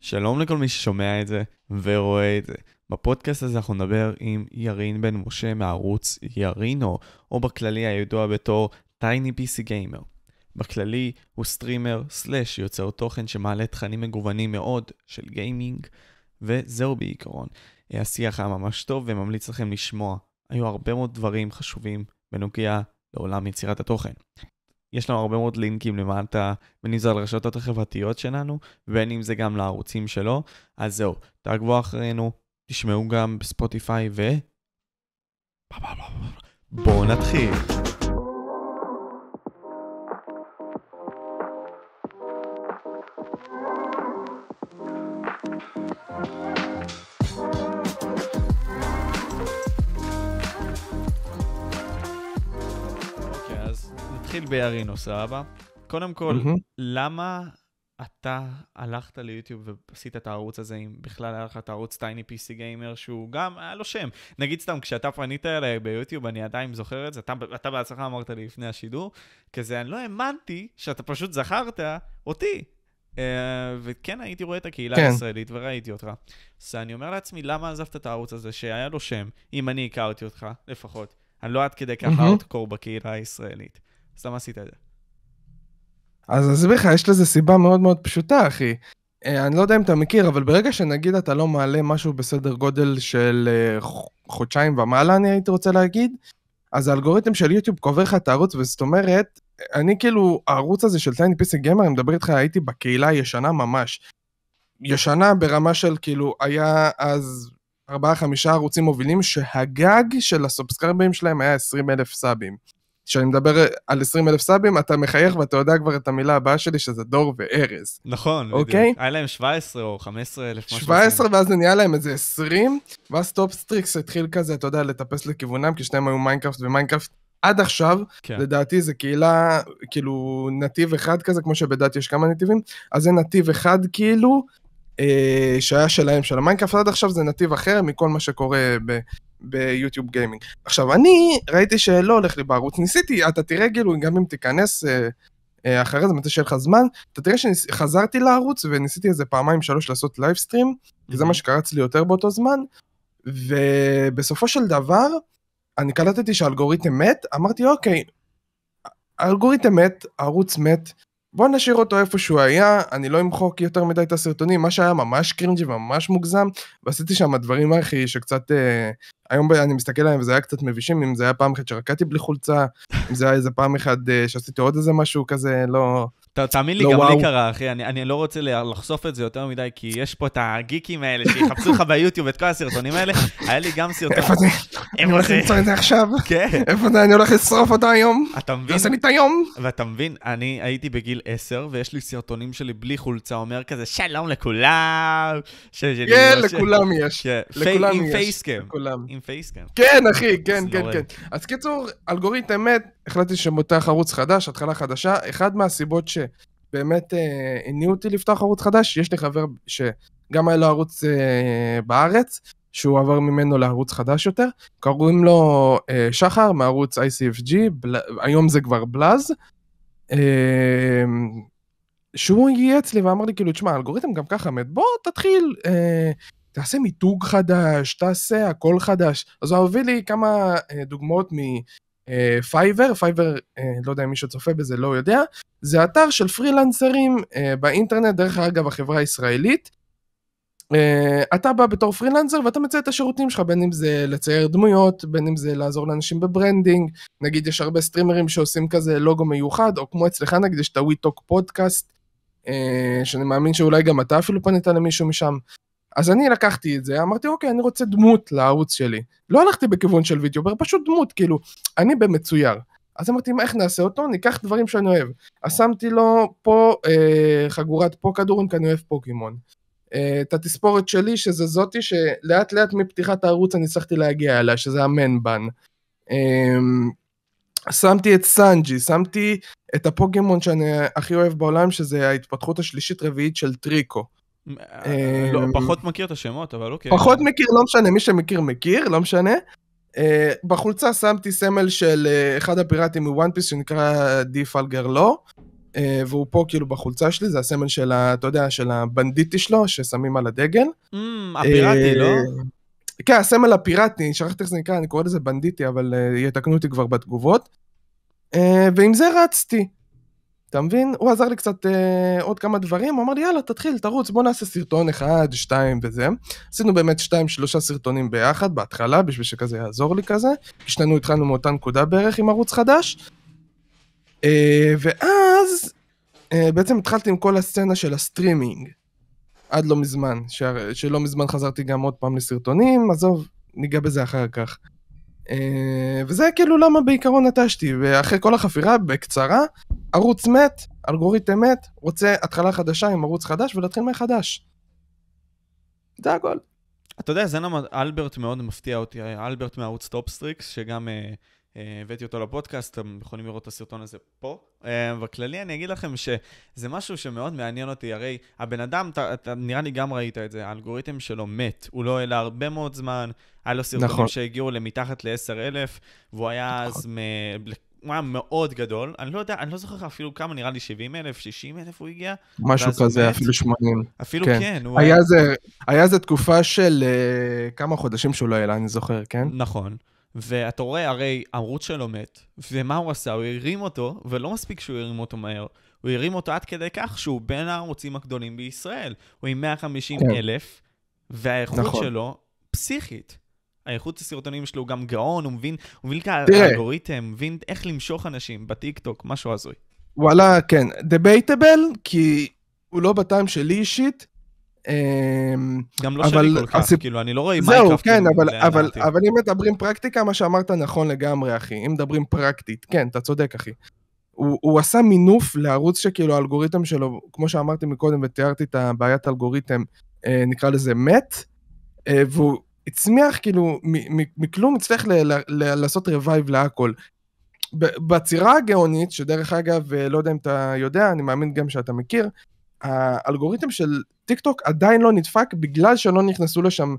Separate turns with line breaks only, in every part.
שלום לכל מי ששומע את זה ורואה את זה. בפודקאסט הזה אנחנו נדבר עם ירין בן משה מערוץ ירינו, או בכללי הידוע בתור טייני PC גיימר. בכללי הוא streamer slash יוצר תוכן שמעלה תכנים מגוונים מאוד של גיימינג, וזהו בעיקרון. השיח היה ממש טוב וממליץ לכם לשמוע. היו הרבה מאוד דברים חשובים בנוגע לעולם יצירת התוכן. יש לנו הרבה מאוד לינקים למטה, בין אם זה על רשתות החברתיות שלנו, ובין אם זה גם לערוצים שלו. אז זהו, תעקבו אחרינו, תשמעו גם בספוטיפיי ו... בואו נתחיל. בירינו, סבבה? קודם כל,
מהמם.
למה אתה הלכת ליוטיוב ועשית את הערוץ הזה, אם בכלל היה לך את הערוץ טייני PC גיימר, שהוא גם, היה לו שם. נגיד סתם, כשאתה פנית אליי ביוטיוב, אני עדיין זוכר את זה, אתה, אתה בעצמך אמרת לי לפני השידור, כזה, אני לא האמנתי שאתה פשוט זכרת אותי. Uh, וכן הייתי רואה את הקהילה
כן.
הישראלית וראיתי אותך. אז אני אומר לעצמי, למה עזבת את הערוץ הזה שהיה לו שם, אם אני הכרתי אותך, לפחות. אני לא עד כדי ככה
מהמם.
אאוטקור בקהילה הישראלית. אז למה עשית את זה?
אז אסביר לך, יש לזה סיבה מאוד מאוד פשוטה, אחי. אה, אני לא יודע אם אתה מכיר, אבל ברגע שנגיד אתה לא מעלה משהו בסדר גודל של אה, חודשיים ומעלה, אני הייתי רוצה להגיד, אז האלגוריתם של יוטיוב קובר לך את הערוץ, וזאת אומרת, אני כאילו, הערוץ הזה של טייני פיסי גיימר, אני מדבר איתך, הייתי בקהילה הישנה ממש. ישנה ברמה של כאילו, היה אז ארבעה חמישה ערוצים מובילים, שהגג של הסובסקרבים שלהם היה 20 אלף סאבים. כשאני מדבר על 20 אלף סאבים, אתה מחייך ואתה יודע כבר את המילה הבאה שלי, שזה דור וארז.
נכון, בדיוק.
אוקיי.
היה להם 17 או 15 אלף, משהו
17
כזה.
ואז זה נהיה להם איזה 20, ואז טופסטריקס התחיל כזה, אתה יודע, לטפס לכיוונם, כי שניהם היו מיינקראפט ומיינקראפט. עד עכשיו,
כן.
לדעתי זה קהילה, כאילו, נתיב אחד כזה, כמו שבדת יש כמה נתיבים, אז זה נתיב אחד כאילו, אה, שהיה שלהם, של המיינקראפט, עד עכשיו זה נתיב אחר מכל מה שקורה ב... ביוטיוב גיימינג. עכשיו, אני ראיתי שלא הולך לי בערוץ, ניסיתי, אתה תראה כאילו, גם אם תיכנס אה, אה, אחרי זה, מתי שיהיה לך זמן, אתה תראה שחזרתי לערוץ וניסיתי איזה פעמיים שלוש לעשות livestream, כי זה מה שקרץ לי יותר באותו זמן, ובסופו של דבר, אני קלטתי שהאלגוריתם מת, אמרתי אוקיי, האלגוריתם מת, הערוץ מת, בוא נשאיר אותו איפה שהוא היה, אני לא אמחוק יותר מדי את הסרטונים, מה שהיה ממש קרינג'י וממש מוגזם, ועשיתי שם דברים אחי שקצת, אה, היום אני מסתכל עליהם וזה היה קצת מבישים, אם זה היה פעם אחת שרקדתי בלי חולצה, אם זה היה איזה פעם אחת אה, שעשיתי עוד איזה משהו כזה, לא...
תאמין לי,
לא,
גם לי. קרה, אחי, אני אני לא רוצה לחשוף את זה יותר מדי, כי יש פה את הגיקים האלה שיחפשו לך ביוטיוב את כל הסרטונים האלה. היה לי גם סרטון.
איפה זה? אני הולך
זה?
למצוא את זה עכשיו,
כן,
איפה זה? אני הולך לשרוף אותו היום,
אתה מבין?
תעשה לי את היום.
ואתה מבין, אני הייתי בגיל 10, ויש לי סרטונים שלי בלי חולצה, אומר כזה, שלום לכולם. ש-
כן, לכולם יש.
כן,
לכולם
פי- עם
יש.
פייסקאם. עם פייסקאם.
כן, אחי, כן,
זה
כן,
נורא.
כן. אז קיצור, אלגוריתם מת, החלטתי שמותח ערוץ חדש, התחלה חדשה. אחד מהסיבות שבאמת אה, הניעו אותי לפתוח ערוץ חדש, יש לי חבר שגם היה לו ערוץ אה, בארץ, שהוא עבר ממנו לערוץ חדש יותר, קוראים לו אה, שחר מערוץ ICFG, בל... היום זה כבר בלאז. שהוא ייעץ לי ואמר לי כאילו, תשמע, האלגוריתם גם ככה מת, בוא תתחיל, אה, תעשה מיתוג חדש, תעשה הכל חדש. אז הוא הביא לי כמה אה, דוגמאות מפייבר, פייבר, אה, לא יודע אם מי שצופה בזה לא יודע, זה אתר של פרילנסרים אה, באינטרנט, דרך אגב החברה הישראלית. אה, אתה בא בתור פרילנסר ואתה מציע את השירותים שלך, בין אם זה לצייר דמויות, בין אם זה לעזור לאנשים ב branding, נגיד יש הרבה סטרימרים שעושים כזה לוגו מיוחד, או כמו אצלך נגיד יש את ה We Talk פודקאסט, שאני מאמין שאולי גם אתה אפילו פנית למישהו משם. אז אני לקחתי את זה, אמרתי אוקיי, אני רוצה דמות לערוץ שלי. לא הלכתי בכיוון של VTuber, פשוט דמות, כאילו, אני במצויר. אז אמרתי, מה, איך נעשה אותו? ניקח דברים שאני אוהב. אז שמתי לו פה אה, חגורת פוקדורים, כי אני אוהב פוקימון. אה, את התספורת שלי, שזה זאתי שלאט לאט מפתיחת הערוץ אני הצלחתי להגיע אליה, שזה ה man bun. אה, שמתי את סנג'י, שמתי את הפוקימון שאני הכי אוהב בעולם, שזה ההתפתחות השלישית רביעית של טריקו.
אה, לא, פחות מכיר את השמות, אבל אוקיי.
פחות מכיר, לא משנה, מי שמכיר מכיר, לא משנה. אה, בחולצה שמתי סמל של אחד הפיראטים מוואן פיס שנקרא טרפלגר לאו, אה, והוא פה כאילו בחולצה שלי, זה הסמל של ה... אתה יודע, של הבנדיטי שלו, ששמים על הדגל.
Mm, הפיראטי,
אה,
לא?
כן, הסמל הפיראטי, שכחתי איך זה נקרא, אני קורא לזה בנדיטי, אבל יתקנו אותי כבר בתגובות. ועם זה רצתי. אתה מבין? הוא עזר לי קצת uh, עוד כמה דברים, הוא אמר לי, יאללה, תתחיל, תרוץ, בוא נעשה סרטון אחד, שתיים וזה. עשינו באמת שתיים, שלושה סרטונים ביחד, בהתחלה, בשביל שכזה יעזור לי כזה. כי שנינו התחלנו מאותה נקודה בערך עם ערוץ חדש. אה, ואז אה, בעצם התחלתי עם כל הסצנה של הסטרימינג. עד לא מזמן, ש... שלא מזמן חזרתי גם עוד פעם לסרטונים, עזוב, ניגע בזה אחר כך. אה, וזה כאילו למה בעיקרון נטשתי, ואחרי כל החפירה, בקצרה, ערוץ מת, אלגוריתם מת, רוצה התחלה חדשה עם ערוץ חדש ולהתחיל מחדש. זה הכל.
אתה יודע, זה למה אלברט מאוד מפתיע אותי, אלברט מערוץ טופסטריקס, שגם אה, הבאתי אותו לפודקאסט, אתם יכולים לראות את הסרטון הזה פה. אה, בכללי אני אגיד לכם שזה משהו שמאוד מעניין אותי, הרי הבן אדם, אתה, אתה נראה לי גם ראית את זה, האלגוריתם שלו מת, הוא לא העלה הרבה מאוד זמן, היה לו סרטונים נכון. שהגיעו למתחת ל-10,000, והוא היה נכון. אז מ... הוא היה מאוד גדול, אני לא יודע, אני לא זוכר אפילו כמה, נראה לי 70 אלף, 60 אלף הוא הגיע.
משהו כזה, מת. אפילו 80.
אפילו כן. כן
היה, היה... זה, היה זה תקופה של uh, כמה חודשים שהוא לא העלה, אני זוכר, כן?
נכון. ואתה רואה, הרי הערוץ שלו מת, ומה הוא עשה? הוא הרים אותו, ולא מספיק שהוא הרים אותו מהר, הוא הרים אותו עד כדי כך שהוא בין הערוצים הגדולים בישראל. הוא עם 150 כן. אלף, והאיכות נכון. שלו פסיכית. האיכות הסרטונים שלו הוא גם גאון, הוא מבין, הוא מבין כאלגוריתם, מבין איך למשוך אנשים בטיקטוק, משהו הזוי.
וואלה, כן, דבייטבל, כי הוא לא בטעם שלי אישית,
גם לא שלי כל כך, כאילו, אני לא רואה
זהו, כן, אבל, אבל, אבל אם מדברים פרקטיקה, מה שאמרת נכון לגמרי, אחי. אם מדברים פרקטית, כן, אתה צודק, אחי. הוא, הוא עשה מינוף לערוץ שכאילו האלגוריתם שלו, כמו שאמרתי מקודם ותיארתי את הבעיית האלגוריתם, אה, נקרא לזה מת, אה, והוא הצמיח כאילו, מכלום הצליח ל, ל, ל, לעשות revive להכל. בצורה הגאונית, שדרך אגב, אה, לא יודע אם אתה יודע, אני מאמין גם שאתה מכיר, האלגוריתם של טיק טוק עדיין לא נדפק בגלל שלא נכנסו לשם,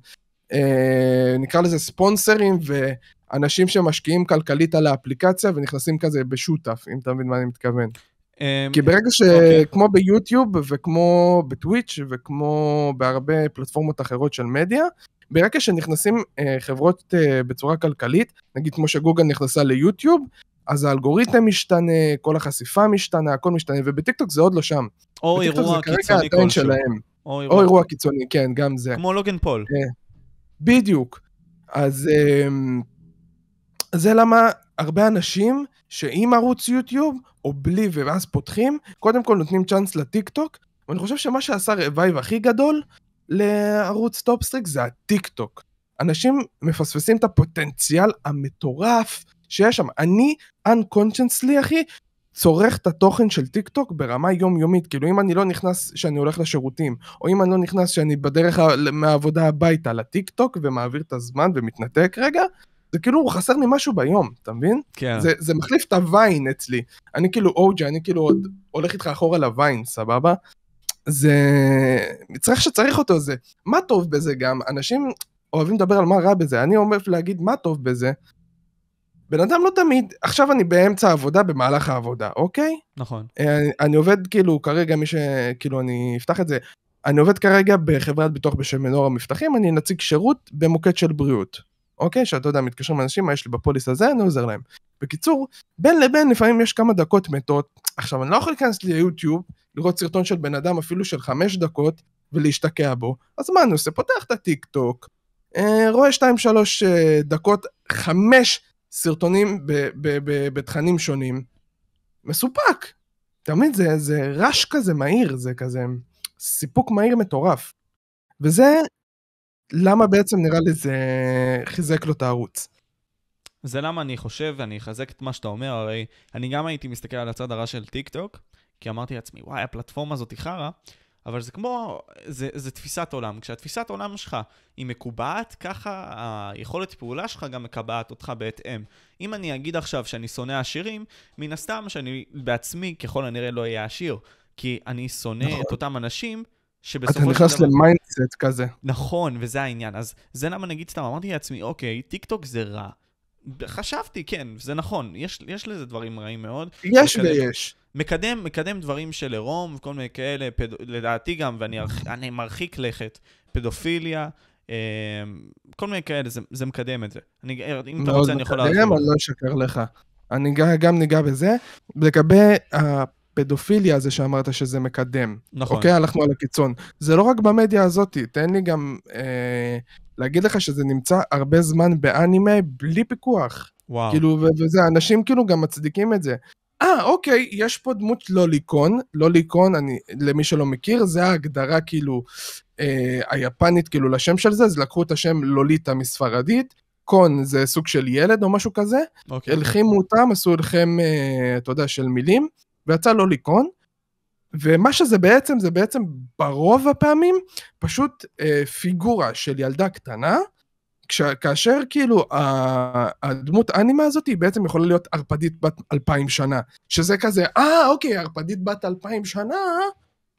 אה, נקרא לזה ספונסרים ואנשים שמשקיעים כלכלית על האפליקציה ונכנסים כזה בשותף, אם אתה מבין מה אני מתכוון. אמ, כי ברגע שכמו אוקיי. ביוטיוב וכמו בטוויץ' וכמו בהרבה פלטפורמות אחרות של מדיה, ברגע שנכנסים אה, חברות אה, בצורה כלכלית, נגיד כמו שגוגל נכנסה ליוטיוב, אז האלגוריתם משתנה, כל החשיפה משתנה, הכל משתנה, ובטיקטוק זה עוד לא שם.
או אירוע קיצוני כלשהו.
או אירוע... או אירוע קיצוני, כן, גם זה.
כמו לוגן פול.
אה, בדיוק. אז אמ, זה למה הרבה אנשים שעם ערוץ יוטיוב, או בלי ואז פותחים, קודם כל נותנים צ'אנס לטיק טוק, ואני חושב שמה שעשה revive הכי גדול לערוץ טופסטריק זה הטיק טוק. אנשים מפספסים את הפוטנציאל המטורף שיש שם. אני, unconsciously, אחי, צורך את התוכן של טיק טוק ברמה יומיומית, כאילו אם אני לא נכנס שאני הולך לשירותים, או אם אני לא נכנס שאני בדרך מהעבודה הביתה לטיק טוק ומעביר את הזמן ומתנתק רגע, זה כאילו הוא חסר לי משהו ביום, אתה מבין?
כן.
זה, זה מחליף את ה Vine אצלי. אני כאילו OG, אני כאילו עוד הולך איתך אחורה ל Vine, סבבה? זה... צריך שצריך אותו זה. מה טוב בזה גם? אנשים אוהבים לדבר על מה רע בזה, אני אומר להגיד מה טוב בזה. בן אדם לא תמיד, עכשיו אני באמצע העבודה, במהלך העבודה, אוקיי?
נכון.
אני, אני עובד כאילו, כרגע מי ש... כאילו, אני אפתח את זה. אני עובד כרגע בחברת ביטוח בשם מנור המבטחים, אני נציג שירות במוקד של בריאות. אוקיי? שאתה יודע, מתקשרים אנשים, מה יש לי בפוליס הזה, אני עוזר להם. בקיצור, בין לבין לפעמים יש כמה דקות מתות. עכשיו, אני לא יכול להיכנס ליוטיוב, לראות סרטון של בן אדם אפילו של חמש דקות, ולהשתקע בו. אז מה אני עושה? פותח את הטיק טוק, אה, רואה 2-3 אה, דקות, 5 סרטונים בתכנים שונים, מסופק. תמיד זה, זה רעש כזה מהיר, זה כזה סיפוק מהיר מטורף. וזה למה בעצם נראה לי זה חיזק לו את הערוץ.
זה למה אני חושב, ואני אחזק את מה שאתה אומר, הרי אני גם הייתי מסתכל על הצד הרע של טיק טוק, כי אמרתי לעצמי, וואי, הפלטפורמה הזאת היא חרא, אבל זה כמו, זה, זה תפיסת עולם. כשהתפיסת עולם שלך היא מקובעת, ככה היכולת פעולה שלך גם מקבעת אותך בהתאם. אם אני אגיד עכשיו שאני שונא עשירים, מן הסתם שאני בעצמי ככל הנראה לא אהיה עשיר. כי אני שונא נכון. את אותם אנשים שבסופו
של דבר... אתה נכנס ל mindset כזה.
נכון, וזה העניין. אז זה למה נגיד סתם, אמרתי לעצמי, אוקיי, טיק טוק זה רע. חשבתי, כן, זה נכון, יש, יש לזה דברים רעים מאוד.
יש וכזה, ויש.
מקדם, מקדם דברים של עירום וכל מיני כאלה, פד... לדעתי גם, ואני ארח... אני מרחיק לכת, פדופיליה, אה, כל מיני כאלה, זה, זה מקדם את זה. אני, אם אתה רוצה, אני יכול
להרחיב. מאוד מקדם, אני לא אשקר לך. אני גם ניגע בזה. לגבי הפדופיליה הזה שאמרת שזה מקדם. נכון. אוקיי, הלכנו על הקיצון. זה לא רק במדיה הזאת, תן לי גם אה, להגיד לך שזה נמצא הרבה זמן באנימה בלי פיקוח. וואו. כאילו, וזה, אנשים כאילו גם מצדיקים את זה. אה, אוקיי, יש פה דמות לוליקון, לוליקון, אני, למי שלא מכיר, זה ההגדרה כאילו אה, היפנית כאילו לשם של זה, אז לקחו את השם לוליטה מספרדית, קון זה סוג של ילד או משהו כזה, אוקיי. הלחימו אותם, עשו לכם, אה, אתה יודע, של מילים, ויצא לוליקון, ומה שזה בעצם, זה בעצם ברוב הפעמים פשוט אה, פיגורה של ילדה קטנה, כש, כאשר כאילו הדמות אנימה הזאת היא בעצם יכולה להיות ערפדית בת אלפיים שנה, שזה כזה, אה אוקיי, ערפדית בת אלפיים שנה,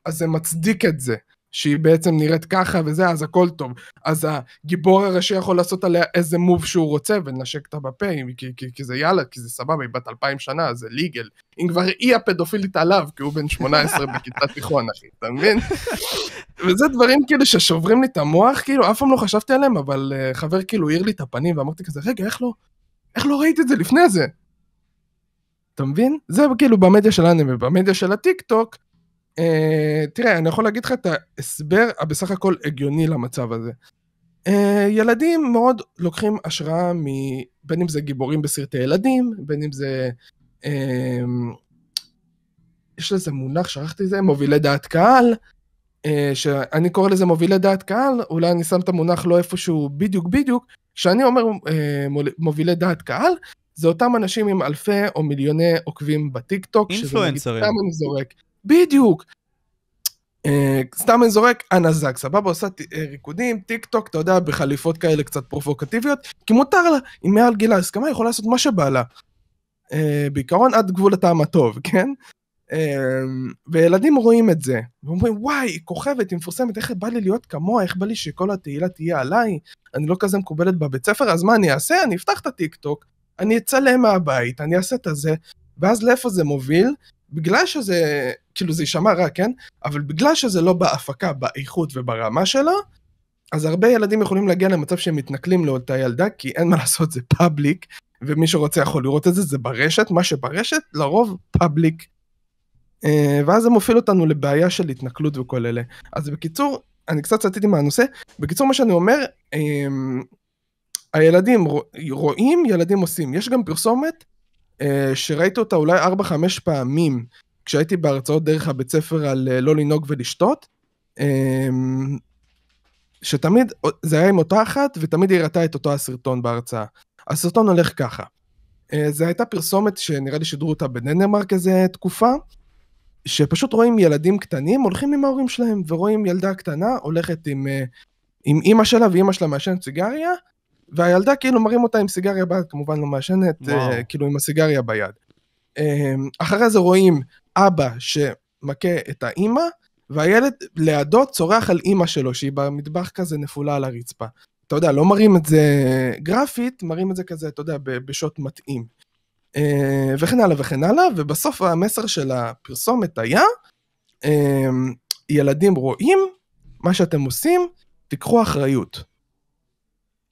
אז זה מצדיק את זה. שהיא בעצם נראית ככה וזה, אז הכל טוב. אז הגיבור הראשי יכול לעשות עליה איזה מוב שהוא רוצה ולנשק אותה בפה, כי, כי, כי זה יאללה, כי זה סבבה, היא בת אלפיים שנה, זה ליגל. אם כבר היא הפדופילית עליו, כי הוא בן 18 בכיתה תיכון, אחי, אתה מבין? וזה דברים כאילו ששוברים לי את המוח, כאילו, אף פעם לא חשבתי עליהם, אבל uh, חבר כאילו העיר לי את הפנים ואמרתי כזה, רגע, איך לא, איך לא ראיתי את זה לפני זה? אתה מבין? זה כאילו במדיה של האנימה, במדיה של הטיק טוק, תראה, אני יכול להגיד לך את ההסבר הבסך הכל הגיוני למצב הזה. Uh, ילדים מאוד לוקחים השראה מ... בין אם זה גיבורים בסרטי ילדים, בין אם זה... Uh, יש לזה מונח, שכחתי את זה, מובילי דעת קהל, uh, שאני קורא לזה מובילי דעת קהל, אולי אני שם את המונח לא איפשהו בדיוק בדיוק, כשאני אומר אה, מובילי דעת קהל, זה אותם אנשים עם אלפי או מיליוני עוקבים בטיק טוק,
אינפלואנסרים. שזה נגיד,
אני זורק. בדיוק. אה, סתם אני זורק, אנה זק, סבבה, עושה אה, ריקודים, טיק טוק, אתה יודע, בחליפות כאלה קצת פרובוקטיביות, כי מותר לה, אם מעל גיל ההסכמה, היא יכולה לעשות מה שבא לה. אה, בעיקרון עד גבול הטעם הטוב, כן? וילדים רואים את זה, ואומרים, וואי, היא כוכבת, היא מפורסמת, איך בא לי להיות כמוה, איך בא לי שכל התהילה תהיה עליי, אני לא כזה מקובלת בבית ספר, אז מה אני אעשה? אני אפתח את הטיק טוק, אני אצלם מהבית, אני אעשה את הזה, ואז לאיפה זה מוביל? בגלל שזה, כאילו זה יישמע רע, כן? אבל בגלל שזה לא בהפקה, באיכות וברמה שלה, אז הרבה ילדים יכולים להגיע למצב שהם מתנכלים לאותה ילדה, כי אין מה לעשות, זה public, ומי שרוצה יכול לראות את זה, זה ברשת, מה שברשת, לרוב public. אה, ואז זה מוביל אותנו לבעיה של התנכלות וכל אלה. אז בקיצור, אני קצת סטיתי מהנושא, בקיצור מה שאני אומר, אמ, הילדים רואים, ילדים עושים. יש גם פרסומת אה, שראיתי אותה אולי 4-5 פעמים כשהייתי בהרצאות דרך הבית ספר על אה, לא לנהוג ולשתות, אמ, שתמיד זה היה עם אותה אחת ותמיד היא הראתה את אותו הסרטון בהרצאה. הסרטון הולך ככה. אה, זו הייתה פרסומת שנראה לי שידרו אותה בדנמרק איזה תקופה, שפשוט רואים ילדים קטנים הולכים עם ההורים שלהם, ורואים ילדה קטנה הולכת עם, עם אימא שלה ואימא שלה מעשנת סיגריה, והילדה כאילו מרים אותה עם סיגריה ביד, כמובן לא מעשנת, uh, כאילו עם הסיגריה ביד. Uh, אחרי זה רואים אבא שמכה את האימא, והילד לידו צורח על אימא שלו, שהיא במטבח כזה נפולה על הרצפה. אתה יודע, לא מראים את זה גרפית, מראים את זה כזה, אתה יודע, בשוט מתאים. Uh, וכן הלאה וכן הלאה, ובסוף המסר של הפרסומת היה, uh, ילדים רואים, מה שאתם עושים, תיקחו אחריות.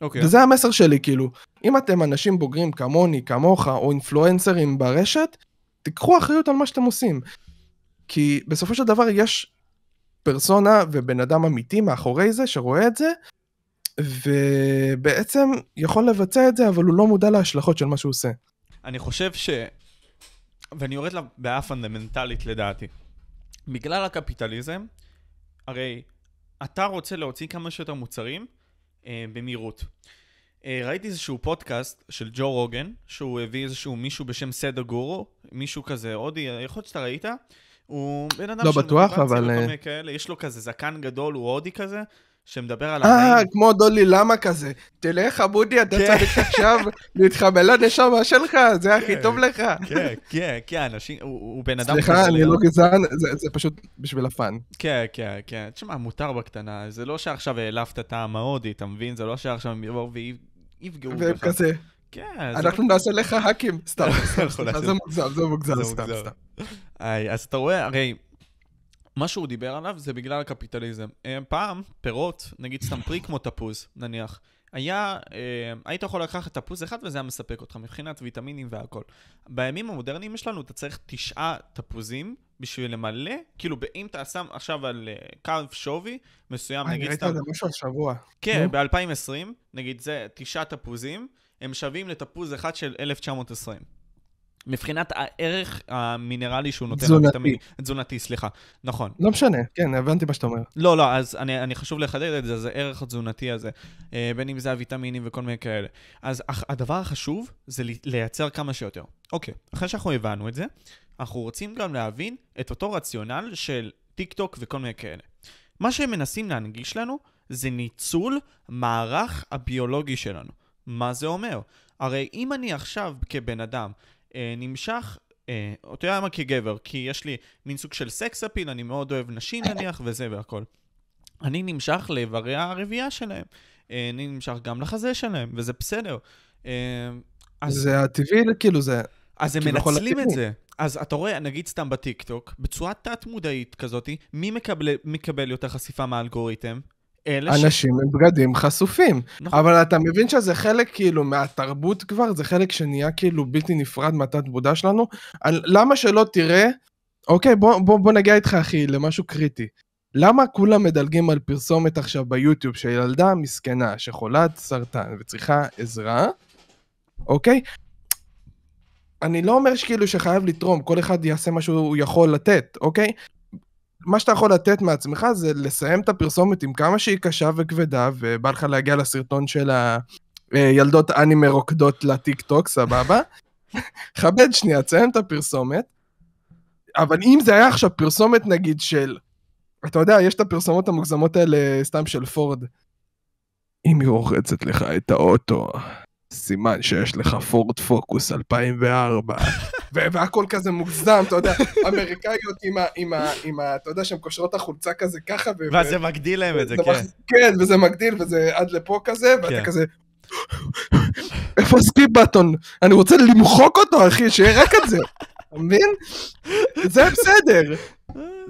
Okay. אוקיי. וזה המסר שלי, כאילו, אם אתם אנשים בוגרים כמוני, כמוך, או אינפלואנסרים ברשת, תיקחו אחריות על מה שאתם עושים. כי בסופו של דבר יש פרסונה ובן אדם אמיתי מאחורי זה, שרואה את זה, ובעצם יכול לבצע את זה, אבל הוא לא מודע להשלכות של מה שהוא עושה.
אני חושב ש... ואני יורד לבעיה פונדמנטלית לדעתי. בגלל הקפיטליזם, הרי אתה רוצה להוציא כמה שיותר מוצרים, במהירות. אה, ראיתי איזשהו פודקאסט של ג'ו רוגן, שהוא הביא איזשהו מישהו בשם סדר גורו, מישהו כזה הודי, יכול להיות שאתה ראית? הוא בן אדם
לא בטוח, אבל...
אה, כאלה, יש לו כזה זקן גדול, הוא הודי כזה, שמדבר על
החיים. אה, כמו דולי למה כזה. תלך, אבודי, אתה כן. צריך עכשיו להתחבר לנשמה שלך, זה הכי טוב לך.
כן, כן, כן, אנשים, הוא בן אדם...
סליחה, אני לא גזען, זה פשוט בשביל הפאן.
כן, כן, כן. תשמע, מותר בקטנה, זה לא שעכשיו העלפת את העם ההודי, אתה מבין? זה לא שעכשיו הם יבואו ויפגעו
בך. והם כזה,
כן,
אנחנו נעשה לך האקים. סתם, סתם, זה מוגזם, זה מוגזם, סתם. סתם.
אז אתה רואה, הרי, מה שהוא דיבר עליו זה בגלל הקפיטליזם. אה, פעם, פירות, נגיד סתם פרי כמו תפוז, נניח, היה, אה, היית יכול לקחת תפוז אחד וזה היה מספק אותך מבחינת ויטמינים והכל. בימים המודרניים יש לנו, אתה צריך תשעה תפוזים בשביל למלא, כאילו, אם אתה שם עכשיו על אה, קו שווי מסוים,
אני
נגיד
ראיתי
סתם,
על זה משהו השבוע.
כן,
נו.
ב-2020, נגיד זה תשעה תפוזים, הם שווים לתפוז אחד של 1920. מבחינת הערך המינרלי שהוא נותן
תזונתי.
לוויטמינים. תזונתי, סליחה. נכון.
לא משנה, כן, הבנתי מה שאתה אומר.
לא, לא, אז אני, אני חשוב לחדד את זה, זה ערך התזונתי הזה, אה, בין אם זה הוויטמינים וכל מיני כאלה. אז הדבר החשוב זה לי- לייצר כמה שיותר. אוקיי, אחרי שאנחנו הבנו את זה, אנחנו רוצים גם להבין את אותו רציונל של טיק טוק וכל מיני כאלה. מה שהם מנסים להנגיש לנו זה ניצול מערך הביולוגי שלנו. מה זה אומר? הרי אם אני עכשיו כבן אדם נמשך, אה, אתה יודע מה כגבר, כי יש לי מין סוג של סקס אפיל, אני מאוד אוהב נשים נניח וזה והכל. אני נמשך לאיברי הרבייה שלהם. אה, אני נמשך גם לחזה שלהם, וזה בסדר. אה, אז
זה הטבעי, כאילו זה...
אז הם
כביכול
מנצלים את. זה. אז אתה רואה, נגיד סתם בטיקטוק, בצורה תת-מודעית כזאת, מי מקבל, מקבל יותר חשיפה מהאלגוריתם? אלה ש...
אנשים עם בגדים חשופים.
נכון.
אבל אתה מבין שזה חלק כאילו מהתרבות כבר, זה חלק שנהיה כאילו בלתי נפרד מהתת מודע שלנו. על- למה שלא תראה, אוקיי, בוא, בוא, בוא נגיע איתך אחי למשהו קריטי. למה כולם מדלגים על פרסומת עכשיו ביוטיוב של ילדה מסכנה שחולת סרטן וצריכה עזרה, אוקיי? אני לא אומר שכאילו שחייב לתרום, כל אחד יעשה מה שהוא יכול לתת, אוקיי? מה שאתה יכול לתת מעצמך זה לסיים את הפרסומת עם כמה שהיא קשה וכבדה, ובא לך להגיע לסרטון של הילדות אנימה רוקדות לטיק טוק, סבבה? כבד שנייה, תסיים את הפרסומת. אבל אם זה היה עכשיו פרסומת נגיד של, אתה יודע, יש את הפרסומות המוגזמות האלה סתם של פורד. אם היא רוחצת לך את האוטו, סימן שיש לך פורד פוקוס 2004. והכל כזה מוגזם, אתה יודע, אמריקאיות עם ה... עם ה... עם ה... אתה יודע שהן קושרות את החולצה כזה ככה, ו-
ואז זה מגדיל להם את זה, כן.
כן, וזה מגדיל, וזה עד לפה כזה, ואתה
כן.
כזה... איפה הסקיפ בטון? אני רוצה למחוק אותו, אחי, שיהיה רק את זה. אתה מבין? זה בסדר.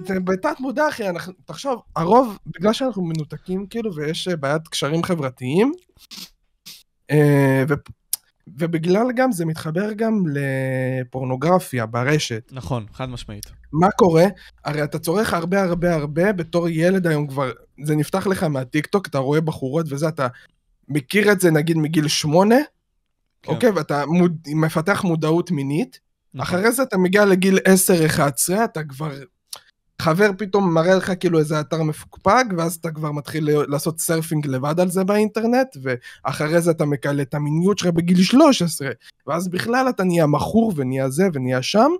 זה בתת מודע, אחי, אנחנו... תחשוב, הרוב, בגלל שאנחנו מנותקים, כאילו, ויש בעיית קשרים חברתיים, אה. ובגלל גם, זה מתחבר גם לפורנוגרפיה ברשת.
נכון, חד משמעית.
מה קורה? הרי אתה צורך הרבה הרבה הרבה, בתור ילד היום כבר, זה נפתח לך מהטיקטוק, אתה רואה בחורות וזה, אתה מכיר את זה נגיד מגיל שמונה,
כן.
אוקיי? ואתה מוד, מפתח מודעות מינית,
נכון.
אחרי זה אתה מגיע לגיל 10-11, אתה כבר... חבר פתאום מראה לך כאילו איזה אתר מפוקפק, ואז אתה כבר מתחיל לעשות surfing לבד על זה באינטרנט, ואחרי זה אתה מקלקל את המיניות שלך בגיל 13, ואז בכלל אתה נהיה מכור ונהיה זה ונהיה שם,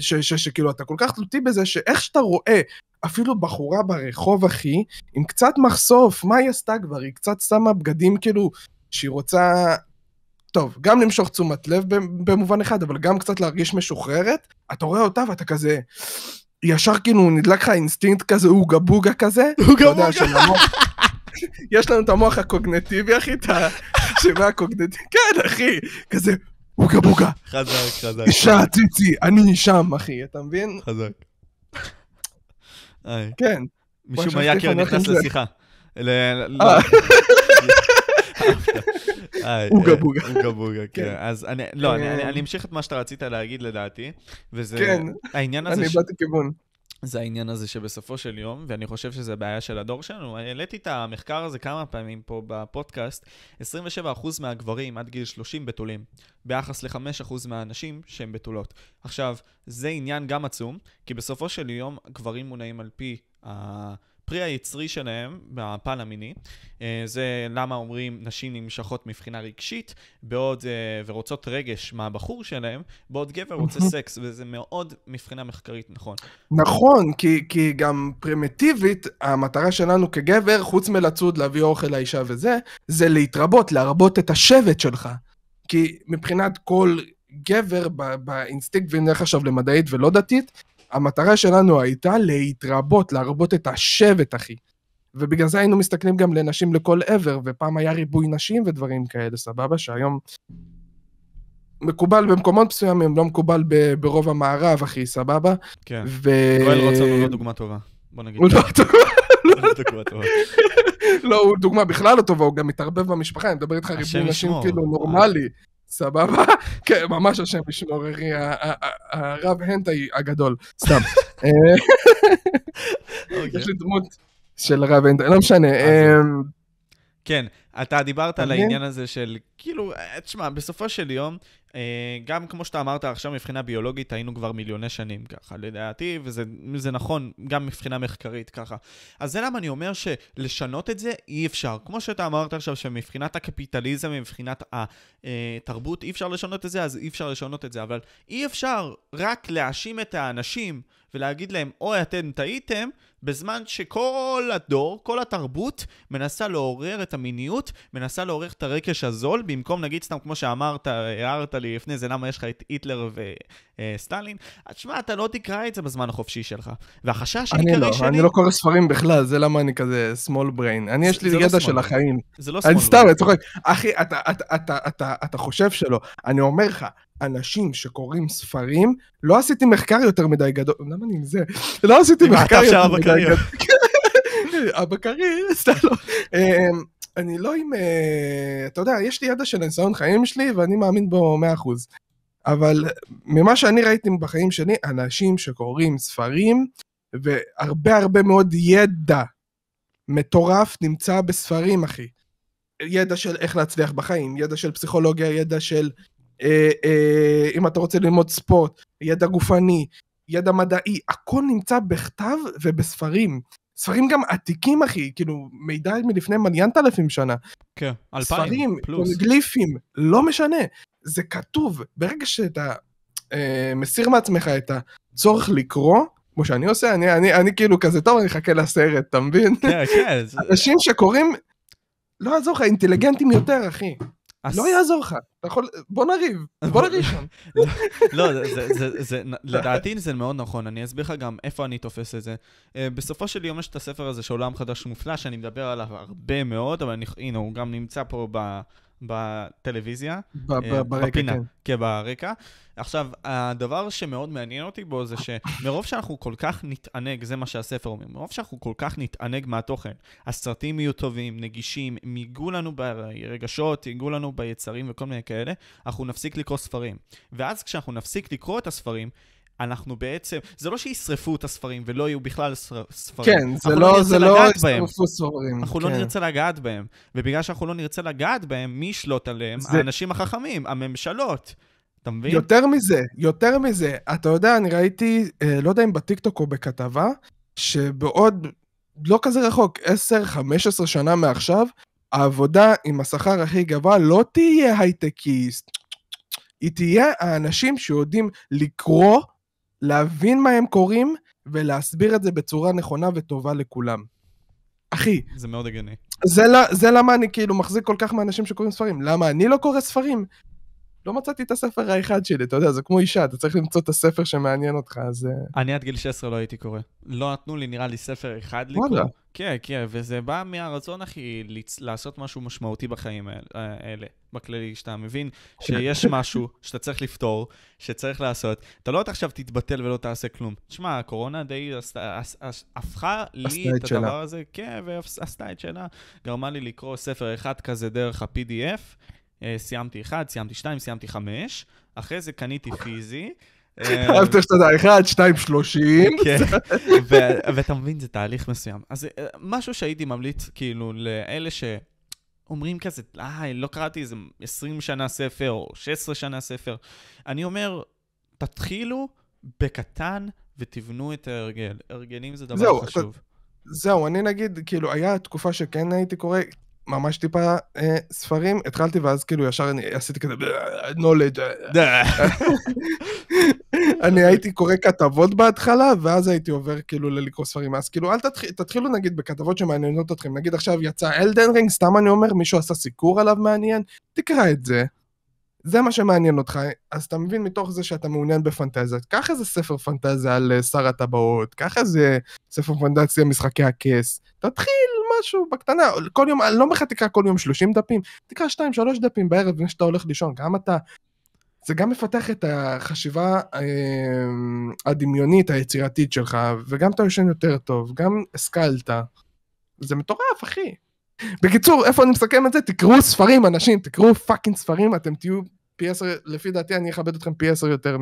שכאילו אתה כל כך תלותי בזה, שאיך שאתה רואה אפילו בחורה ברחוב אחי, עם קצת מחשוף, מה היא עשתה כבר? היא קצת שמה בגדים כאילו, שהיא רוצה טוב, גם למשוך תשומת לב במובן אחד, אבל גם קצת להרגיש משוחררת. אתה רואה אותה ואתה כזה, ישר כאילו נדלק לך אינסטינקט כזה, אוגה בוגה כזה.
אוגה
המוח- יש לנו את המוח הקוגנטיבי, אחי, את השבע הקוגנטיבי, כן, אחי, כזה, אוגה בוגה,
חזק, חזק.
אישה, ציצי, אני שם, אחי, אתה מבין?
חזק. היי.
כן.
משום מה יקר נכנס. לשיחה. ל-
אה. אוגה
אה,
בוגה.
אוגה בוגה, כן.
כן.
אז אני, לא, אני-
אה.
אני אמשיך את מה שאתה רצית להגיד לדעתי, וזה
כן.
העניין הזה,
אני באתי כיוון.
זה העניין הזה שבסופו של יום, ואני חושב שזה בעיה של הדור שלנו, העליתי את המחקר הזה כמה פעמים פה בפודקאסט, 27% מהגברים עד גיל 30 בתולים, ביחס ל-5% מהנשים שהן בתולות. עכשיו, זה עניין גם עצום, כי בסופו של יום גברים מונעים על פי הפרי היצרי שלהם, מהפן המיני. אה, זה למה אומרים נשים נמשכות מבחינה רגשית, בעוד, אה, ורוצות רגש מהבחור שלהם, בעוד גבר רוצה סקס, וזה מאוד מבחינה מחקרית נכון.
נכון, כי, כי גם פרימיטיבית, המטרה שלנו כגבר, חוץ מלצוד, להביא אוכל לאישה וזה, זה להתרבות, להרבות את השבט שלך. כי מבחינת כל גבר באינסטינקט, ואם נלך עכשיו למדעית ולא דתית, המטרה שלנו הייתה להתרבות, להרבות את השבט, אחי. ובגלל זה היינו מסתכלים גם לנשים לכל עבר, ופעם היה ריבוי נשים ודברים כאלה, סבבה? שהיום מקובל במקומות מסוימים, לא מקובל ב- ברוב המערב, אחי, סבבה?
כן.
ו...
יואל רוטסון הוא לא דוגמה טובה. בוא נגיד.
הוא לא
לא דוגמה טובה.
לא, הוא דוגמה בכלל לא טובה, הוא גם מתערבב במשפחה, אני מדבר איתך ריבוי נשים. כאילו נורמלי, סבבה? כן, ממש השם ישמור, אחי, הרב הנטאי הגדול, סתם. אה,
אוקיי.
יש לי דמות של רב הנטאי, לא משנה.
כן, אתה דיברת על
מבין?
העניין הזה של, כאילו, אה, תשמע, בסופו של יום, אה, גם כמו שאתה אמרת עכשיו, מבחינה ביולוגית היינו כבר מיליוני שנים ככה, לדעתי, וזה זה נכון, גם מבחינה מחקרית ככה. אז זה למה אני אומר שלשנות את זה אי אפשר. כמו שאתה אמרת עכשיו, שמבחינת הקפיטליזם, מבחינת התרבות, אי אפשר לשנות את זה, אז אי אפשר לשנות את זה. אבל אי אפשר רק להאשים את האנשים ולהגיד להם, אוי, אתם טעיתם, בזמן שכל הדור, כל התרבות, מנסה לעורר את המיניות, מנסה לעורר את הרקש הזול, במקום נגיד סתם כמו שאמרת, הערת לי לפני זה, למה יש לך את היטלר וסטלין, אז שמע, אתה לא תקרא את זה בזמן החופשי שלך. והחשש
אני
העיקרי
לא,
שלי...
אני לא קורא ספרים בכלל, זה למה אני כזה small brain. אני, יש לי
לא
ידע
small
של
brain.
החיים.
זה לא
אני
שמאל.
סתם, אני צוחק. אחי, אתה, אתה, אתה, אתה, אתה חושב שלא. אני אומר לך, אנשים שקוראים ספרים, לא עשיתי מחקר יותר מדי גדול, למה אני עם זה? לא עשיתי מחקר יותר מדי. גדול. אבא קריר, סתם לא. אמ, אני לא עם... אה, אתה יודע, יש לי ידע של הניסיון חיים שלי, ואני מאמין בו 100%. אבל ממה שאני ראיתי בחיים שלי, אנשים שקוראים ספרים, והרבה הרבה מאוד ידע מטורף נמצא בספרים, אחי. ידע של איך להצליח בחיים, ידע של פסיכולוגיה, ידע של אם אתה רוצה ללמוד ספורט, ידע גופני, ידע מדעי, הכל נמצא בכתב ובספרים. ספרים גם עתיקים, אחי, כאילו, מידע מלפני מיליאנט אלפים שנה.
כן, אלפיים
ספרים,
פלוס.
גליפים, לא משנה. זה כתוב. ברגע שאתה אה, מסיר מעצמך את הצורך לקרוא, כמו שאני עושה, אני, אני, אני כאילו כזה, טוב, אני אחכה לסרט, אתה מבין?
כן, כן.
אנשים שקוראים, לא יעזור לך, אינטליגנטים יותר, אחי. לא יעזור לך. אתה יכול, בוא נריב, בוא נריב שם.
לא, זה, זה, זה, זה, לדעתי זה מאוד נכון, אני אסביר לך גם איפה אני תופס את זה. Uh, בסופו של יום יש את הספר הזה של עולם חדש מופלא, שאני מדבר עליו הרבה מאוד, אבל אני, הנה, הוא גם נמצא פה בטלוויזיה. אה,
ברקע,
בפינה,
כן.
כן, ברקע. עכשיו, הדבר שמאוד מעניין אותי בו זה שמרוב שאנחנו כל כך נתענג, זה מה שהספר אומר, מרוב שאנחנו כל כך נתענג מהתוכן, הסרטים יהיו טובים, נגישים, הם ייגעו לנו ברגשות, ייגעו לנו ביצרים וכל מיני כאלה, אנחנו נפסיק לקרוא ספרים. ואז כשאנחנו נפסיק לקרוא את הספרים, אנחנו בעצם, זה לא שישרפו את הספרים ולא יהיו בכלל ספרים.
כן, זה לא,
נרצה
זה לא. הצטרפו ספרים.
אנחנו לא
כן.
נרצה לגעת בהם, ובגלל שאנחנו לא נרצה לגעת בהם, מי ישלוט עליהם?
זה-
האנשים החכמים, הממשלות. אתה מבין?
יותר מזה, יותר מזה, אתה יודע, אני ראיתי, אה, לא יודע אם בטיקטוק או בכתבה, שבעוד, לא כזה רחוק, 10-15 שנה מעכשיו, העבודה עם השכר הכי גבוה לא תהיה הייטקיסט, היא תהיה האנשים שיודעים לקרוא, להבין מה הם קוראים, ולהסביר את זה בצורה נכונה וטובה לכולם. אחי,
זה מאוד הגיוני.
זה, ל- זה למה אני כאילו מחזיק כל כך מהאנשים שקוראים ספרים. למה אני לא קורא ספרים? לא מצאתי את הספר האחד שלי, אתה יודע, זה כמו אישה, אתה צריך למצוא את הספר שמעניין אותך, אז... אה,
אני עד גיל 16 לא הייתי קורא. לא נתנו לי, נראה לי, ספר אחד לקרוא.
וואלה.
כן, כן, וזה בא מהרצון, אחי, לעשות משהו משמעותי בחיים האלה, האלה, בכללי, שאתה מבין שיש משהו שאתה צריך לפתור, שצריך לעשות. אתה לא עכשיו תתבטל ולא תעשה כלום. תשמע, הקורונה די הפכה לי
את.
הדבר הזה, כן, ועשתה את שלה. גרמה לי לקרוא ספר אחד כזה דרך ה-PDF. אה, סיימתי אחד, סיימתי שתיים, סיימתי חמש. אחרי זה קניתי פיזי. אה,
אהבת שאתה יודע, אחד, שתיים, שלושים.
כן, ו- ואתה מבין, זה תהליך מסוים. אז אה, משהו שהייתי ממליץ, כאילו, לאלה שאומרים כזה, אה, לא קראתי איזה 20 שנה ספר, או 16 שנה ספר. אני אומר, תתחילו בקטן ותבנו את ההרגל. הרגלים זה דבר
זהו, אתה-
חשוב.
זהו, אני נגיד, כאילו, היה תקופה שכן הייתי קורא ממש טיפה אה, ספרים, התחלתי ואז כאילו ישר אני עשיתי כזה knowledge. אה, אני הייתי קורא כתבות בהתחלה, ואז הייתי עובר כאילו ללקרוא ספרים. אז כאילו, אל תתחיל, תתחילו נגיד בכתבות שמעניינות אתכם. נגיד עכשיו יצא אלדן רינג, סתם אני אומר, מישהו עשה סיקור עליו מעניין, תקרא את זה. זה מה שמעניין אותך, אז אתה מבין מתוך זה שאתה מעוניין בפנטזיה. קח איזה ספר פנטזיה על אה, שר הטבעות, קח איזה ספר פנטזיה משחקי הכס, תתחיל משהו בקטנה, כל יום, אני לא אומר לך תקרא כל יום 30 דפים, תקרא 2-3 דפים בערב לפני שאתה הולך לישון, גם אתה, זה גם מפתח את החשיבה אה, הדמיונית היצירתית שלך, וגם אתה יושן יותר טוב, גם השכלת, זה מטורף אחי. בקיצור, איפה אני מסכם את זה? תקראו ספרים אנשים, תקראו fucking ספרים, אתם תהיו פי עשר, לפי דעתי אני אכבד אתכם פי עשר יותר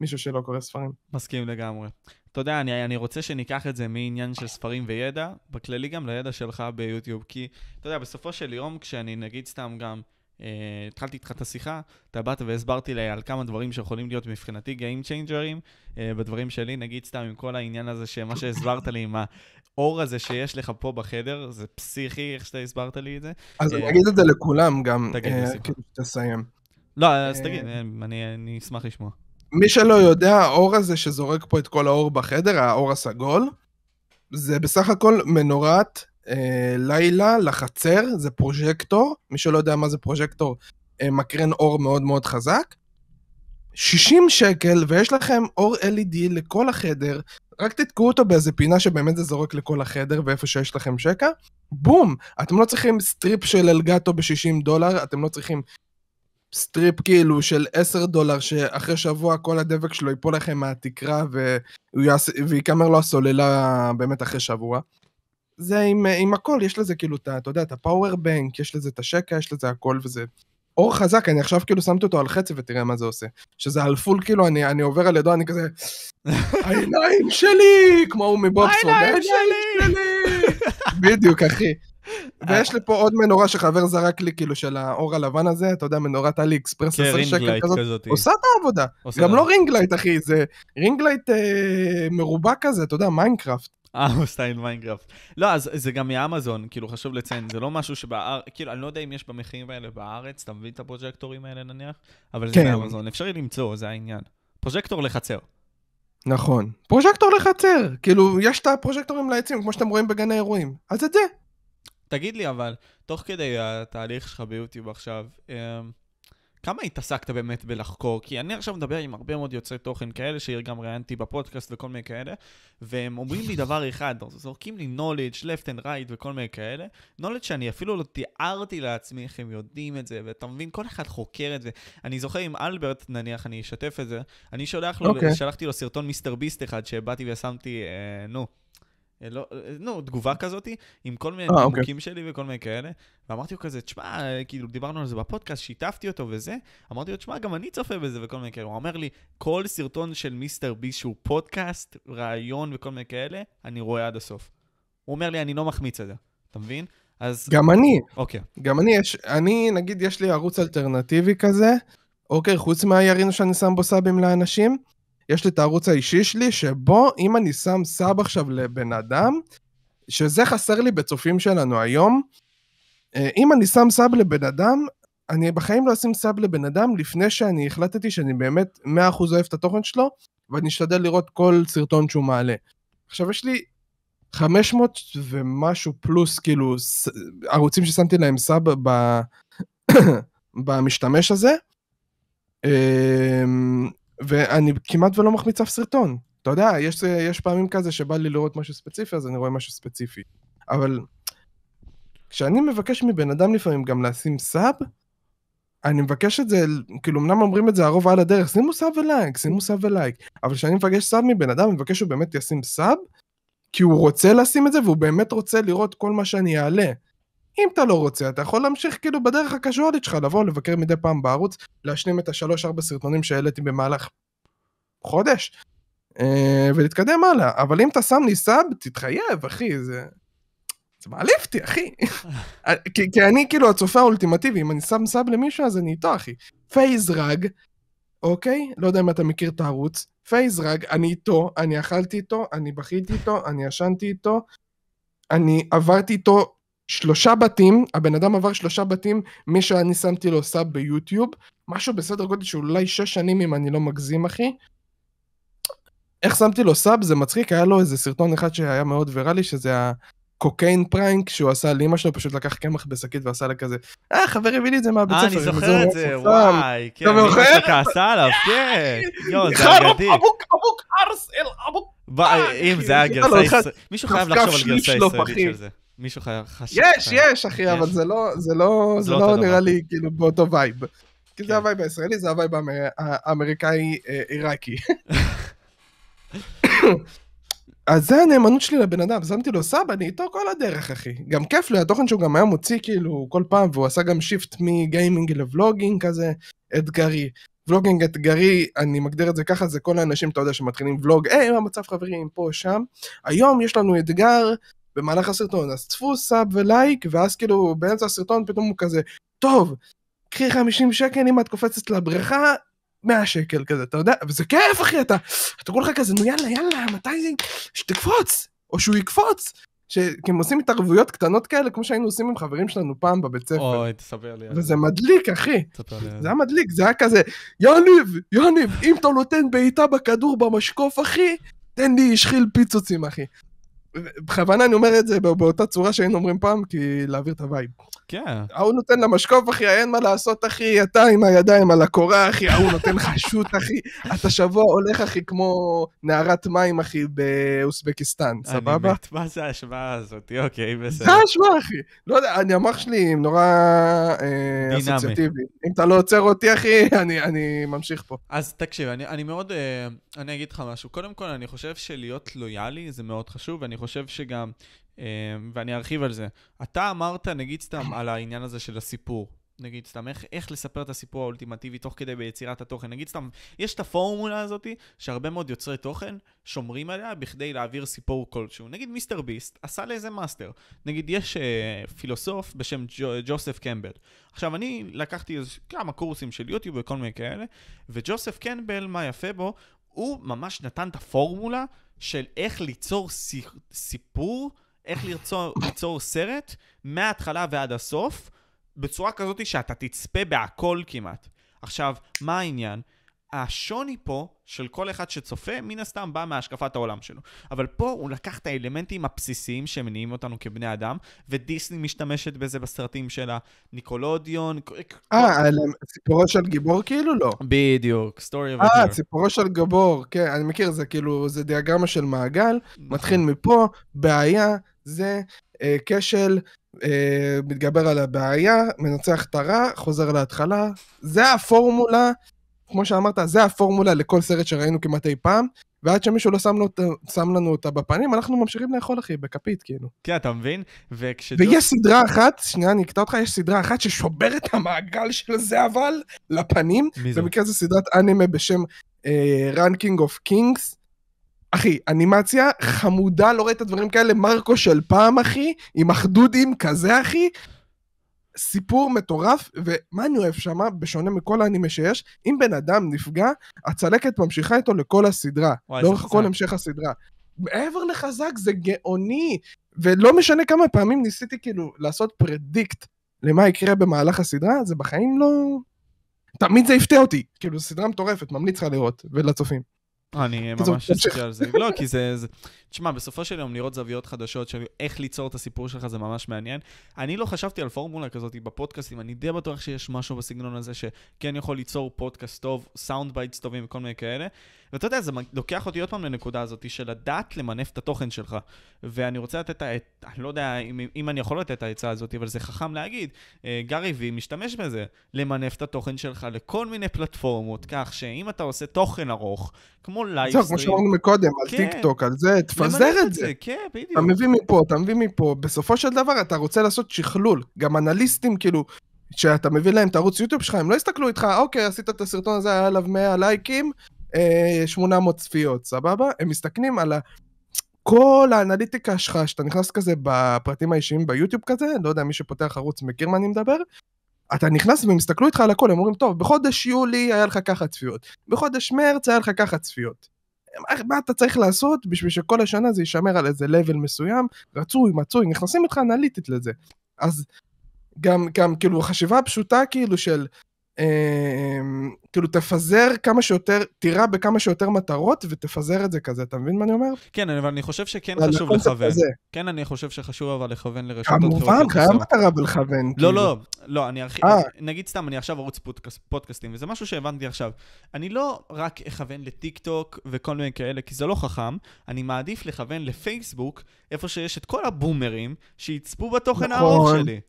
ממישהו שלא קורא ספרים.
מסכים לגמרי. אתה יודע, אני, אני רוצה שניקח את זה מעניין של ספרים וידע, בכללי גם לידע שלך ביוטיוב, כי, אתה יודע, בסופו של יום, כשאני נגיד סתם גם, אה, התחלתי איתך את השיחה, אתה באת והסברתי לי על כמה דברים שיכולים להיות מבחינתי Game Changer'ים, אה, בדברים שלי, נגיד סתם עם כל העניין הזה, שמה שהסברת לי עם האור הזה שיש לך פה בחדר, זה פסיכי, איך שאתה הסברת לי את זה.
אז
אה,
אני אגיד את זה לכולם גם,
תגיד,
אה. כאילו שתסיים.
לא, אז
אה,
תגיד, אה, אני, אני אשמח לשמוע.
מי שלא יודע, האור הזה שזורק פה את כל האור בחדר, האור הסגול, זה בסך הכל מנורת אה, לילה לחצר, זה פרוז'קטור, מי שלא יודע מה זה פרוז'קטור, אה, מקרן אור מאוד מאוד חזק. 60 שקל, ויש לכם אור LED לכל החדר, רק תתקעו אותו באיזה פינה שבאמת זה זורק לכל החדר, ואיפה שיש לכם שקע, בום! אתם לא צריכים strip של Elgato ב-60 דולר, אתם לא צריכים strip כאילו של 10 דולר, שאחרי שבוע כל הדבק שלו ייפול לכם מהתקרה וייגמר לו הסוללה באמת אחרי שבוע. זה עם, עם הכל, יש לזה כאילו, את ה- אתה יודע, את ה power bank, יש לזה את השקע, יש לזה הכל, וזה אור חזק, אני עכשיו כאילו שמתי אותו על חצי ותראה מה זה עושה. שזה על full, כאילו, אני, אני עובר על ידו, אני כזה, העיניים שלי! כמו ההוא מבובספוג,
העיניים
שלי! בדיוק, אחי. ויש לי פה עוד מנורה שחבר זרק לי, כאילו, של האור הלבן הזה, אתה יודע, מנורת עלי אקספרס,
כן,
10 שקל כזאת.
כזאת.
עושה את העבודה.
עושה
גם לא ring light, אחי, זה ring light אה, מרובע כזה, אתה יודע, Minecraft.
אה, הוא style Minecraft. לא, אז זה גם מאמזון, כאילו, חשוב לציין, זה לא משהו שבארץ, כאילו, אני לא יודע אם יש במחירים האלה בארץ, אתה מבין את הפרוג'קטורים האלה נניח? אבל זה
כן.
מאמזון, אפשרי למצוא, זה העניין. פרוג'קטור לחצר.
נכון. פרוז'קטור לחצר. כאילו, יש את הפרוז'קטורים לעצים, כמו שאתם רואים בגני אירועים. אז את זה.
תגיד לי, אבל, תוך כדי התהליך שלך ביוטיוב עכשיו, אמ, כמה התעסקת באמת בלחקור? כי אני עכשיו מדבר עם הרבה מאוד יוצרי תוכן כאלה, שגם ראיינתי בפודקאסט וכל מיני כאלה, והם אומרים לי דבר אחד, זורקים לי knowledge, left and right וכל מיני כאלה, knowledge שאני אפילו לא תיארתי לעצמי איך הם יודעים את זה, ואתה מבין, כל אחד חוקר את זה. אני זוכר עם אלברט, נניח, אני אשתף את זה, אני שולח לו,
אוקיי.
שלחתי לו סרטון מיסטר ביסט אחד, שבאתי ושמתי, אה, נו. אה, לא, אה, נו, תגובה כזאתי, עם כל מיני
אה, אוקיי.
נימוקים שלי וכל מיני כאלה, ואמרתי לו כזה, תשמע, אה, כאילו, דיברנו על זה בפודקאסט, שיתפתי אותו וזה, אמרתי לו, תשמע, גם אני צופה בזה וכל מיני כאלה. הוא אומר לי, כל סרטון של מיסטר ביסט שהוא פודקאסט, ראיון וכל מיני כאלה, אני רואה עד הסוף. הוא אומר לי, אני לא מחמיץ את זה, אתה מבין? אז,
גם אני.
אוקיי.
גם אני, יש, אני, נגיד, יש לי ערוץ אלטרנטיבי כזה, אוקיי, חוץ מהירין שאני שם בו סאבים לאנשים, יש לי את הערוץ האישי שלי, שבו אם אני שם סאב עכשיו לבן אדם, שזה חסר לי בצופים שלנו היום, אה, אם אני שם sub לבן אדם, אני בחיים לא אשים sub לבן אדם לפני שאני החלטתי שאני באמת 100% אוהב את התוכן שלו, ואני אשתדל לראות כל סרטון שהוא מעלה. עכשיו יש לי 500 ומשהו פלוס, כאילו, ערוצים ששמתי להם sub ב... במשתמש הזה, אמ, ואני כמעט ולא מחמיץ אף סרטון. אתה יודע, יש, יש פעמים כזה שבא לי לראות משהו ספציפי, אז אני רואה משהו ספציפי. אבל כשאני מבקש מבן אדם לפעמים גם לשים sub, אני מבקש את זה, כאילו אמנם אומרים את זה הרוב על הדרך, שימו sub ולייק, שימו sub ולייק, אבל כשאני מבקש sub מבן אדם, אני מבקש שהוא באמת ישים sub, כי הוא רוצה לשים את זה והוא באמת רוצה לראות כל מה שאני אעלה. אם אתה לא רוצה, אתה יכול להמשיך כאילו בדרך הקזואלית שלך, לבוא לבקר מדי פעם בערוץ, להשלים את השלוש-ארבע סרטונים שהעליתי במהלך חודש, אה, ולהתקדם הלאה. אבל אם אתה שם לי sub, תתחייב, אחי, זה... זה מעליב אותי, אחי. כי, כי אני כאילו הצופה האולטימטיבי, אם אני שם sub למישהו, אז אני איתו, אחי. FaZe Rug, אוקיי? לא יודע אם אתה מכיר את הערוץ. FaZe Rug, אני איתו, אני אכלתי איתו, אני בכיתי איתו, אני ישנתי איתו, אני עברתי איתו שלושה בתים, הבן אדם עבר שלושה בתים מי שאני שמתי לו sub ביוטיוב, משהו בסדר גודל של אולי שש שנים אם אני לא מגזים אחי. איך שמתי לו sub זה מצחיק, היה לו איזה סרטון אחד שהיה מאוד ויראלי שזה ה cocaine prank שהוא עשה לאמא שלו, פשוט לקח קמח בשקית ועשה לה כזה, אה חבר הביא לי את זה מהבית
אה,
ספר.
אני
גם
זוכר את זה,
מלפפון."
וואי, כן, אמא? שלו כעסה עליו, כן. יואו, זה אגדי.
אבוק אבוק ארס אל אבוק.
אם זה היה גרסה ישראלית, מישהו חייב לחשוב על גרסה ישראלית. של זה. מישהו חשב...
יש, יש, אחי, אבל זה לא, זה לא, זה לא נראה לי כאילו באותו vibe. כי זה
כן.
ה vibe הישראלי, זה ה vibe האמר- האמריקאי-עיראקי. אז זה הנאמנות שלי לבן אדם, שמתי לו sub, אני איתו כל הדרך, אחי. גם כיף לי, התוכן שהוא גם היה מוציא כאילו כל פעם, והוא עשה גם shift מגיימינג ל vlogging כזה, אתגרי. ולוגינג אתגרי, אני מגדיר את זה ככה, זה כל האנשים, אתה יודע, שמתחילים ולוג, היי, מה המצב חברים, פה, שם. היום יש לנו אתגר במהלך הסרטון, אז צפו סאב ולייק, ואז כאילו באמצע הסרטון פתאום הוא כזה, טוב, קחי 50 שקל אם את קופצת לבריכה, 100 שקל כזה, אתה יודע, וזה כיף אחי, אתה, אתה כולך כזה, נו יאללה, יאללה, מתי זה, שתקפוץ, או שהוא יקפוץ. ש... כי הם עושים התערבויות קטנות כאלה, כמו שהיינו עושים עם חברים שלנו פעם בבית ספר.
אוי, תספר לי.
וזה מדליק, אחי.
תספר לי על
זה
זה.
היה מדליק, זה היה כזה, יניב, יניב, אם אתה נותן בעיטה בכדור במשקוף, אחי, תן לי שחיל פיצוצים, אחי. בכוונה אני אומר את זה בא- באותה צורה שהיינו אומרים פעם, כי להעביר את ה vibe.
כן.
ההוא נותן למשקוף, אחי, אין מה לעשות, אחי, אתה עם הידיים על הקורה, אחי, ההוא נותן לך שוט, אחי, אתה שבוע הולך, אחי, כמו נערת מים, אחי, באוזבקיסטן,
אני
סבבה?
מת, מה זה ההשוואה הזאת? אוקיי, בסדר.
זה השוואה, אחי. לא יודע, אני, המוח שלי נורא אה. אסוציאטיבי. אם אתה לא עוצר אותי, אחי, אני, אני ממשיך פה.
אז תקשיב, אני, אני מאוד, אה, אני אגיד לך משהו. קודם כל, אני חושב שלהיות לויאלי זה מאוד חשוב, ואני חושב שגם, אה, ואני ארחיב על זה. אתה אמרת, נגיד סתם, על העניין הזה של הסיפור. נגיד סתם, איך, איך לספר את הסיפור האולטימטיבי תוך כדי ביצירת התוכן. נגיד סתם, יש את הפורמולה הזאת, שהרבה מאוד יוצרי תוכן שומרים עליה בכדי להעביר סיפור כלשהו. נגיד מיסטר ביסט עשה לאיזה מאסטר. נגיד יש אה, פילוסוף בשם ג'ו, ג'וסף קמבל. עכשיו, אני לקחתי איזה כמה קורסים של יוטיוב וכל מיני כאלה, וג'וסף קמבל, מה יפה בו, הוא ממש נתן את הפורמולה של איך ליצור סי, סיפור, איך ליצור, ליצור סרט, מההתחלה ועד הסוף, בצורה כזאת שאתה תצפה בהכל כמעט. עכשיו, מה העניין? השוני פה של כל אחד שצופה, מן הסתם בא מהשקפת העולם שלו. אבל פה הוא לקח את האלמנטים הבסיסיים שמניעים אותנו כבני אדם, ודיסני משתמשת בזה בסרטים שלה, ניקולודיון,
אה, על סיפורו של גיבור כאילו? לא.
בדיוק, סטורי
אה, סיפורו של גיבור, כן, אני מכיר, זה כאילו, זה דיאגרמה של מעגל, מתחיל מפה, בעיה, זה, אה, כשל, אה, מתגבר על הבעיה, מנצח את הרע, חוזר להתחלה. זה הפורמולה, כמו שאמרת, זה הפורמולה לכל סרט שראינו כמעט אי פעם, ועד שמישהו לא שם, לו, שם לנו אותה בפנים, אנחנו ממשיכים לאכול, אחי, בכפית, כאילו.
כן, אתה מבין? וכש...
ויש סדרה אחת, שנייה, אני אקטע אותך, יש סדרה אחת ששוברת את המעגל של זה, אבל, לפנים.
מי זו?
במקרה זה סדרת אנימה בשם Ranking of Kings. אחי, אנימציה חמודה, לא ראית דברים כאלה, מרקו של פעם, אחי, עם אחדודים כזה, אחי. סיפור מטורף, ומה אני אוהב שם, בשונה מכל האנימה שיש, אם בן אדם נפגע, הצלקת ממשיכה איתו לכל הסדרה, לאורך
חזק.
כל המשך הסדרה. מעבר לחזק, זה גאוני, ולא משנה כמה פעמים ניסיתי כאילו לעשות פרדיקט למה יקרה במהלך הסדרה, זה בחיים לא... תמיד זה הפתיע אותי, כאילו, זו סדרה מטורפת, ממליץ לך לראות, ולצופים.
אני ממש. אסתכל על זה. לא, כי. זה- תשמע, בסופו של יום לראות זוויות חדשות של איך ליצור את הסיפור שלך זה ממש מעניין. אני לא חשבתי על פורמולה כזאת בפודקאסטים, אני די בטוח שיש משהו בסגנון הזה שכן יכול ליצור פודקאסט טוב, sound bites טובים וכל מיני כאלה. ואתה יודע, זה לוקח אותי עוד פעם לנקודה הזאת של לדעת למנף את התוכן שלך. ואני רוצה לתת את ה... אני לא יודע אם, אם אני יכול לתת את העצה הזאת, אבל זה חכם להגיד. אה, גארי וי משתמש בזה, למנף את התוכן שלך לכל מיני פלטפורמות, כך שאם אתה עושה תוכן ארוך, כמו
זהו, כמו
לייבסטרים,
שאמרנו מקודם, על
כן.
טיק טוק, על זה, תפזר את זה.
כן, בדיוק.
אתה מביא מפה, אתה מביא מפה, בסופו של דבר אתה רוצה לעשות שכלול. גם אנליסטים, כאילו, שאתה מביא להם את הערוץ יוטיוב שלך, הם לא יסתכלו איתך, אוקיי, עשית את הסרטון הזה, היה עליו 100 לייקים, 800 צפיות, סבבה? הם מסתכלים על ה... כל האנליטיקה שלך, שאתה נכנס כזה בפרטים האישיים ביוטיוב כזה, לא יודע, מי שפותח ערוץ מכיר מה אני מדבר, אתה נכנס והם יסתכלו איתך על הכל, הם אומרים, טוב, בחודש יולי היה לך ככה צפיות, בחודש מרץ היה לך ככה צפיות. מה- מה אתה צריך לעשות בשביל שכל השנה זה יישמר על איזה level מסוים, רצוי, מצוי, נכנסים איתך אנליטית לזה. אז גם, גם כאילו חשיבה פשוטה כאילו של, אה, כאילו תפזר כמה שיותר, תירה בכמה שיותר מטרות ותפזר את זה כזה, אתה מבין מה אני אומר?
כן, אבל אני חושב שכן חשוב
הקונספט
לכוון. כן, אני חושב שחשוב אבל לכוון לרשתות
כמובן, חייב. מטרה ולכוון.
לא,
כאילו.
לא, לא, אני ארחיב,
אה.
נגיד סתם, אני עכשיו ערוץ פודקאסט, פודקאסטים, וזה משהו שהבנתי עכשיו. אני לא רק אכוון לטיק טוק וכל מיני כאלה, כי זה לא חכם, אני מעדיף לכוון לפייסבוק, איפה שיש את כל הבומרים שיצפו בתוכן
נכון.
הארוך שלי.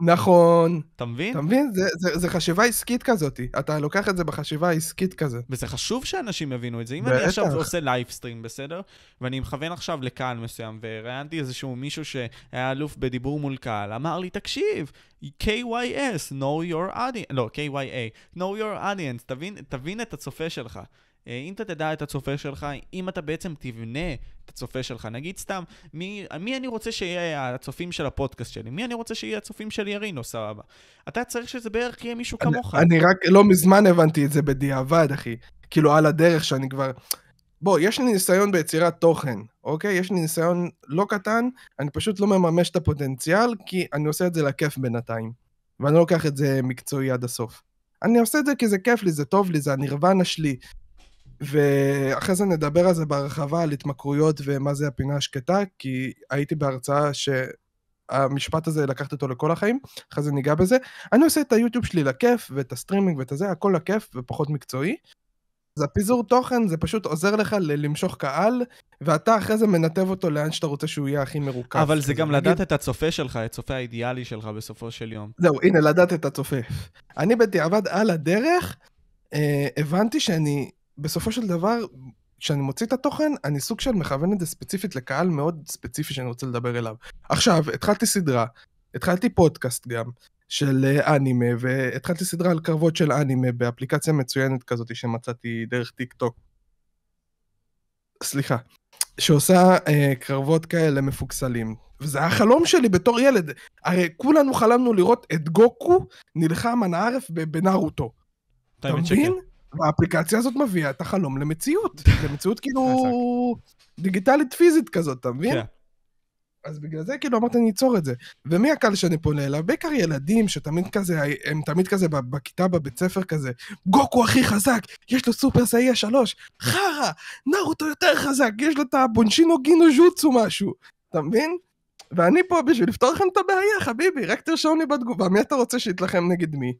נכון.
אתה מבין?
אתה מבין? זה, זה, זה חשיבה עסקית כזאת. אתה לוקח את זה בחשיבה העסקית כזה.
וזה חשוב שאנשים יבינו את זה. אם
בטח.
אני עכשיו עושה livestream, בסדר? ואני מכוון עכשיו לקהל מסוים, וראיינתי איזשהו מישהו שהיה אלוף בדיבור מול קהל, אמר לי, תקשיב, KYS, know your audience, לא, KYA, know your audience, תבין, תבין את הצופה שלך. אה, אם אתה תדע את הצופה שלך, אם אתה בעצם תבנה את הצופה שלך, נגיד סתם, מי, מי אני רוצה שיהיה הצופים של הפודקאסט שלי? מי אני רוצה שיהיה הצופים של ירינו, סבבה. אתה צריך שזה בערך יהיה מישהו כמוך.
אני, אני רק לא מזמן הבנתי את זה בדיעבד, אחי. כאילו על הדרך שאני כבר... בוא, יש לי ניסיון ביצירת תוכן, אוקיי? יש לי ניסיון לא קטן, אני פשוט לא מממש את הפוטנציאל, כי אני עושה את זה לכיף בינתיים. ואני לא לוקח את זה מקצועי עד הסוף. אני עושה את זה כי זה כיף לי, זה טוב לי, זה הנירוונה שלי. ואחרי זה נדבר על זה בהרחבה, על התמכרויות ומה זה הפינה השקטה, כי הייתי בהרצאה שהמשפט הזה, לקחת אותו לכל החיים, אחרי זה ניגע בזה. אני עושה את היוטיוב שלי לכיף, ואת הסטרימינג ואת הזה, הכל לכיף ופחות מקצועי. אז הפיזור תוכן זה פשוט עוזר לך למשוך קהל, ואתה אחרי זה מנתב אותו לאן שאתה רוצה שהוא יהיה הכי מרוכז.
אבל זה. גם לדעת את הצופה שלך, את הצופה האידיאלי שלך בסופו של יום.
זהו, הנה, לדעת את הצופה. אני בדיעבד על הדרך, אה, הבנתי שאני, בסופו של דבר, כשאני מוציא את התוכן, אני סוג של מכוון את זה ספציפית לקהל מאוד ספציפי שאני רוצה לדבר אליו. עכשיו, התחלתי סדרה, התחלתי פודקאסט גם, של אה, אנימה, והתחלתי סדרה על קרבות של אנימה באפליקציה מצוינת כזאת שמצאתי דרך טיק טוק. סליחה. שעושה אה, קרבות כאלה מפוקסלים. וזה היה חלום שלי בתור ילד. הרי כולנו חלמנו לראות את גוקו נלחם על הערף בנארוטו. אתה מבין?
שכן.
והאפליקציה הזאת מביאה את החלום למציאות. למציאות כאילו דיגיטלית פיזית כזאת, אתה מבין?
כן.
אז בגלל זה כאילו אמרתי אני אצור את זה. ומי הקהל שאני פונה אליו? בעיקר ילדים שתמיד כזה, הם תמיד כזה בכיתה בבית ספר כזה, גוקו הכי חזק, יש לו Super Saiyan שלוש, חרא, נארוטו יותר חזק, יש לו את ה bunshin no jutsu משהו, אתה מבין? ואני פה בשביל לפתור לכם את הבעיה, חביבי, רק תרשום לי בתגובה מי אתה רוצה שיתלחם נגד מי.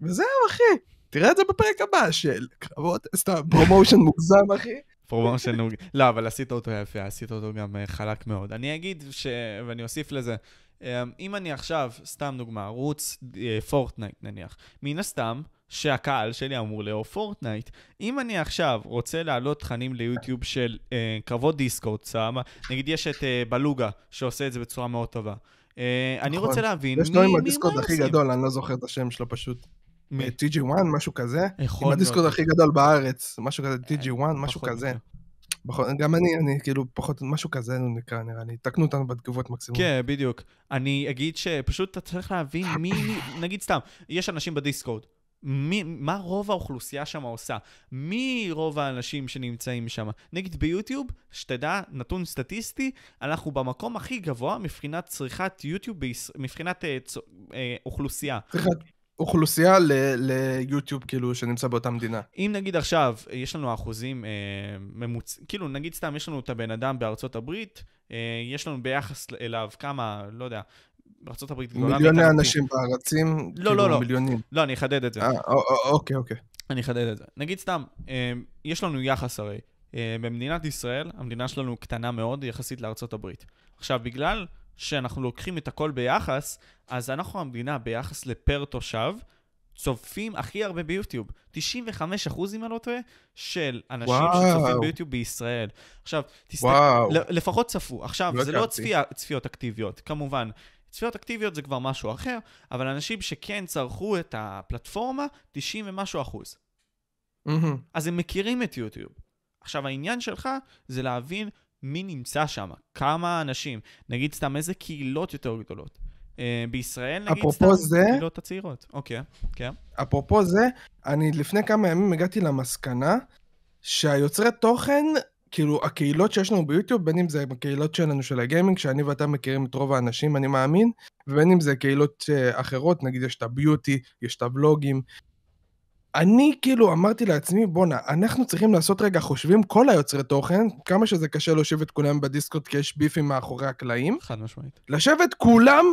וזהו, אחי. תראה את זה בפרק הבא של קרבות, סתם, promotion מוגזם, אחי.
promotion מוג... לא, אבל עשית אותו יפה, עשית אותו גם אה, חלק מאוד. אני אגיד, ש... ואני אוסיף לזה, אה, אם אני עכשיו, סתם דוגמה, ערוץ אה, פורטנייט נניח, מן הסתם, שהקהל שלי אמור לאהוב פורטנייט. אם אני עכשיו רוצה להעלות תכנים ליוטיוב של אה, קרבות דיסקורד, סבבה, נגיד יש את אה, בלוגה שעושה את זה בצורה מאוד טובה. אה, אני
נכון.
רוצה להבין
יש לו
מי-
עם
מי-
הדיסקורד
מה
הכי
עושים?
גדול, אני לא זוכר את השם שלו פשוט.
מי?
TG1, משהו כזה. עם
להיות.
הכי גדול בארץ, משהו כזה, TG1, משהו
פחות
כזה. גם אני, אני כאילו פחות, משהו כזה נקרא נראה לי. תקנו אותנו בתגובות מקסימום.
כן, בדיוק. אני אגיד שפשוט אתה צריך להבין מי, נגיד סתם, יש אנשים בדיסקורד. מי, מה רוב האוכלוסייה שם עושה? מי רוב האנשים שנמצאים שם? נגיד ביוטיוב, שתדע, נתון סטטיסטי, אנחנו במקום הכי גבוה מבחינת צריכת יוטיוב, ביש... מבחינת אה, צ... אה, אוכלוסייה.
להיות אוכלוסייה ליוטיוב כאילו שנמצא באותה מדינה.
אם נגיד עכשיו, יש לנו אחוזים אה, ממוצ... כאילו נגיד סתם, יש לנו את הבן אדם בארצות הברית, אה, יש לנו ביחס אליו כמה, לא יודע, בארצות הברית גדולה
מיליוני. אנשים בארצים,
לא,
כאילו
לא, לא.
מיליונים.
לא, אני אחדד את זה.
אה, אוקיי, אוקיי.
אני אחדד את זה. נגיד סתם, אה, יש לנו יחס הרי. אה, במדינת ישראל, המדינה שלנו קטנה מאוד יחסית לארצות הברית. עכשיו, בגלל שאנחנו לוקחים את הכל ביחס, אז אנחנו המדינה ביחס לפר תושב, צופים הכי הרבה ביוטיוב. 95 אחוז, אם אני לא טועה, של אנשים
וואו.
שצופים ביוטיוב בישראל. עכשיו, תסתכל. לפחות צפו. עכשיו,
לא
זה לא. צפייה, צפיות אקטיביות, כמובן. צפיות אקטיביות זה כבר משהו אחר, אבל אנשים שכן צרכו את הפלטפורמה, 90 ומשהו אחוז.
מהמם.
אז הם מכירים את יוטיוב. עכשיו, העניין שלך זה להבין מי נמצא שם, כמה אנשים, נגיד סתם איזה קהילות יותר גדולות. Uh, בישראל, נגיד סתם
זה-
קהילות הצעירות. אוקיי, כן.
אפרופו זה, אני לפני כמה ימים הגעתי למסקנה שהיוצרי תוכן, כאילו הקהילות שיש לנו ביוטיוב, בין אם זה הקהילות שלנו של הגיימינג, שאני ואתה מכירים את רוב האנשים, אני מאמין, ובין אם זה קהילות אה, אחרות, נגיד יש את הביוטי, יש את הבלוגים. אני כאילו אמרתי לעצמי, בואנה, אנחנו צריכים לעשות רגע חושבים, כל היוצרי תוכן, כמה שזה קשה להושיב את כולם בדיסקוט כי יש ביפים מאחורי הקלעים,
חד משמעית.
לשבת כולם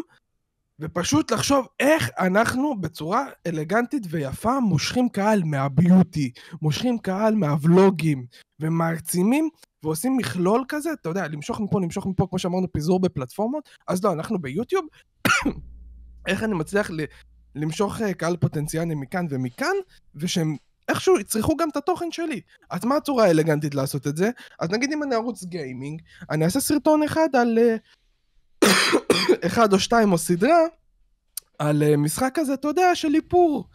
ופשוט לחשוב איך אנחנו בצורה אלגנטית ויפה מושכים קהל מהביוטי, מושכים קהל מהוולוגים, ומעצימים ועושים מכלול כזה, אתה יודע, למשוך מפה, למשוך מפה, כמו שאמרנו, פיזור בפלטפורמות, אז לא, אנחנו ביוטיוב, איך אני מצליח ל- למשוך אה, קהל פוטנציאלי מכאן ומכאן, ושהם איכשהו יצרכו גם את התוכן שלי. אז מה הצורה האלגנטית לעשות את זה? אז נגיד אם אני ערוץ גיימינג, אני אעשה סרטון אחד על... אה, אחד או שתיים או סדרה, על אה, משחק כזה, אתה יודע, של איפור.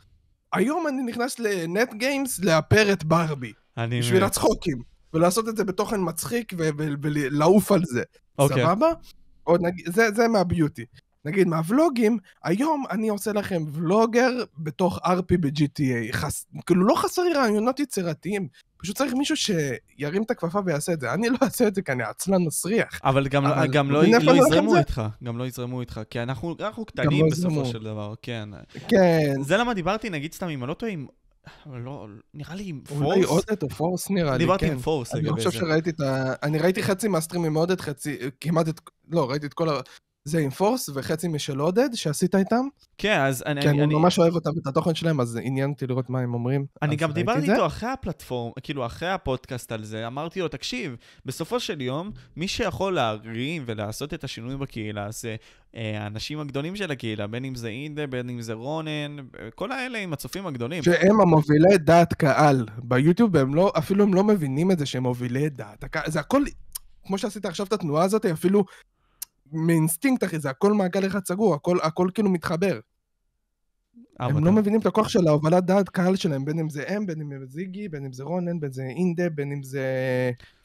היום אני נכנס לנט גיימס לאפר את ברבי,
אני...
בשביל הצחוקים, ולעשות את זה בתוכן מצחיק ולעוף על זה.
אוקיי.
סבבה? או נגיד, זה, זה מהביוטי. נגיד מהוולוגים, היום אני עושה לכם ולוגר בתוך RP ב-GTA. חס... כאילו לא חסר לי רעיונות יצירתיים, פשוט צריך מישהו שירים את הכפפה ויעשה את זה. אני לא אעשה את זה כי אני עצלן מסריח.
אבל גם,
אבל
גם לא, לא
אני
יזרמו? איתך, גם לא יזרמו איתך, כי אנחנו, אנחנו קטנים
לא
בסופו. של דבר, כן.
כן,
זה למה דיברתי, נגיד סתם, אם אני לא טועה, עם... לא, נראה לי עם
אולי
פורס.
עודד או פורס נראה לי,
דיברתי
כן.
עם פורס
אני לא
לגבי
חושב
זה.
שראיתי את ה... אני ראיתי חצי מהסטרימים מעודד, חצי... כמעט את... לא, ראיתי את כל ה... זה עם פורס וחצי משל עודד שעשית איתם.
כן, אז אני...
כי אני
אני-
ממש אוהב אותם ואת התוכן שלהם, אז עניין אותי לראות מה הם אומרים.
אני גם דיברתי. איתו אחרי ה platform, כאילו אחרי הפודקאסט על זה, אמרתי לו, תקשיב, בסופו של יום, מי שיכול להרים ולעשות את השינוי בקהילה זה אה, האנשים הגדולים של הקהילה, בין אם זה אינדה, בין אם זה רונן, אה, כל האלה עם הצופים הגדולים.
שהם המובילי דעת קהל. ביוטיוב הם לא, אפילו הם לא מבינים את זה שהם מובילי דעת הקהל. זה הכל, כמו שעשית עכשיו את התנועה הזאת, אפילו מאינסטינקט, אחי, זה הכל מעגל אחד סגור, הכל, הכל כאילו מתחבר.
אה,
הם לא מבינים את הכוח של ההובלת דעת קהל שלהם, בין אם זה הם, בין אם זה זיגי, בין אם זה רונן, בין אם זה אינדה, בין אם זה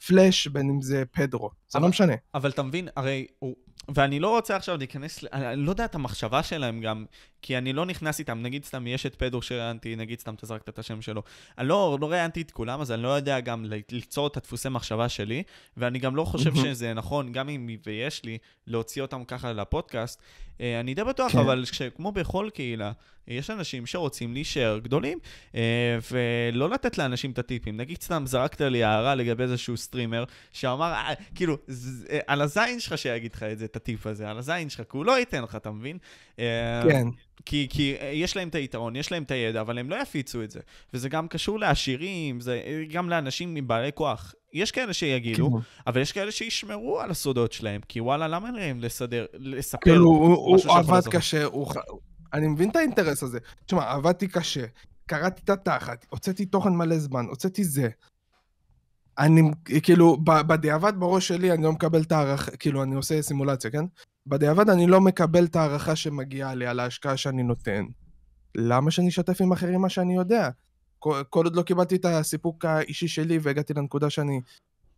פלאש, בין אם זה פדרו. זה
אבל-
לא משנה.
אבל אתה מבין, הרי הוא... ואני לא רוצה עכשיו להיכנס, אני לא יודע את המחשבה שלהם גם, כי אני לא נכנס איתם, נגיד סתם יש את פדור שראיינתי, נגיד סתם אתה זרקת את השם שלו. אני לא, לא ראיינתי את כולם, אז אני לא יודע גם ליצור את הדפוסי מחשבה שלי, ואני גם לא חושב. שזה נכון, גם אם ויש לי, להוציא אותם ככה לפודקאסט. אה, אני די בטוח,
כן.
אבל כמו בכל קהילה, יש אנשים שרוצים להישאר גדולים, אה, ולא לתת לאנשים את הטיפים. נגיד סתם זרקת לי הערה לגבי איזשהו סטרימר, שאמר, "אה, כאילו, ז- אה, על הזין שלך שיגיד לך את זה, את הטיפ הזה, על הזין שלך, כי הוא לא ייתן לך, אתה מבין? אה,
כן.
כי, כי אה, יש להם את היתרון, יש להם את הידע, אבל הם לא יפיצו את זה. וזה גם קשור לעשירים, זה גם לאנשים עם בעלי כוח. יש כאלה שיגידו,
כאילו,
אבל יש כאלה שישמרו על הסודות שלהם, כי וואלה, למה להם לסדר, לספר
כאילו, הוא הוא
שיכול
עבד
לעזור?
קשה, הוא אני מבין את האינטרס הזה. תשמע, עבדתי קשה, קראתי את התחת, הוצאתי תוכן מלא זמן, הוצאתי זה. אני, כאילו, בדיעבד בראש שלי אני לא מקבל את הערכה, כאילו, אני עושה סימולציה, כן? בדיעבד אני לא מקבל את ההערכה שמגיעה לי על ההשקעה שאני נותן. למה שאני אשתף עם אחרים מה שאני יודע? כל, כל עוד לא קיבלתי את הסיפוק האישי שלי והגעתי לנקודה שאני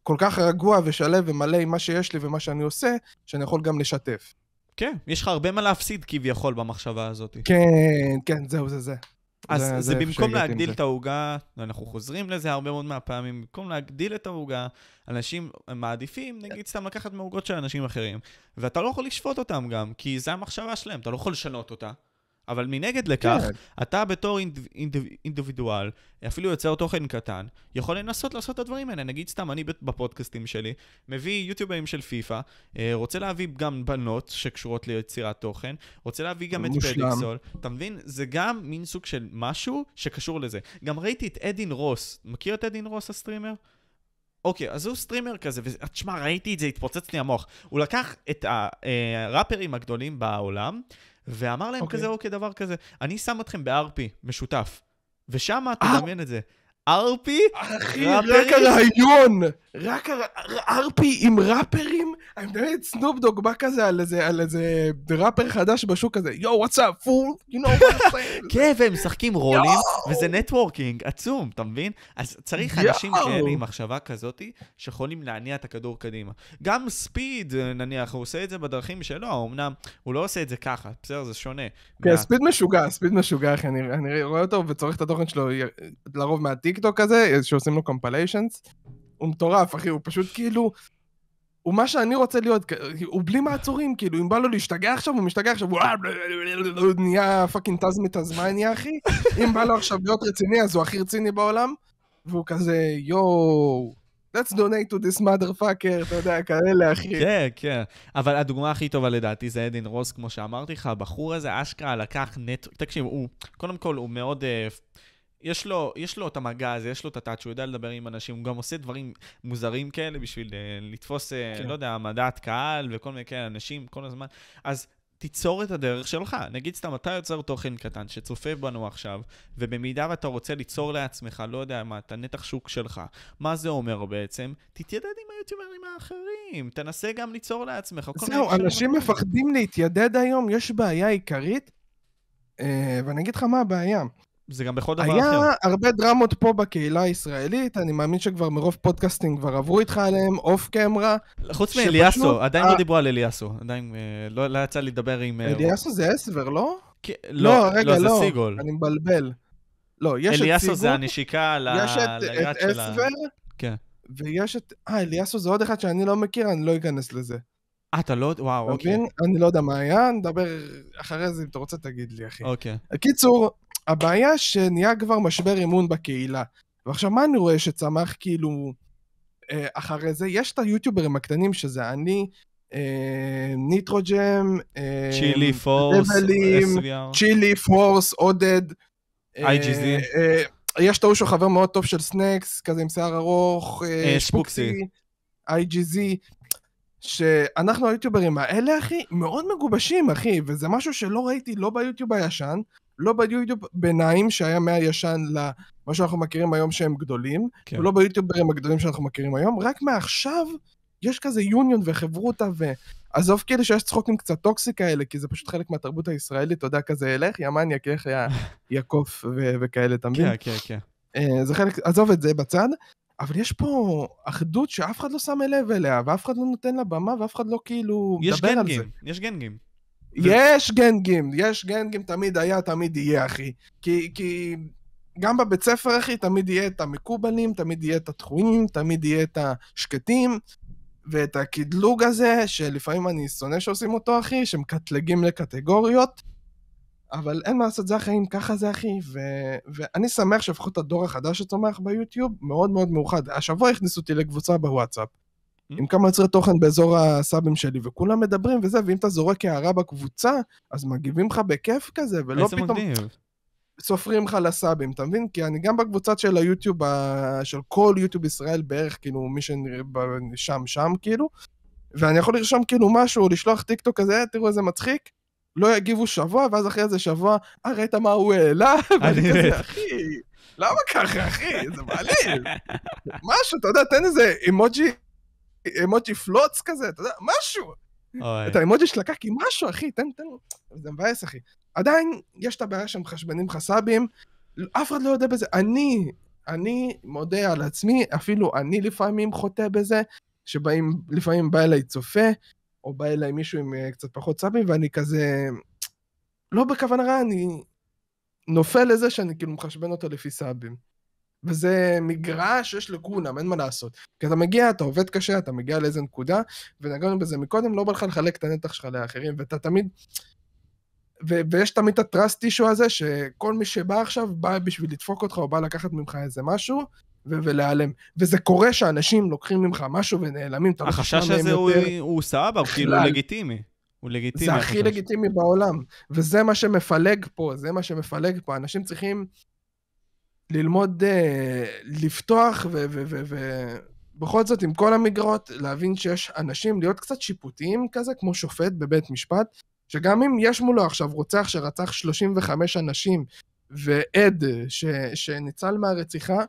כל כך רגוע ושלב ומלא עם מה שיש לי ומה שאני עושה, שאני יכול גם לשתף.
כן, יש לך הרבה מה להפסיד כביכול במחשבה הזאת.
כן, כן, זהו, זה זה.
אז
זה-
זה,
זה
במקום להגדיל. את העוגה, ואנחנו חוזרים לזה הרבה מאוד מהפעמים, במקום להגדיל את העוגה, אנשים מעדיפים, נגיד סתם לקחת מעוגות של אנשים אחרים, ואתה לא יכול לשפוט אותם גם, כי זה המחשבה שלהם, אתה לא יכול לשנות אותה. אבל מנגד לכך,
כן.
אתה בתור אינד, אינד, אינדיבידואל, אפילו יוצר תוכן קטן, יכול לנסות לעשות את הדברים האלה. נגיד סתם, אני בפודקאסטים שלי, מביא יוטיוברים של פיפא, אה, רוצה להביא גם בנות שקשורות ליצירת תוכן, רוצה להביא גם את. פדיקסול. אתה מבין? זה גם מין סוג של משהו שקשור לזה. גם ראיתי את אדין רוס. מכיר את אדין רוס הסטרימר? אוקיי, אז הוא סטרימר כזה, ותשמע, ראיתי את זה, התפוצץ לי המוח. הוא לקח את הראפרים הגדולים בעולם, ואמר להם
אוקיי.
כזה, אוקיי, דבר כזה, אני שם אתכם ב-RP, משותף. ושם,
אה.
תדמיין את זה. RP?
אחי? רק הרעיון, רק RP עם ראפרים, אני מדמיין את סנופ דוג בא כזה על איזה, על איזה ראפר חדש בשוק הזה, yo, what's up, fool, you know what I'm saying.
כן, והם משחקים רולים! וזה נטוורקינג עצום, אתה מבין? אז צריך! אנשים כאלה עם מחשבה כזאתי, שיכולים להניע את הכדור קדימה. גם ספיד, נניח, הוא עושה את זה בדרכים שלו, אמנם הוא לא עושה את זה ככה, בסדר, זה שונה.
כן,
מה-
ספיד משוגע, ספיד משוגע, אחי, אני, אני רואה אותו וצורך את התוכן שלו י- לרוב מהטיקטוק הזה, שעושים לו compilations. הוא מטורף, אחי, הוא פשוט כאילו... הוא מה שאני רוצה להיות, כ- הוא בלי מעצורים, כאילו, אם בא לו להשתגע עכשיו, הוא משתגע עכשיו, הוא נהיה fucking טז מטזמניה, אחי. אם בא לו עכשיו להיות רציני, אז הוא הכי רציני בעולם, והוא כזה, יואו, let's donate to this motherfucker, אתה יודע, כאלה, אחי.
כן, כן. אבל הדוגמה הכי טובה לדעתי זה אדין רוס, כמו שאמרתי לך, הבחור הזה אשכרה לקח נט... תקשיב, הוא, קודם כל, הוא מאוד... Uh, יש לו, יש לו את המגע הזה, יש לו את הטאץ', הוא יודע לדבר עם אנשים, הוא גם עושה דברים מוזרים כאלה בשביל uh, לתפוס, uh, כן. לא יודע, מדעת קהל וכל מיני כאלה אנשים כל הזמן. אז תיצור את הדרך שלך. נגיד סתם, אתה יוצר תוכן קטן שצופה בנו עכשיו, ובמידה ואתה רוצה ליצור לעצמך, לא יודע מה, את הנתח שוק שלך, מה זה אומר בעצם? תתיידד עם היוטיוברים האחרים, תנסה גם ליצור לעצמך.
זהו, אנשים מפחדים להתיידד היום, יש בעיה עיקרית, אה, ואני אגיד לך מה הבעיה.
זה גם בכל דבר
היה
אחר.
היה הרבה דרמות פה בקהילה הישראלית, אני מאמין שכבר מרוב פודקאסטים כבר עברו איתך עליהם, אוף קמרה.
חוץ מאליאסו, עדיין לא דיברו על אליאסו, עדיין אה, לא, לא יצא לי לדבר עם...
אה, אליאסו זה אסבר, לא?
לא, לא, רגע, לא, זה סיגול.
אני מבלבל. לא, יש את סיגול.
אליאסו זה הנשיקה ליד
שלה. יש את אסבר,
כן.
ויש את... אה, אליאסו זה עוד אחד שאני לא מכיר, אני לא אכנס לזה.
אה, אתה לא... וואו, אוקיי.
אני לא יודע מה היה, נדבר אחרי זה, אם אתה רוצה תגיד לי, אחי.
אוקיי.
קיצור, הבעיה שנהיה כבר משבר אמון בקהילה. ועכשיו, מה אני רואה שצמח כאילו אה, אחרי זה? יש את היוטיוברים הקטנים, שזה אני, אה, ניטרוג'ם,
אה, צ'ילי פורס,
צ'ילי פורס, עודד.
IGZ.
יש את ההוא שהוא חבר מאוד טוב של סנקס, כזה עם שיער ארוך,
שפוקסי.
IGZ. שאנחנו היוטיוברים האלה, אחי, מאוד מגובשים, אחי, וזה משהו שלא ראיתי לא ביוטיוב הישן, לא ביוטיוב ביניים, שהיה מהישן למה שאנחנו מכירים היום שהם גדולים, כן. ולא ביוטיוברים הגדולים שאנחנו מכירים היום, רק מעכשיו יש כזה יוניון וחברותה, ועזוב כאילו שיש צחוקים קצת טוקסי כאלה, כי זה פשוט חלק מהתרבות הישראלית, אתה יודע, כזה ילך, יא מניאק, ילך יעקוף וכאלה, אתה מבין?
כן, כן, כן.
אה, זה חלק, עזוב את זה בצד, אבל יש פה אחדות שאף אחד לא שם לב אליה, ואף אחד לא נותן לה במה, ואף אחד לא כאילו מדבר על זה.
יש גנגים,
יש גנגים, יש גנגים, תמיד היה, תמיד יהיה, אחי. כי, כי גם בבית ספר, אחי, תמיד יהיה את המקובלים, תמיד יהיה את התחומים, תמיד יהיה את השקטים, ואת הקדלוג הזה, שלפעמים אני שונא שעושים אותו, אחי, שמקטלגים לקטגוריות. אבל אין מה לעשות, זה החיים, ככה זה אחי, ו... ואני שמח שלפחות הדור החדש שצומח ביוטיוב מאוד מאוד מאוחד. השבוע הכניסו אותי לקבוצה בוואטסאפ. עם כמה יוצרי תוכן באזור הסאבים שלי, וכולם מדברים וזה, ואם אתה זורק הערה בקבוצה, אז מגיבים לך בכיף כזה, ולא פתאום... מגניב. סופרים לך לסאבים, אתה מבין? כי אני גם בקבוצת של היוטיוב, של כל יוטיוב ישראל בערך, כאילו, מי ששם, שם, כאילו, ואני יכול לרשום כאילו משהו, לשלוח טיקטוק כזה, תראו איזה מצחיק, לא יגיבו שבוע, ואז אחרי איזה שבוע, אה, ראית מה הוא העלה? ואני כזה, אחי, למה ככה, אחי? זה מעליב. משהו, אתה יודע, תן איזה אימוג'י, אימוג'י פלוץ כזה, אתה יודע, משהו. את האימוג'י של הקקי, משהו, אחי, תן, תן. זה מבאס, אחי. עדיין, יש את הבעיה שהם מחשבנים לך סאבים, אף אחד לא יודע בזה. אני, אני מודה על עצמי, אפילו אני לפעמים חוטא בזה, שבאים, לפעמים בא אליי צופה, או בא אליי מישהו עם uh, קצת פחות סאבים, ואני כזה... לא בכוונה רעה, אני נופל לזה שאני כאילו מחשבן אותו לפי סאבים. וזה מגרש שיש לכולם, אין מה לעשות. כי אתה מגיע, אתה עובד קשה, אתה מגיע לאיזה נקודה, ונגענו בזה מקודם, לא בא לך לחלק את הנתח שלך לאחרים, ואתה תמיד... ו- ויש תמיד את הטראסט אישו הזה, שכל מי שבא עכשיו, בא בשביל לדפוק אותך, או בא לקחת ממך איזה משהו, ו- ולהיעלם. וזה קורה שאנשים לוקחים ממך משהו ונעלמים, אתה
לא החשש הזה הוא, יותר... הוא סבבה, הוא כאילו לגיטימי. הוא לגיטימי.
זה הכי לגיטימי בעולם. וזה מה שמפלג פה, זה מה שמפלג פה. אנשים צריכים ללמוד uh, לפתוח, ובכל זאת, עם כל המגרות, להבין שיש אנשים, להיות קצת שיפוטיים כזה, כמו שופט בבית משפט, שגם אם יש מולו עכשיו רוצח שרצח 35 אנשים, ועד ש, שניצל מהרציחה,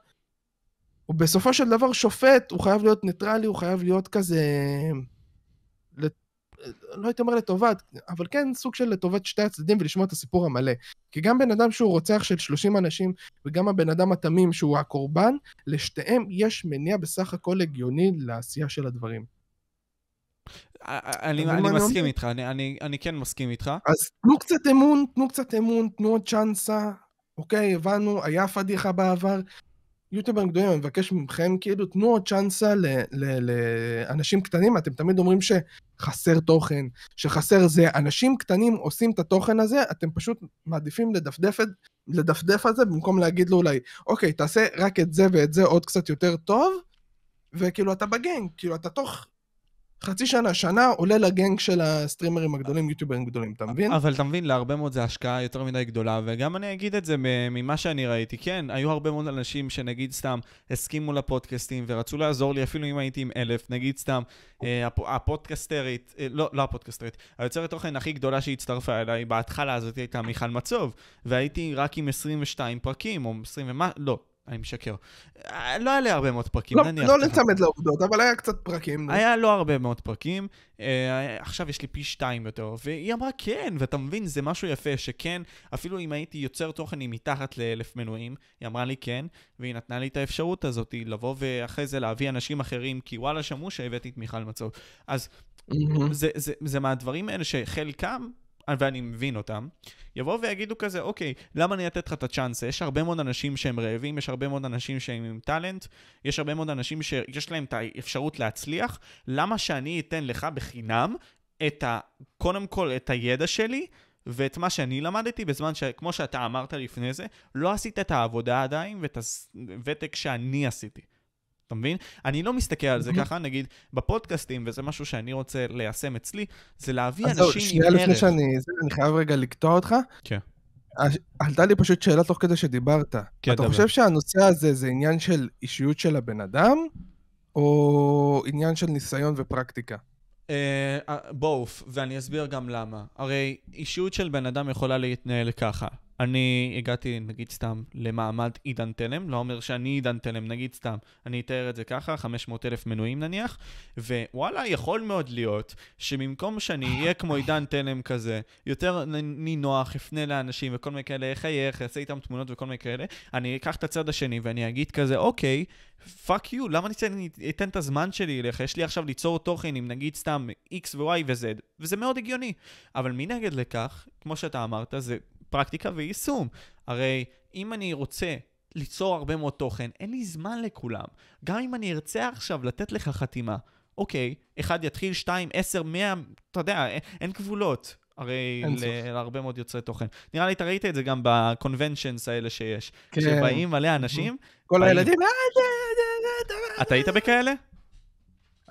הוא בסופו של דבר שופט, הוא חייב להיות ניטרלי, הוא חייב להיות כזה... לא הייתי אומר לטובת, אבל כן סוג של לטובת שתי הצדדים ולשמוע את הסיפור המלא. כי גם בן אדם שהוא רוצח של 30 אנשים, וגם הבן אדם התמים שהוא הקורבן, לשתיהם יש מניע בסך הכל הגיוני לעשייה של הדברים.
אני, אני מסכים איתך, אני, אני, אני כן מסכים איתך.
אז תנו קצת אמון, תנו קצת אמון, תנו עוד צ'אנסה. אוקיי, הבנו, היה פדיחה בעבר, יוטיוברים גדולים, אני מבקש מכם, כאילו, תנו עוד צ'אנסה לאנשים קטנים, אתם תמיד אומרים שחסר תוכן, שחסר זה. אנשים קטנים עושים את התוכן הזה, אתם פשוט מעדיפים לדפדף, לדפדף על זה, במקום להגיד לו אולי, אוקיי, תעשה רק את זה ואת זה עוד קצת יותר טוב, וכאילו אתה בגנג, כאילו אתה תוך חצי שנה, שנה, עולה לגנג של הסטרימרים הגדולים, יוטיוברים גדולים, אתה מבין?
אבל אתה מבין, להרבה מאוד זה השקעה יותר מדי גדולה, וגם אני אגיד את זה ממה שאני ראיתי. כן, היו הרבה מאוד אנשים שנגיד סתם הסכימו לפודקאסטים ורצו לעזור לי, אפילו אם הייתי עם אלף, נגיד סתם, אה, הפ, הפודקסטרית, אה, לא, לא הפודקסטרית, היוצרת תוכן הכי גדולה שהצטרפה אליי, בהתחלה הזאת הייתה מיכל מצוב, והייתי רק עם 22 פרקים, או 20 ומה, לא, אני משקר. אה, לא היה לי הרבה מאוד פרקים,
לא,
נניח.
לא נצמד לעובדות, אבל היה קצת פרקים.
היה לא הרבה מאוד פרקים. אה, עכשיו יש לי פי שתיים יותר, והיא אמרה כן, ואתה מבין, זה משהו יפה, שכן, אפילו אם הייתי יוצר תוכן עם מתחת לאלף מנויים, היא אמרה לי כן, והיא נתנה לי את האפשרות הזאת לבוא ואחרי זה להביא אנשים אחרים, כי וואלה, שמעו שהבאתי את מיכל מצוב. אז זה, זה, זה מהדברים האלה שחלקם ואני מבין אותם, יבואו ויגידו כזה, אוקיי, למה אני אתת לך את הצ'אנס? יש הרבה מאוד אנשים שהם רעבים, יש הרבה מאוד אנשים שהם עם טאלנט, יש הרבה מאוד אנשים שיש להם את האפשרות להצליח, למה שאני אתן לך בחינם את ה... קודם כל את הידע שלי, ואת מה שאני למדתי בזמן שכמו שאתה אמרת לפני זה, לא עשית את העבודה עדיין ואת הוותק שאני עשיתי. אתה מבין? אני לא מסתכל על זה ככה, נגיד, בפודקאסטים, וזה משהו שאני רוצה ליישם אצלי, זה להביא אנשים עם ערך. אז
שנייה לפני שאני... אני חייב רגע לקטוע אותך.
כן.
עלתה לי פשוט שאלה תוך כדי שדיברת. כן, אתה חושב שהנושא הזה זה עניין של אישיות של הבן אדם, או עניין של ניסיון ופרקטיקה?
בואו, ואני אסביר גם למה. הרי אישיות של בן אדם יכולה להתנהל ככה. אני הגעתי, נגיד סתם, למעמד עידן תלם, לא אומר שאני עידן תלם, נגיד סתם, אני אתאר את זה ככה, 500 אלף מנויים נניח, ווואלה, יכול מאוד להיות שבמקום שאני אהיה כמו עידן תלם כזה, יותר נינוח, אפנה לאנשים וכל מיני כאלה, אחייך, אעשה איתם תמונות וכל מיני כאלה, אני אקח את הצד השני ואני אגיד כזה, אוקיי, fuck you, למה אני אתן את הזמן שלי אליך? יש לי עכשיו ליצור תוכן עם נגיד סתם X ו-Y ו-Z, וזה מאוד הגיוני. אבל מנגד לכך, כמו שאתה אמרת, זה פרקטיקה ויישום. הרי אם אני רוצה ליצור הרבה מאוד תוכן, אין לי זמן לכולם. גם אם אני ארצה עכשיו לתת לך חתימה, אוקיי, אחד יתחיל, שתיים, עשר, מאה, אתה יודע, אין, אין גבולות. הרי להרבה מאוד יוצרי תוכן. נראה לי, אתה ראית את זה גם בקונבנצ'נס האלה שיש. כן. כשבאים מלא אנשים...
כל הילדים...
אתה היית בכאלה?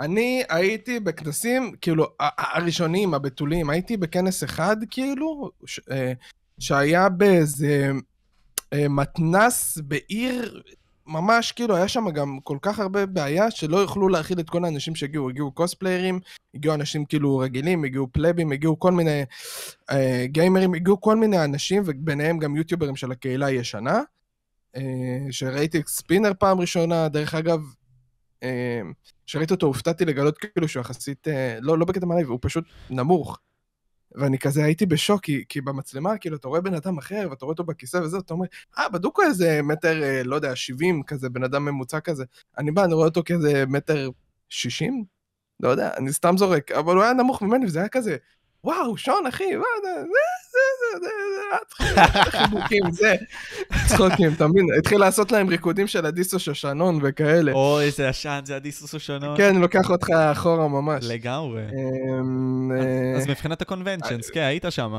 אני הייתי בכנסים, כאילו, הראשונים, הבתולים, הייתי בכנס אחד, כאילו, שהיה באיזה אה, מתנס בעיר, ממש כאילו היה שם גם כל כך הרבה בעיה שלא יוכלו להכיל את כל האנשים שהגיעו, הגיעו קוספליירים, הגיעו אנשים כאילו רגילים, הגיעו פלאבים, הגיעו כל מיני אה, גיימרים, הגיעו כל מיני אנשים וביניהם גם יוטיוברים של הקהילה הישנה, אה, שראיתי ספינר פעם ראשונה, דרך אגב, אה, כשראיתי אותו הופתעתי לגלות כאילו שהוא יחסית, אה, לא, לא בקטע מעליב, הוא פשוט נמוך. ואני כזה הייתי בשוק, כי, כי במצלמה, כאילו, אתה רואה בן אדם אחר, ואתה רואה אותו בכיסא וזה, אתה אומר, אה, בדוק איזה מטר, אה, לא יודע, 70 כזה, בן אדם ממוצע כזה. אני בא, אני רואה אותו כאיזה מטר 60? לא יודע, אני סתם זורק, אבל הוא היה נמוך ממני, וזה היה כזה, וואו, שון, אחי, מה זה, זה, זה, זה, זה, חיבוקים, זה, צחוקים, אתה מבין? התחיל לעשות להם ריקודים של אדיסו שושנון וכאלה.
או, איזה עשן, זה אדיסו שושנון.
כן, אני לוקח אותך אחורה ממש.
לגמרי. אז מבחינת ה conventions, כן, היית שם.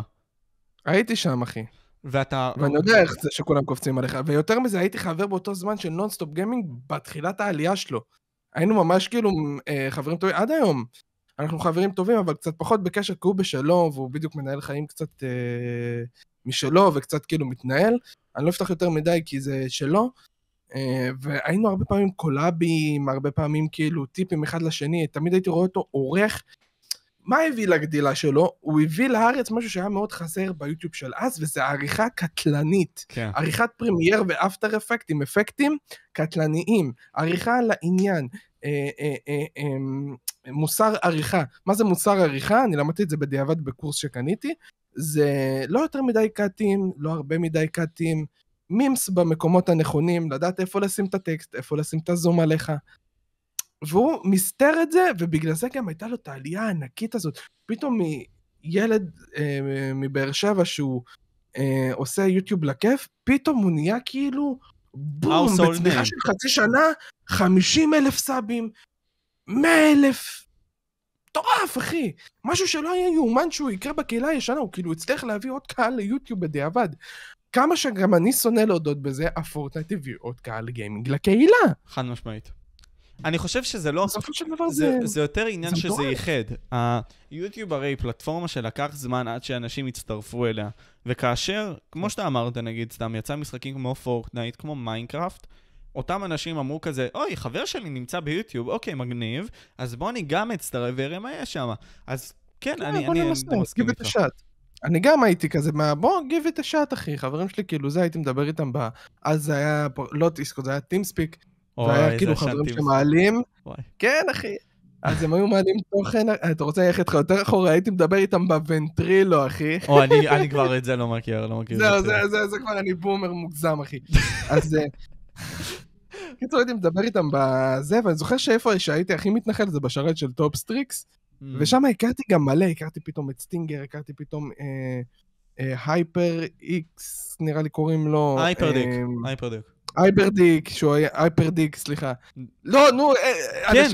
הייתי שם, אחי.
ואתה...
ואני יודע איך זה שכולם קופצים עליך, ויותר מזה, הייתי חבר באותו זמן של נונסטופ גיימינג בתחילת העלייה שלו. היינו ממש כאילו חברים טובים, עד היום. אנחנו חברים טובים, אבל קצת פחות בקשר, כי הוא בשלו, והוא בדיוק מנהל חיים קצת אה, משלו, וקצת כאילו מתנהל. אני לא אפתח יותר מדי כי זה שלו. אה, והיינו הרבה פעמים קולאבים, הרבה פעמים כאילו טיפים אחד לשני, תמיד הייתי רואה אותו עורך. מה הביא לגדילה שלו? הוא הביא לארץ משהו שהיה מאוד חסר ביוטיוב של אז, וזה עריכה קטלנית. כן. עריכת פרמייר ואפטר אפקט עם אפקטים קטלניים. עריכה לעניין. אה, אה, אה, אה, מוסר עריכה. מה זה מוסר עריכה? אני למדתי את זה בדיעבד בקורס שקניתי. זה לא יותר מדי קאטים, לא הרבה מדי קאטים, מימס במקומות הנכונים, לדעת איפה לשים את הטקסט, איפה לשים את הזום עליך. והוא מסתר את זה, ובגלל זה גם הייתה לו את העלייה הענקית הזאת. פתאום מילד אה, מבאר שבע שהוא אה, עושה יוטיוב לכיף, פתאום הוא נהיה כאילו בום, בצמיחה של חצי שנה, 50 אלף סאבים, 100 אלף. מטורף, אחי. משהו שלא היה יאומן שהוא יקרה בקהילה הישנה, הוא כאילו הצליח להביא עוד קהל ליוטיוב בדיעבד. כמה שגם אני שונא להודות בזה, הפורטנייט הביא עוד קהל גיימינג לקהילה.
חד משמעית. אני חושב שזה לא...
בסופו של דבר
זה,
זה...
זה יותר עניין
זה
שזה. ייחד. היוטיוב הרי פלטפורמה שלקח זמן עד שאנשים יצטרפו אליה. וכאשר, כמו שאתה אמרת, נגיד, סתם, יצא משחקים כמו פורטנייט, כמו מיינקראפט, אותם אנשים אמרו כזה, אוי, חבר שלי נמצא ביוטיוב, אוקיי, מגניב, אז בוא אני גם אצטרף ואראה מה יש שם. אז כן,
כן,
אני,
בוא
אני,
ננסה,
אני מסכים
a
איתך.
shot. אני גם הייתי כזה, מה, בוא, give it a shot, אחי. חברים שלי, כאילו, זה הייתי מדבר איתם ב... אז זה היה, לא דיסקורד, זה היה TeamSpeak.
אוי,
והיה
איזה
כאילו חברים
זה.
שמעלים. כן, אחי. אז הם היו מעלים תוכן, אתה רוצה ללכת לך יותר אחורה, הייתי מדבר איתם ב Ventrilo, אחי.
או, אני, אני כבר את זה לא מכיר, לא מכיר.
זהו, זה, זה, זה כבר אני בומר מוגזם, אחי. אז... אה, קיצור, הייתי מדבר איתם בזה, ואני זוכר שאיפה שהייתי הכי מתנחל זה בשרת של טופסטריקס,
Mm.
ושם הכרתי גם מלא, הכרתי פתאום את סטינגר, הכרתי פתום אה, אה, הייפר איקס, נראה לי קוראים לו.
הייפרדיק,
אה,
הייפרדיק.
הייפרדיק, שהוא היה, הייפרדיק, סליחה. לא, נו, אה,
כן,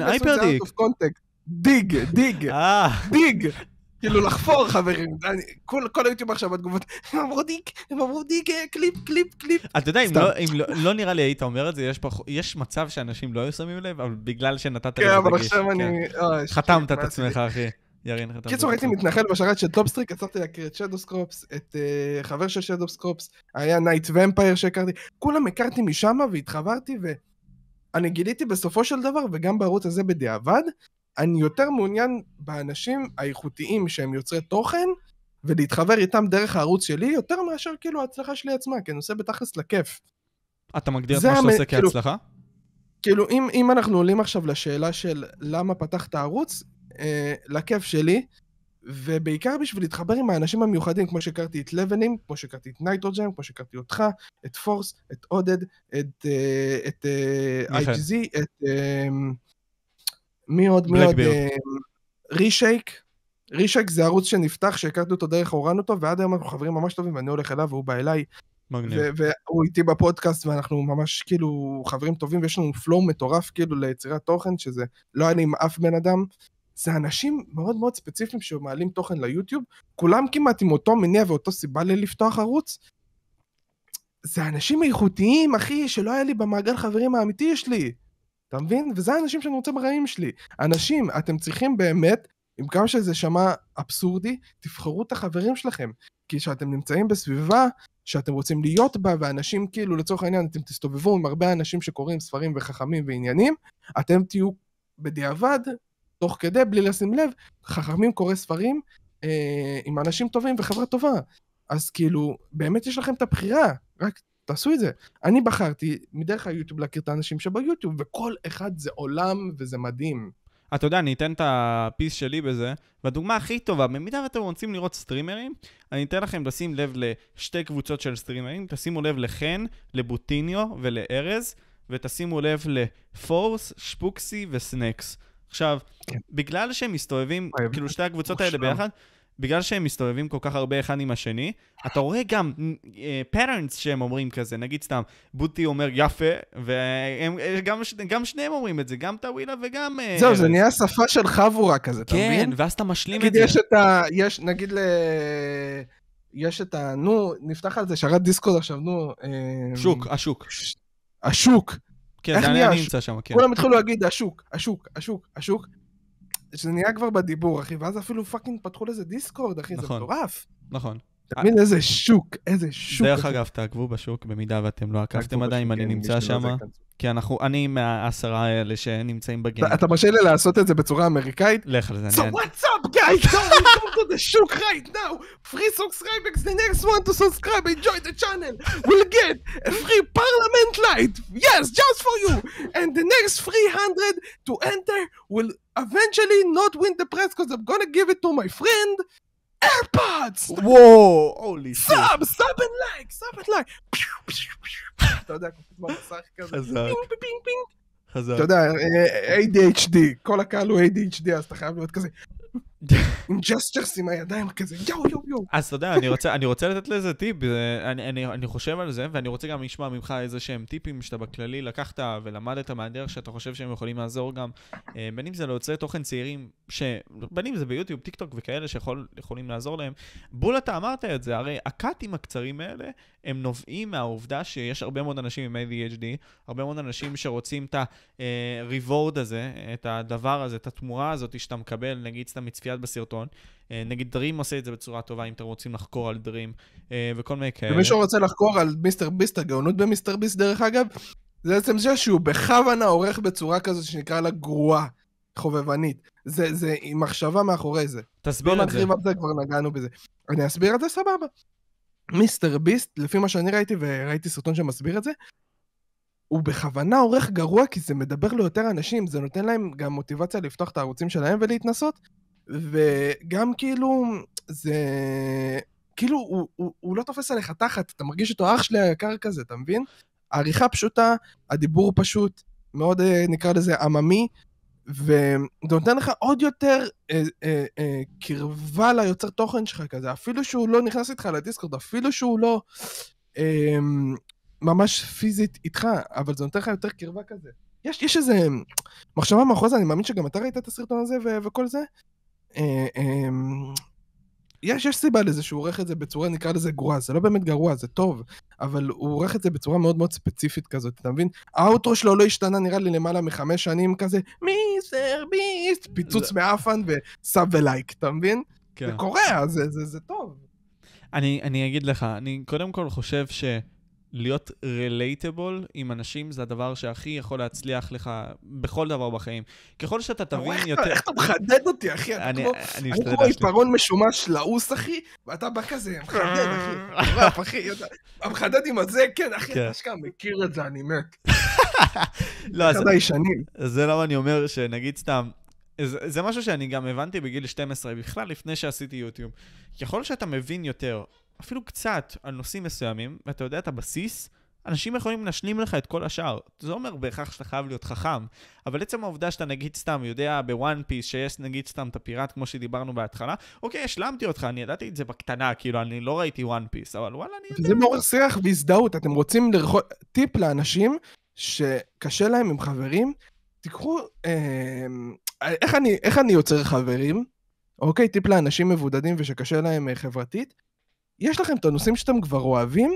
context. דיג, דיג,
אה,
דיג. כאילו לחפור חברים, אני- כל כל היוטיוב עכשיו בתגובות, הם אמרו דיק, הם אמרו דיק, אה, קליפ, קליפ, קליפ.
אתה יודע, אם. לא- אם לא- לא נראה לי היית אומר את זה, יש פח- יש מצב שאנשים לא היו שמים לב, אבל בגלל שנתת
כן,
לזה
אבל
דגש,
עכשיו
כן.
אני... אוי,
חתמת
שיט,
את עצמך, אחי. ירין, את
קיצור, הייתי. מתנחל בשרת של טופסטריק, הצלחתי להכיר את שדוסקרופס, את אה, חבר של שדוסקרופס, היה נייט ומפייר שהכרתי, כולם הכרתי משם והתחברתי, ואני גיליתי בסופו של דבר, וגם בערוץ הזה בדיעבד, אני יותר מעוניין באנשים האיכותיים שהם יוצרי תוכן, ולהתחבר איתם דרך הערוץ שלי, יותר מאשר כאילו ההצלחה שלי עצמה, כי אני עושה בתכלס לכיף.
אתה מגדיר את מה שאתה עושה
כאילו-
כהצלחה?
כאילו, אם, אם אנחנו עולים עכשיו לשאלה של למה פתחת ערוץ, אה, לכיף שלי, ובעיקר בשביל להתחבר עם האנשים המיוחדים, כמו שהכרתי את לבנים, כמו שהכרתי את נייטרוג'ם, כמו שהכרתי אותך, את פורס, את עודד, את, אה, את אה. IGZ, את... אה, מי עוד? מי עוד? אה, רישייק. רישייק זה ערוץ שנפתח, שהכרתי אותו דרך הורן אותו, ועד היום אנחנו חברים ממש טובים, ואני הולך אליו והוא בא אליי,
מגניב.
והוא איתי בפודקאסט ואנחנו ממש כאילו חברים טובים ויש לנו flow מטורף כאילו ליצירת תוכן שזה לא היה לי עם אף בן אדם. זה אנשים מאוד מאוד ספציפיים שמעלים תוכן ליוטיוב, כולם כמעט עם אותו מניע ואותו סיבה ללפתוח ערוץ. זה אנשים איכותיים אחי שלא היה לי במעגל חברים האמיתי שלי. אתה מבין? וזה האנשים שאני רוצה בחיים שלי. אנשים, אתם צריכים באמת, עם כמה שזה שמע אבסורדי, תבחרו את החברים שלכם. כי כשאתם נמצאים בסביבה שאתם רוצים להיות בה, ואנשים כאילו, לצורך העניין, אתם תסתובבו עם הרבה אנשים שקוראים ספרים וחכמים ועניינים, אתם תהיו בדיעבד, תוך כדי, בלי לשים לב, חכמים קורא ספרים אה, עם אנשים טובים וחברה טובה. אז כאילו, באמת יש לכם את הבחירה, רק תעשו את זה. אני בחרתי מדרך היוטיוב להכיר את האנשים שביוטיוב, וכל אחד זה עולם וזה מדהים.
אתה יודע, אני אתן את הפיס שלי בזה, והדוגמה הכי טובה, במידה ואתם רוצים לראות סטרימרים, אני אתן לכם לשים לב לשתי קבוצות של סטרימרים, תשימו לב לחן, לבוטיניו ולארז, ותשימו לב לפורס, שפוקסי וסנקס. עכשיו,
כן.
בגלל שהם מסתובבים, כאילו שתי הקבוצות האלה. ביחד, בגלל שהם מסתובבים כל כך הרבה אחד עם השני, אתה רואה גם פטרנס שהם אומרים כזה, נגיד סתם, בוטי אומר יפה, וגם גם שניהם אומרים את זה, גם טאווילה וגם אה,
זהו, זה. נהיה שפה של חבורה כזה, אתה
כן,
מבין?
ואז אתה משלים את זה.
יש את ה... יש, נגיד ל... יש את ה... נו, נפתח על זה שרת דיסקורד עכשיו, נו. אה,
שוק, השוק.
ש- השוק.
כן, זה
השוק?
נמצא שם, כן.
כולם התחילו להגיד השוק, השוק, השוק, השוק. שזה נהיה כבר בדיבור, אחי, ואז אפילו fucking פתחו לזה דיסקורד, אחי, זה
נכון.
מטורף.
נכון.
מבין איזה שוק, איזה שוק.
דרך. אגב, תעקבו בשוק, במידה ואתם לא עקבתם עדיין, אני
כן,
נמצא שם. כי אנחנו, אני מהעשרה האלה שנמצאים ב
game. אתה- מרשה לי לעשות את זה בצורה אמריקאית?
לך על זה,
So
אני...
what's up guys? So welcome to the שוק right now. Free subscribers. The next one to subscribe enjoy the channel will get a free parliament light. Yes, just for you. And the next 300 to enter will eventually not win the prize because I'm gonna give it to my friend. AirPods!
וואו, הולי שיט.
סאב, סאב and like, סאב and like. אתה יודע, כמו מסך כזה.
חזק.
אתה יודע, אה, ADHD, כל הקהל הוא ADHD, אז אתה חייב להיות כזה. עם gestures עם הידיים כזה, יואו יואו יואו.
אז אתה יודע, אני רוצה, אני רוצה לתת לזה טיפ, אני, אני, אני חושב על זה, ואני רוצה גם לשמוע ממך איזה שהם טיפים שאתה בכללי לקחת ולמדת מהדרך שאתה חושב שהם יכולים לעזור גם, אה, בין אם זה ליוצרי תוכן צעירים, ש... בין אם זה ביוטיוב, טיק טוק וכאלה שיכולים לעזור להם. בול אתה אמרת את זה, הרי ה cutים הקצרים האלה, הם נובעים מהעובדה שיש הרבה מאוד אנשים עם ADHD, הרבה מאוד אנשים שרוצים את ה-reward הזה, את הדבר הזה, את התמורה הזאת שאתה מקבל, נגיד סתם מצפיית בסרטון. אה, נגיד דרים עושה את זה בצורה טובה, אם אתם רוצים לחקור על דרים, אה, וכל מיני כאלה.
ומישהו רוצה לחקור על מיסטר ביסט, הגאונות במיסטר ביסט דרך אגב, זה בעצם זה שהוא בכוונה עורך בצורה כזאת שנקרא לה גרועה, חובבנית. זה, זה עם מחשבה מאחורי זה.
תסביר
לא
את זה.
נרחיב על זה, כבר נגענו בזה. אני אסביר את זה, סבבה. מיסטר ביסט, לפי מה שאני ראיתי, וראיתי סרטון שמסביר את זה, הוא בכוונה עורך גרוע כי זה מדבר ליותר אנשים, זה נותן להם גם מוטיבציה לפתוח את הערוצים שלהם ולהתנסות, וגם כאילו, זה... כאילו, הוא, הוא, הוא לא תופס עליך תחת, אתה מרגיש אותו אח שלי היקר כזה, אתה מבין? העריכה פשוטה, הדיבור פשוט, מאוד אה, נקרא לזה עממי, וזה נותן לך עוד יותר אה, אה, אה, קרבה ליוצר תוכן שלך כזה, אפילו שהוא לא נכנס איתך לדיסקורד, אפילו שהוא לא אה, ממש פיזית איתך, אבל זה נותן לך יותר קרבה כזה. יש, יש איזה מחשבה מאחורי זה, אני מאמין שגם אתה ראית את הסרטון הזה ו- וכל זה. אה, אה, יש, יש סיבה לזה שהוא עורך את זה בצורה, נקרא לזה גרועה, זה לא באמת גרוע, זה טוב, אבל הוא עורך את זה בצורה מאוד מאוד ספציפית כזאת, אתה מבין? האוטרו שלו לא השתנה נראה לי למעלה מחמש שנים כזה, מיסטר ביסט, פיצוץ מאפן וסאב ולייק, אתה מבין?
כן.
זה קורע, זה, זה, זה טוב.
אני, אני אגיד לך, אני קודם כל חושב שלהיות רילייטבול עם אנשים זה הדבר שהכי יכול להצליח לך בכל דבר בחיים. ככל שאתה תבין יותר...
איך אתה מחדד אותי, אחי? אתה
אני
כמו...
אני
כמו. עיפרון משומש לעוס, אחי, ואתה בא כזה, מחדד, אחי. מטורף, אחי. אתה- המחדד עם הזה, כן, אחי,
כן.
אתה אשכרה מכיר את זה, אני מת.
לא. זה למה אני אומר שנגיד סתם, זה, זה משהו שאני גם הבנתי בגיל 12, בכלל לפני שעשיתי יוטיוב. ככל שאתה מבין יותר, אפילו קצת, על נושאים מסוימים, ואתה יודע את הבסיס, אנשים יכולים להשלים לך את כל השאר. זה אומר בהכרח שאתה חייב להיות חכם, אבל עצם העובדה שאתה נגיד סתם יודע בוואן פיס שיש נגיד סתם את הפיראט כמו שדיברנו בהתחלה, אוקיי, השלמתי אותך, אני ידעתי את זה בקטנה, כאילו, אני לא ראיתי וואן פיס, אבל וואלה, אני יודע.
זה מעורר שיח והזדהות, אתם רוצים לרכוש... טיפ לאנשים שקשה להם עם חברים, תיקחו... אה, איך, אני, איך אני יוצר חברים? אוקיי, טיפ לאנשים מבודדים ושקשה להם אה, חברתית. יש לכם את הנושאים שאתם כבר אוהבים,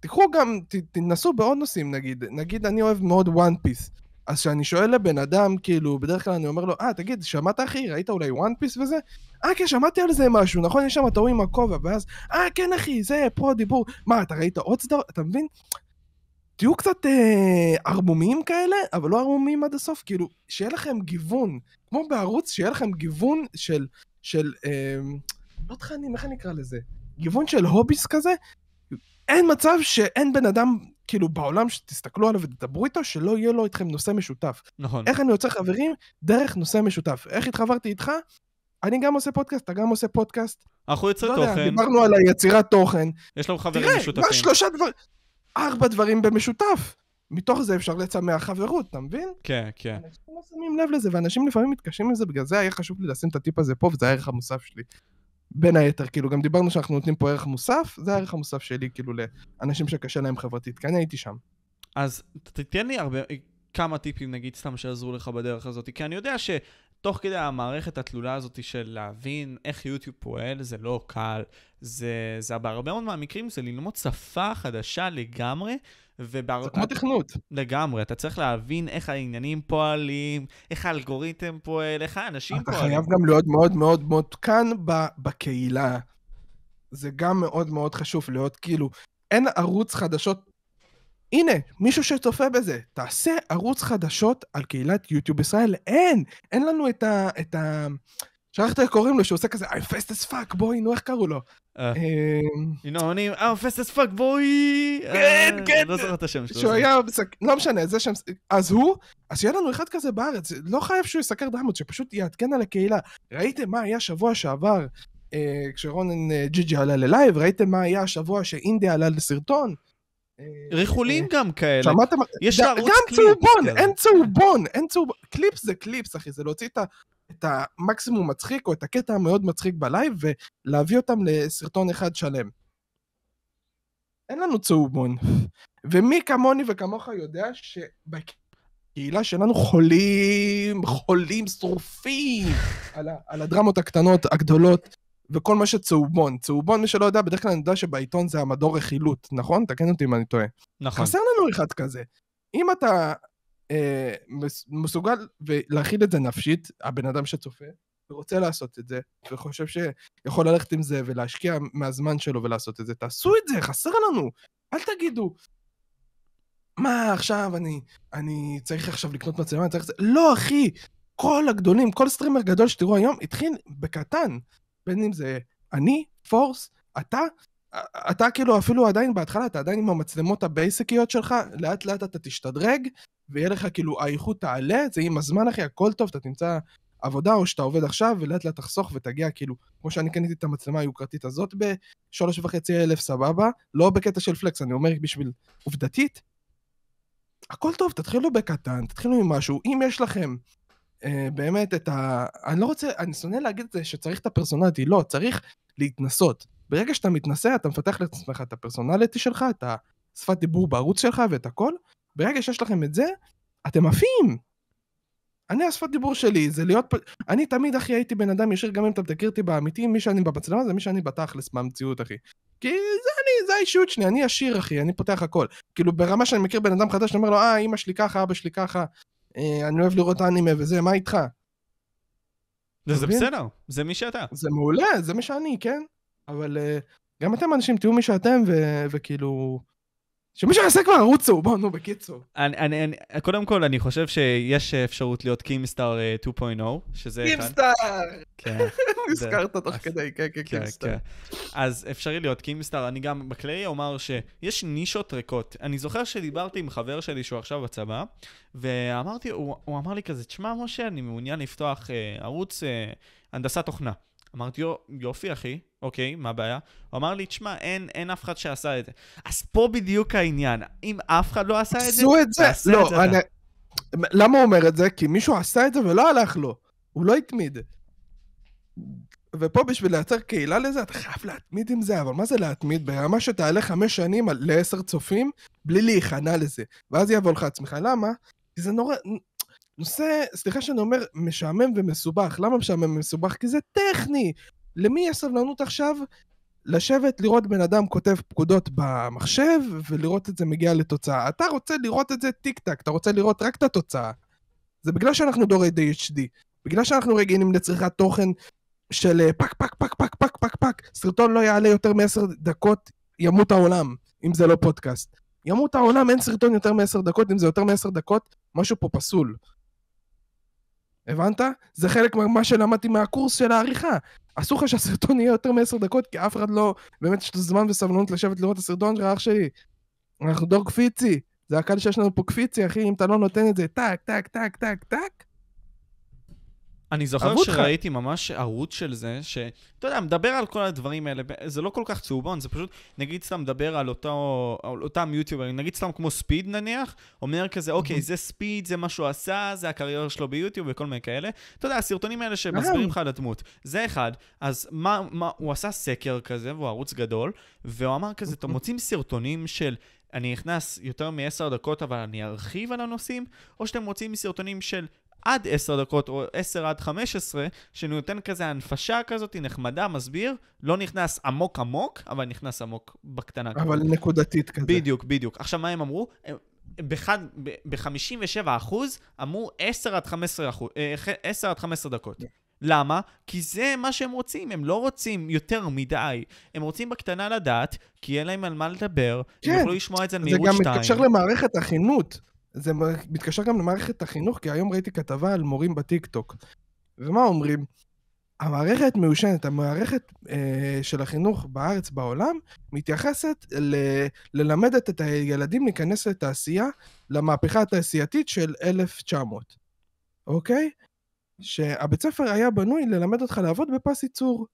תיקחו גם, ת, תנסו בעוד נושאים נגיד. נגיד אני אוהב מאוד וואן פיס. אז כשאני שואל לבן אדם, כאילו, בדרך כלל אני אומר לו, אה, תגיד, שמעת אחי? ראית אולי וואן פיס וזה? אה, כן, שמעתי על זה משהו, נכון? יש שם את ההוא עם הכובע, ואז, אה, כן, אחי, זה פה דיבור. מה, אתה ראית עוד סדרות? אתה מבין? תהיו קצת אה, ערמומיים כאלה, אבל לא ערמומיים עד הסוף, כאילו, שיהיה לכם גיוון. כמו בערוץ, שיהיה לכם גיוון של, של, אה, לא תכנים, איך אני אקרא לזה? גיוון של הוביס כזה. אין מצב שאין בן אדם, כאילו, בעולם שתסתכלו עליו ותדברו איתו, שלא יהיה לו איתכם נושא משותף.
נכון.
איך אני יוצר חברים? דרך נושא משותף. איך התחברתי איתך? אני גם עושה פודקאסט, אתה גם עושה פודקאסט.
אנחנו
לא
יוצרי
יודע,
תוכן,
דיברנו על היצירת תוכן.
יש לנו חברים
תראה,
משותפים.
כבר שלושה דברים, ארבע דברים במשותף. מתוך זה אפשר לצמח חברות, אתה מבין?
כן, כן.
אנשים לא שמים לב לזה, ואנשים לפעמים מתקשים לזה, בגלל זה היה חשוב לי לשים את הטיפ הזה פה, וזה הערך המוסף שלי. בין היתר, כאילו, גם דיברנו שאנחנו נותנים פה ערך מוסף, זה הערך המוסף שלי, כאילו, לאנשים שקשה להם חברתית, כי אני הייתי שם.
אז תתן לי הרבה, כמה טיפים, נגיד, סתם שעזרו לך בדרך הזאת, כי אני יודע שתוך כדי המערכת התלולה הזאת של להבין איך יוטיוב פועל, זה לא קל, זה, זה בהרבה מאוד מהמקרים זה ללמוד שפה חדשה לגמרי, ובהר...
זה כמו תכנות.
לגמרי, אתה צריך להבין איך העניינים פועלים, איך האלגוריתם פועל, איך האנשים
אתה
פועלים.
חייב גם להיות מאוד מאוד מעודכן ב- בקהילה. זה גם מאוד מאוד חשוב, להיות כאילו, אין ערוץ חדשות. הנה, מישהו שצופה בזה, תעשה ערוץ חדשות על קהילת יוטיוב ישראל. אין! אין לנו את ה... את ה... שכחת איך קוראים לו, שהוא עושה כזה, I'm fast as fuck, בואי, נו, איך קראו לו?
אה,
אמ,
הנה, עונים, אה, fast as fuck boy!
כן,
אה,
כן.
לא זוכר את השם שלו.
שהוא היה, לא משנה, זה שם, אז הוא, אז שיהיה לנו אחד כזה בארץ, לא חייב שהוא יסקר דרמות, שפשוט יעדכן על הקהילה. ראיתם מה היה שבוע שעבר, אה, כשרונן אה, ג'יג'י עלה ללייב, ראיתם מה היה השבוע שאינדיה עלה לסרטון? אה,
ריחולים
אה,
גם כאלה.
שמעתם?
יש
ד-
לערוץ
גם צהובון. אין צהובון, אין צהובון. קליפס זה קליפס, אחי, זה להוציא את ה... את המקסימום מצחיק או את הקטע המאוד מצחיק בלייב ולהביא אותם לסרטון אחד שלם. אין לנו צהובון. ומי כמוני וכמוך יודע שבקהילה שלנו חולים, חולים שרופים על, ה- על הדרמות הקטנות, הגדולות, וכל מה שצהובון. צהובון, מי שלא יודע, בדרך כלל אני יודע שבעיתון זה המדור רכילות, נכון? תקן אותי אם אני טועה.
נכון.
חסר לנו אחד כזה. אם אתה אה, מס, מסוגל להכיל את זה נפשית, הבן אדם שצופה, ורוצה לעשות את זה, וחושב שיכול ללכת עם זה ולהשקיע מהזמן שלו ולעשות את זה, תעשו את זה, חסר לנו. אל תגידו, מה עכשיו אני, אני צריך עכשיו לקנות מצלמה, אני צריך... זה-" לא, אחי, כל הגדולים, כל סטרימר גדול שתראו היום, התחיל בקטן. בין אם זה אני, פורס, אתה, אתה כאילו אפילו עדיין בהתחלה, אתה עדיין עם המצלמות הבייסקיות שלך, לאט לאט אתה תשתדרג, ויהיה לך כאילו, האיכות תעלה, זה עם הזמן אחי, הכל טוב, אתה תמצא עבודה או שאתה עובד עכשיו, ולאט לאט תחסוך ותגיע כאילו, כמו שאני קניתי את המצלמה היוקרתית הזאת בשלוש וחצי אלף, סבבה, לא בקטע של פלקס, אני אומר בשביל עובדתית, הכל טוב, תתחילו בקטן, תתחילו עם משהו, אם יש לכם באמת את ה... אני לא רוצה, אני שונא להגיד את זה שצריך את הפרסונליטי, לא, צריך להתנסות. ברגע שאתה מתנסה, אתה מפתח לעצמך את הפרסונליטי שלך, את השפת דיבור בערוץ שלך ואת הכל. ברגע שיש לכם את זה, אתם עפים. אני, השפת דיבור שלי זה להיות... אני תמיד, אחי, הייתי בן אדם ישיר, גם אם אתה מכיר אותי באמיתי, מי שאני במצלמה זה מי שאני בתכלס במציאות, אחי. כי זה אני, זה האישיות שלי, אני ישיר, אחי, אני פותח הכל. כאילו, ברמה שאני מכיר בן אדם חדש, אני אומר לו, אה, אמא שלי ככה, אבא שלי ככה, אה, אני אוהב לראות אנימה וזה, מה איתך?
וזה
מבין?
בסדר, זה מי שאתה.
זה מעולה, זה מי שאני, כן? אבל אה, גם אתם אנשים, תהיו מי שאתם, וכאילו... שמישהו יעשה כבר ערוץ צהוב, בואו, נו, בקיצור.
אני, אני, אני, קודם כל, אני חושב שיש אפשרות להיות קימסטאר אה, 2.0, שזה אחד.
קימסטאר!
כן,
נזכרת תוך כדי, כן, כן,
כן,
קימסטאר.
כן. אז אפשרי להיות קימסטאר. אני גם בכללי אומר שיש נישות ריקות. אני זוכר שדיברתי עם חבר שלי שהוא עכשיו בצבא, ואמרתי, הוא, הוא אמר לי כזה, תשמע, משה, אני מעוניין לפתוח אה, ערוץ אה, הנדסת תוכנה. אמרתי יופי, אחי, אוקיי, מה הבעיה? הוא אמר לי, תשמע, אין, אין אף אחד שעשה את זה. אז פה בדיוק העניין. אם אף אחד לא עשה את זה,
עשו את זה?
תעשה את
לא,
זה
אני... למה הוא אומר את זה? כי מישהו עשה את זה ולא הלך לו. הוא לא התמיד. ופה בשביל לייצר קהילה לזה, אתה חייב להתמיד עם זה, אבל מה זה להתמיד? ברמה שתעלה חמש שנים לעשר צופים, בלי להיכנע לזה. ואז יבוא לך עצמך. למה? כי זה נורא... נושא, סליחה שאני אומר, משעמם ומסובך. למה משעמם ומסובך? כי זה טכני. למי יש סבלנות עכשיו לשבת, לראות בן אדם כותב פקודות במחשב, ולראות את זה מגיע לתוצאה. אתה רוצה לראות את זה טיק טק, אתה רוצה לראות רק את התוצאה. זה בגלל שאנחנו דור ADHD. בגלל שאנחנו רגילים לצריכת תוכן של אה, פק פק פק פק פק פק פק. סרטון לא יעלה יותר מעשר דקות, ימות העולם, אם זה לא פודקאסט. ימות העולם, אין סרטון יותר מעשר דקות, אם זה יותר מעשר דקות, משהו פה פסול. הבנת? זה חלק ממה שלמדתי מהקורס של העריכה. אסור לך שהסרטון יהיה יותר מעשר דקות, כי אף אחד לא באמת יש לו זמן וסבלנות לשבת לראות את הסרטון שלך, אח שלי. אנחנו דור קפיצי. זה הקהל שיש לנו פה קפיצי, אחי, אם אתה לא נותן את זה טק, טק, טק, טק, טק.
אני זוכר. שראיתי ממש ערוץ של זה, שאתה יודע, מדבר על כל הדברים האלה, זה לא כל כך צהובון, זה פשוט, נגיד סתם מדבר על אותו, על אותם יוטיוברים, נגיד סתם כמו ספיד נניח, אומר כזה, אוקיי, זה ספיד, זה מה שהוא עשה, זה הקריירה שלו ביוטיוב וכל מיני כאלה. אתה יודע, הסרטונים האלה שמסבירים לך על הדמות. זה אחד. אז מה, מה, הוא עשה סקר כזה, והוא ערוץ גדול, והוא אמר כזה, אתם מוצאים סרטונים של... אני נכנס יותר מ-10 דקות, אבל אני ארחיב על הנושאים, או שאתם מוצאים סרטונים של עד 10 דקות, או 10 עד 15, שנותן כזה הנפשה כזאת, נחמדה, מסביר, לא נכנס עמוק עמוק, אבל נכנס עמוק בקטנה.
אבל נקודתית כזה.
בדיוק, בדיוק. עכשיו, מה הם אמרו? הם- באחד- ב- ב-57 אחוז אמרו 10 עד 15 אחוז, אה, 10 עד 15 דקות. למה? כי זה מה שהם רוצים, הם לא רוצים יותר מדי. הם רוצים בקטנה לדעת, כי יהיה להם על מה לדבר,
כן.
הם יוכלו לשמוע את זה
זה
מערוץ
גם
2.
מתקשר למערכת החינוך. זה מתקשר גם למערכת החינוך, כי היום ראיתי כתבה על מורים בטיקטוק. ומה אומרים? המערכת מיושנת, המערכת אה, של החינוך בארץ, בעולם, מתייחסת ל- ללמדת את הילדים להיכנס לתעשייה, למהפכה התעשייתית של 1900, אוקיי? שהבית ספר היה בנוי ללמד אותך לעבוד בפס ייצור,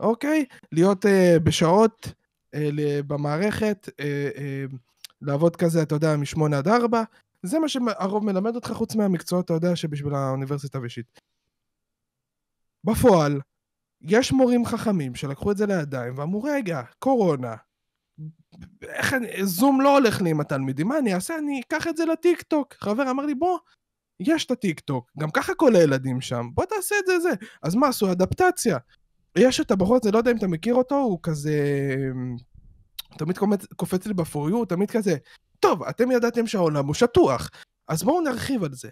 אוקיי? להיות אה, בשעות אה, במערכת, אה, אה, לעבוד כזה, אתה יודע, משמונה עד ארבע, זה מה שהרוב מלמד אותך, חוץ מהמקצועות, אתה יודע, שבשביל האוניברסיטה ושיט. בפועל, יש מורים חכמים שלקחו את זה לידיים ואמרו, רגע, קורונה, איך אני, זום לא הולך לי עם התלמידים, מה אני אעשה? אני אקח את זה לטיק טוק. חבר אמר לי, בוא, יש את הטיק טוק, גם ככה כל הילדים שם, בוא תעשה את זה זה. אז מה עשו? אדפטציה. יש את הבחור הזה, לא יודע אם אתה מכיר אותו, הוא כזה... תמיד קופץ, קופץ לי בפוריו, הוא תמיד כזה, טוב, אתם ידעתם שהעולם הוא שטוח, אז בואו נרחיב על זה.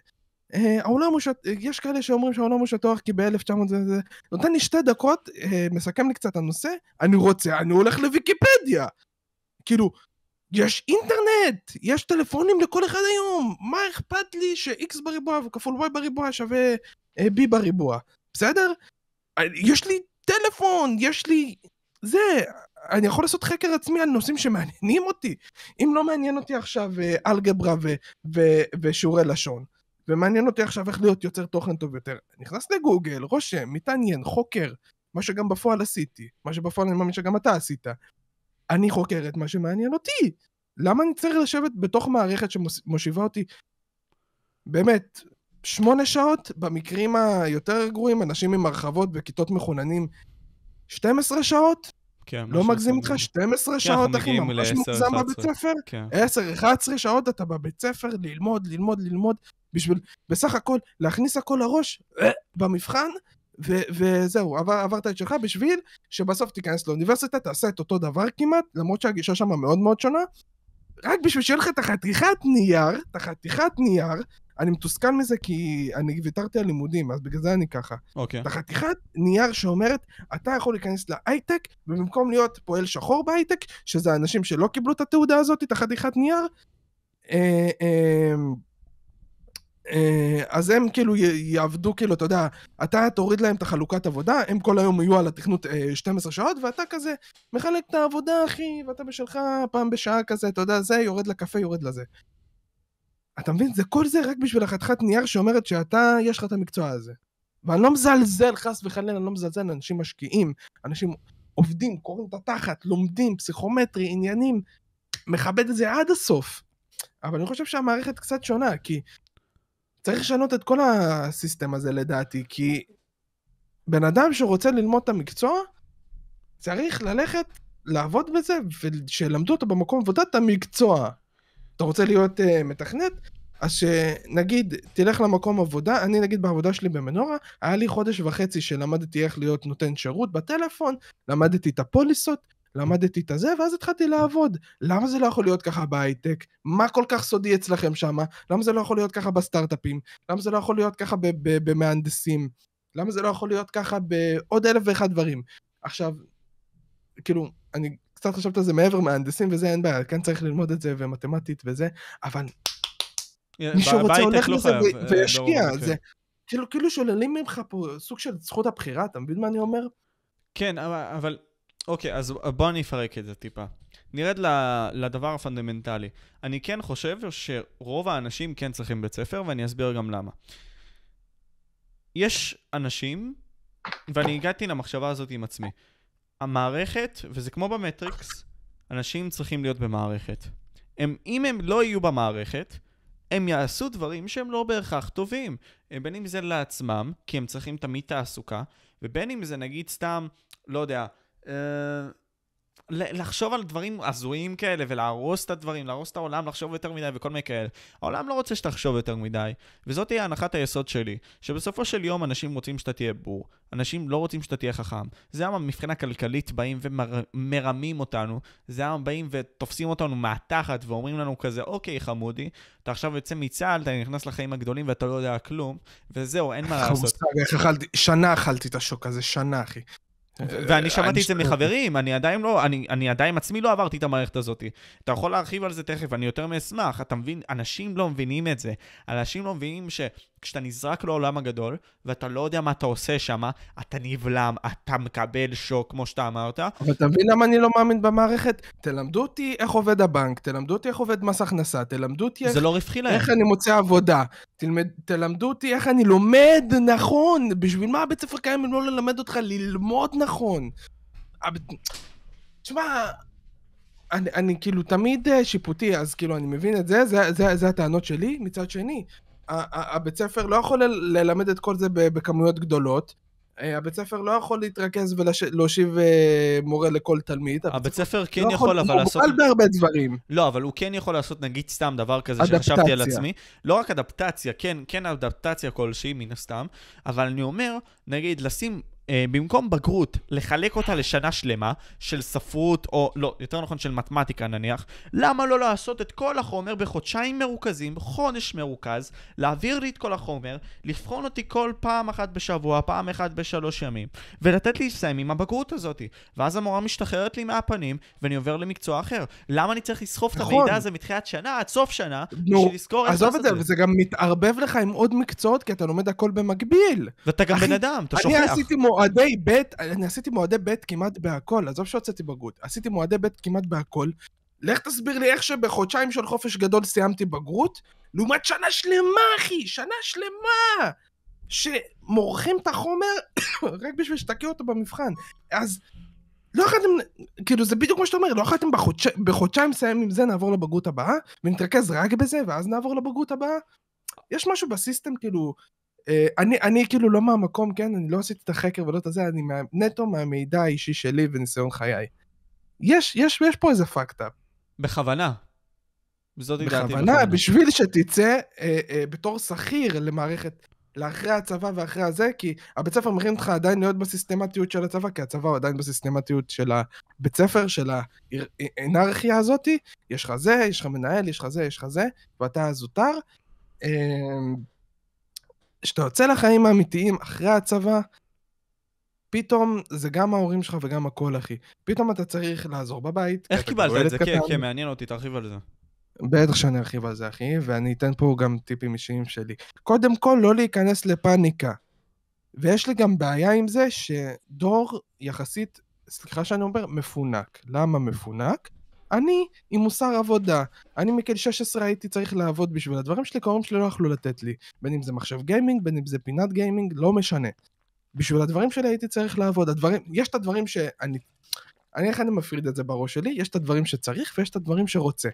Uh, העולם הוא שטוח, יש כאלה שאומרים שהעולם הוא שטוח כי ב-1900 זה זה, נותן לי שתי דקות, uh, מסכם לי קצת הנושא, אני רוצה, אני הולך לוויקיפדיה. כאילו, יש אינטרנט, יש טלפונים לכל אחד היום, מה אכפת לי ש-x בריבוע וכפול y בריבוע שווה uh, b בריבוע, בסדר? יש לי טלפון, יש לי... זה, אני יכול לעשות חקר עצמי על נושאים שמעניינים אותי. אם לא מעניין אותי עכשיו אלגברה ו- ו- ושיעורי לשון, ומעניין אותי עכשיו איך להיות יוצר תוכן טוב יותר, נכנס לגוגל, רושם, מתעניין, חוקר, מה שגם בפועל עשיתי, מה שבפועל אני מאמין שגם אתה עשית. אני חוקר את מה שמעניין אותי. למה אני צריך לשבת בתוך מערכת שמושיבה אותי באמת שמונה שעות, במקרים היותר גרועים, אנשים עם הרחבות וכיתות מחוננים 12 שעות? כן, לא מגזים איתך 12 כן, שעות, אחי, ממש מוגזם בבית ספר. כן. 10, 11 שעות אתה בבית ספר, ללמוד, ללמוד, ללמוד, בשביל בסך הכל להכניס הכל לראש אה, במבחן, ו- וזהו, עבר, עברת את שלך בשביל שבסוף תיכנס לאוניברסיטה, תעשה את אותו דבר כמעט, למרות שהגישה שם מאוד מאוד שונה, רק בשביל שיהיה לך את החתיכת נייר, את החתיכת נייר, אני מתוסכל מזה כי אני ויתרתי על לימודים, אז בגלל זה אני ככה.
אוקיי.
Okay. החתיכת נייר שאומרת, אתה יכול להיכנס להייטק, ובמקום להיות פועל שחור בהייטק, שזה אנשים שלא קיבלו את התעודה הזאת, את החתיכת נייר, אה, אה, אה, אז הם כאילו יעבדו, כאילו, אתה יודע, אתה תוריד להם את החלוקת עבודה, הם כל היום יהיו על התכנות 12 שעות, ואתה כזה מחלק את העבודה, אחי, ואתה בשלך פעם בשעה כזה, אתה יודע, זה, יורד לקפה, יורד לזה. אתה מבין? זה כל זה רק בשביל החתיכת נייר שאומרת שאתה, יש לך את המקצוע הזה. ואני לא מזלזל, חס וחלילה, אני לא מזלזל, אנשים משקיעים, אנשים עובדים, קוראים את התחת, לומדים, פסיכומטרי, עניינים, מכבד את זה עד הסוף. אבל אני חושב שהמערכת קצת שונה, כי צריך לשנות את כל הסיסטם הזה לדעתי, כי בן אדם שרוצה ללמוד את המקצוע, צריך ללכת לעבוד בזה, ושלמדו אותו במקום עבודה את המקצוע. אתה רוצה להיות uh, מתכנת? אז שנגיד, תלך למקום עבודה, אני נגיד בעבודה שלי במנורה, היה לי חודש וחצי שלמדתי איך להיות נותן שירות בטלפון, למדתי את הפוליסות, למדתי את הזה, ואז התחלתי לעבוד. למה זה לא יכול להיות ככה בהייטק? מה כל כך סודי אצלכם שם? למה זה לא יכול להיות ככה בסטארט-אפים? למה זה לא יכול להיות ככה במהנדסים? למה זה לא יכול להיות ככה בעוד אלף ואחד דברים? עכשיו, כאילו, אני קצת חשבת על זה מעבר מהנדסים וזה, אין בעיה, כן צריך ללמוד את זה ומתמטית וזה, אבל מי שרוצה הולך
לא
לזה אה, וישקיע, זה כן. כאילו, כאילו שוללים ממך פה סוג של זכות הבחירה, אתה מבין מה אני אומר?
כן, אבל, אוקיי, אז בוא אני אפרק את זה טיפה. נרד לדבר הפונדמנטלי. אני כן חושב שרוב האנשים כן צריכים בית ספר, ואני אסביר גם למה. יש אנשים, ואני הגעתי למחשבה הזאת עם עצמי, המערכת, וזה כמו במטריקס, אנשים צריכים להיות במערכת. הם, אם הם לא יהיו במערכת, הם יעשו דברים שהם לא בהכרח טובים. בין אם זה לעצמם, כי הם צריכים תמיד תעסוקה, ובין אם זה נגיד סתם, לא יודע, אה, לחשוב על דברים הזויים כאלה ולהרוס את הדברים, להרוס את העולם, לחשוב יותר מדי וכל מיני כאלה. העולם לא רוצה שתחשוב יותר מדי, וזאת תהיה הנחת היסוד שלי, שבסופו של יום אנשים רוצים שאתה תהיה בור, אנשים לא רוצים שאתה תהיה חכם. זה למה מבחינה כלכלית באים ומרמים אותנו, זה למה באים ותופסים אותנו מהתחת ואומרים לנו כזה, אוקיי חמודי, אתה עכשיו יוצא מצה"ל, אתה נכנס לחיים הגדולים ואתה לא יודע כלום, וזהו, אין מה לעשות.
שנה אכלתי את השוק הזה, שנה אחי.
ואני שמעתי את זה מחברים, אני עדיין לא, אני, אני עדיין עצמי לא עברתי את המערכת הזאת. אתה יכול להרחיב על זה תכף, אני יותר מאשמח. אתה מבין, אנשים לא מבינים את זה. אנשים לא מבינים שכשאתה נזרק לעולם הגדול, ואתה לא יודע מה אתה עושה שם, אתה נבלם, אתה מקבל שוק, כמו שאתה אמרת.
אבל אתה מבין למה אני לא מאמין במערכת? תלמדו אותי איך עובד הבנק, תלמדו אותי איך עובד מס הכנסה, תלמדו אותי איך...
זה לא רווחי להם.
איך אני מוצא עבודה. תלמד, תלמדו אותי איך אני לומד נכון. בשביל מה הבית ספר קיים אם לא ללמד אותך ללמוד נכון? תשמע, אני, אני כאילו תמיד אה, שיפוטי, אז כאילו אני מבין את זה, זה, זה, זה הטענות שלי. מצד שני, הבית ספר לא יכול ללמד את כל זה בכמויות גדולות, אה, הבית ספר לא יכול להתרכז ולהושיב אה, מורה לכל תלמיד.
הבית ספר כן
לא
יכול, אבל
הוא
לעשות...
מוגבל בהרבה דברים.
לא, אבל הוא כן יכול לעשות נגיד סתם דבר כזה
אדפטציה.
שחשבתי על עצמי. לא רק אדפטציה, כן, כן אדפטציה כלשהי מן הסתם, אבל אני אומר, נגיד, לשים... אה, במקום בגרות, לחלק אותה לשנה שלמה של ספרות, או לא, יותר נכון של מתמטיקה נניח, למה לא לעשות את כל החומר בחודשיים מרוכזים, חודש מרוכז, להעביר לי את כל החומר, לבחון אותי כל פעם אחת בשבוע, פעם אחת בשלוש ימים, ולתת לי לסיים עם הבגרות הזאת. ואז המורה משתחררת לי מהפנים, ואני עובר למקצוע אחר. למה אני צריך לסחוב את
נכון.
המידע הזה מתחילת שנה עד סוף שנה,
נו,
בשביל לזכור איך
עזוב
לעשות
את זה,
את זה?
וזה גם מתערבב לך עם עוד מקצועות, כי אתה לומד הכל במקביל.
ואתה גם
אחי,
בן אדם, אתה שוכח.
מועדי ב', אני עשיתי מועדי ב' כמעט בהכל, עזוב שהוצאתי בגרות, עשיתי מועדי ב' כמעט בהכל. לך תסביר לי איך שבחודשיים של חופש גדול סיימתי בגרות, לעומת שנה שלמה, אחי, שנה שלמה! שמורחים את החומר רק בשביל שתקעו אותו במבחן. אז לא יכולתם, כאילו זה בדיוק כמו שאתה אומר, לא יכולתם בחודש, בחודשיים לסיים עם זה, נעבור לבגרות הבאה, ונתרכז רק בזה, ואז נעבור לבגרות הבאה? יש משהו בסיסטם, כאילו, אני, אני כאילו לא מהמקום, כן, אני לא עשיתי את החקר ולא את הזה, אני מה, נטו מהמידע האישי שלי וניסיון חיי. יש, יש, יש פה איזה פאקטה.
בכוונה. זאת דעתי.
בכוונה, בשביל שתצא אה, אה, בתור שכיר למערכת, לאחרי הצבא ואחרי הזה, כי הבית ספר מכין אותך עדיין להיות בסיסטמטיות של הצבא, כי הצבא הוא עדיין בסיסטמטיות של הבית ספר, של האנרכיה הזאתי, יש לך זה, יש לך מנהל, יש לך זה, יש לך זה, ואתה הזוטר. כשאתה יוצא לחיים האמיתיים אחרי הצבא, פתאום זה גם ההורים שלך וגם הכל, אחי. פתאום אתה צריך לעזור בבית.
איך קיבלת את זה? כן. כן, מעניין אותי, תרחיב על זה.
בטח שאני ארחיב על זה, אחי, ואני אתן פה גם טיפים אישיים שלי. קודם כל, לא להיכנס לפאניקה. ויש לי גם בעיה עם זה שדור יחסית, סליחה שאני אומר, מפונק. למה מפונק? אני עם מוסר עבודה. אני מגיל 16 הייתי צריך לעבוד בשביל הדברים שלי, ההורים שלי לא יכלו לתת לי. בין אם זה מחשב גיימינג, בין אם זה פינת גיימינג, לא משנה. בשביל הדברים שלי הייתי צריך לעבוד. הדברים, יש את הדברים שאני... אני איך אני מפריד את זה בראש שלי? יש את הדברים שצריך ויש את הדברים שרוצה.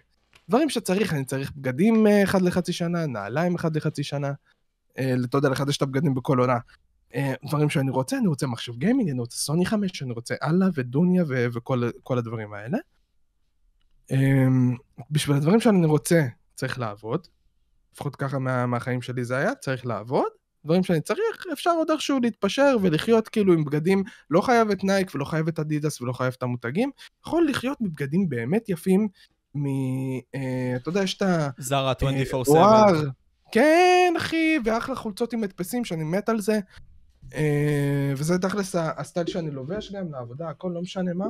דברים שצריך, אני צריך בגדים אה, אחד לחצי שנה, נעליים אחד לחצי שנה, אה, אתה יודע, לחדש את הבגדים בכל עונה. אה, דברים שאני רוצה, אני רוצה מחשב גיימינג, אני רוצה סוני 5, אני רוצה אללה ודוניה וכל כל הדברים האלה. אה, בשביל הדברים שאני רוצה, צריך לעבוד. לפחות ככה מה, מהחיים שלי זה היה, צריך לעבוד. דברים שאני צריך, אפשר עוד איכשהו להתפשר ולחיות כאילו עם בגדים, לא חייב את נייק ולא חייב את אדידס ולא חייב את המותגים, יכול לחיות מבגדים באמת יפים, מ... אה, אתה יודע, יש את ה...
זרה
אה,
24/7.
וואר. כן, אחי, ואחלה חולצות עם מדפסים שאני מת על זה. אה, וזה תכלס הסטייל שאני לובש גם לעבודה, הכל לא משנה מה.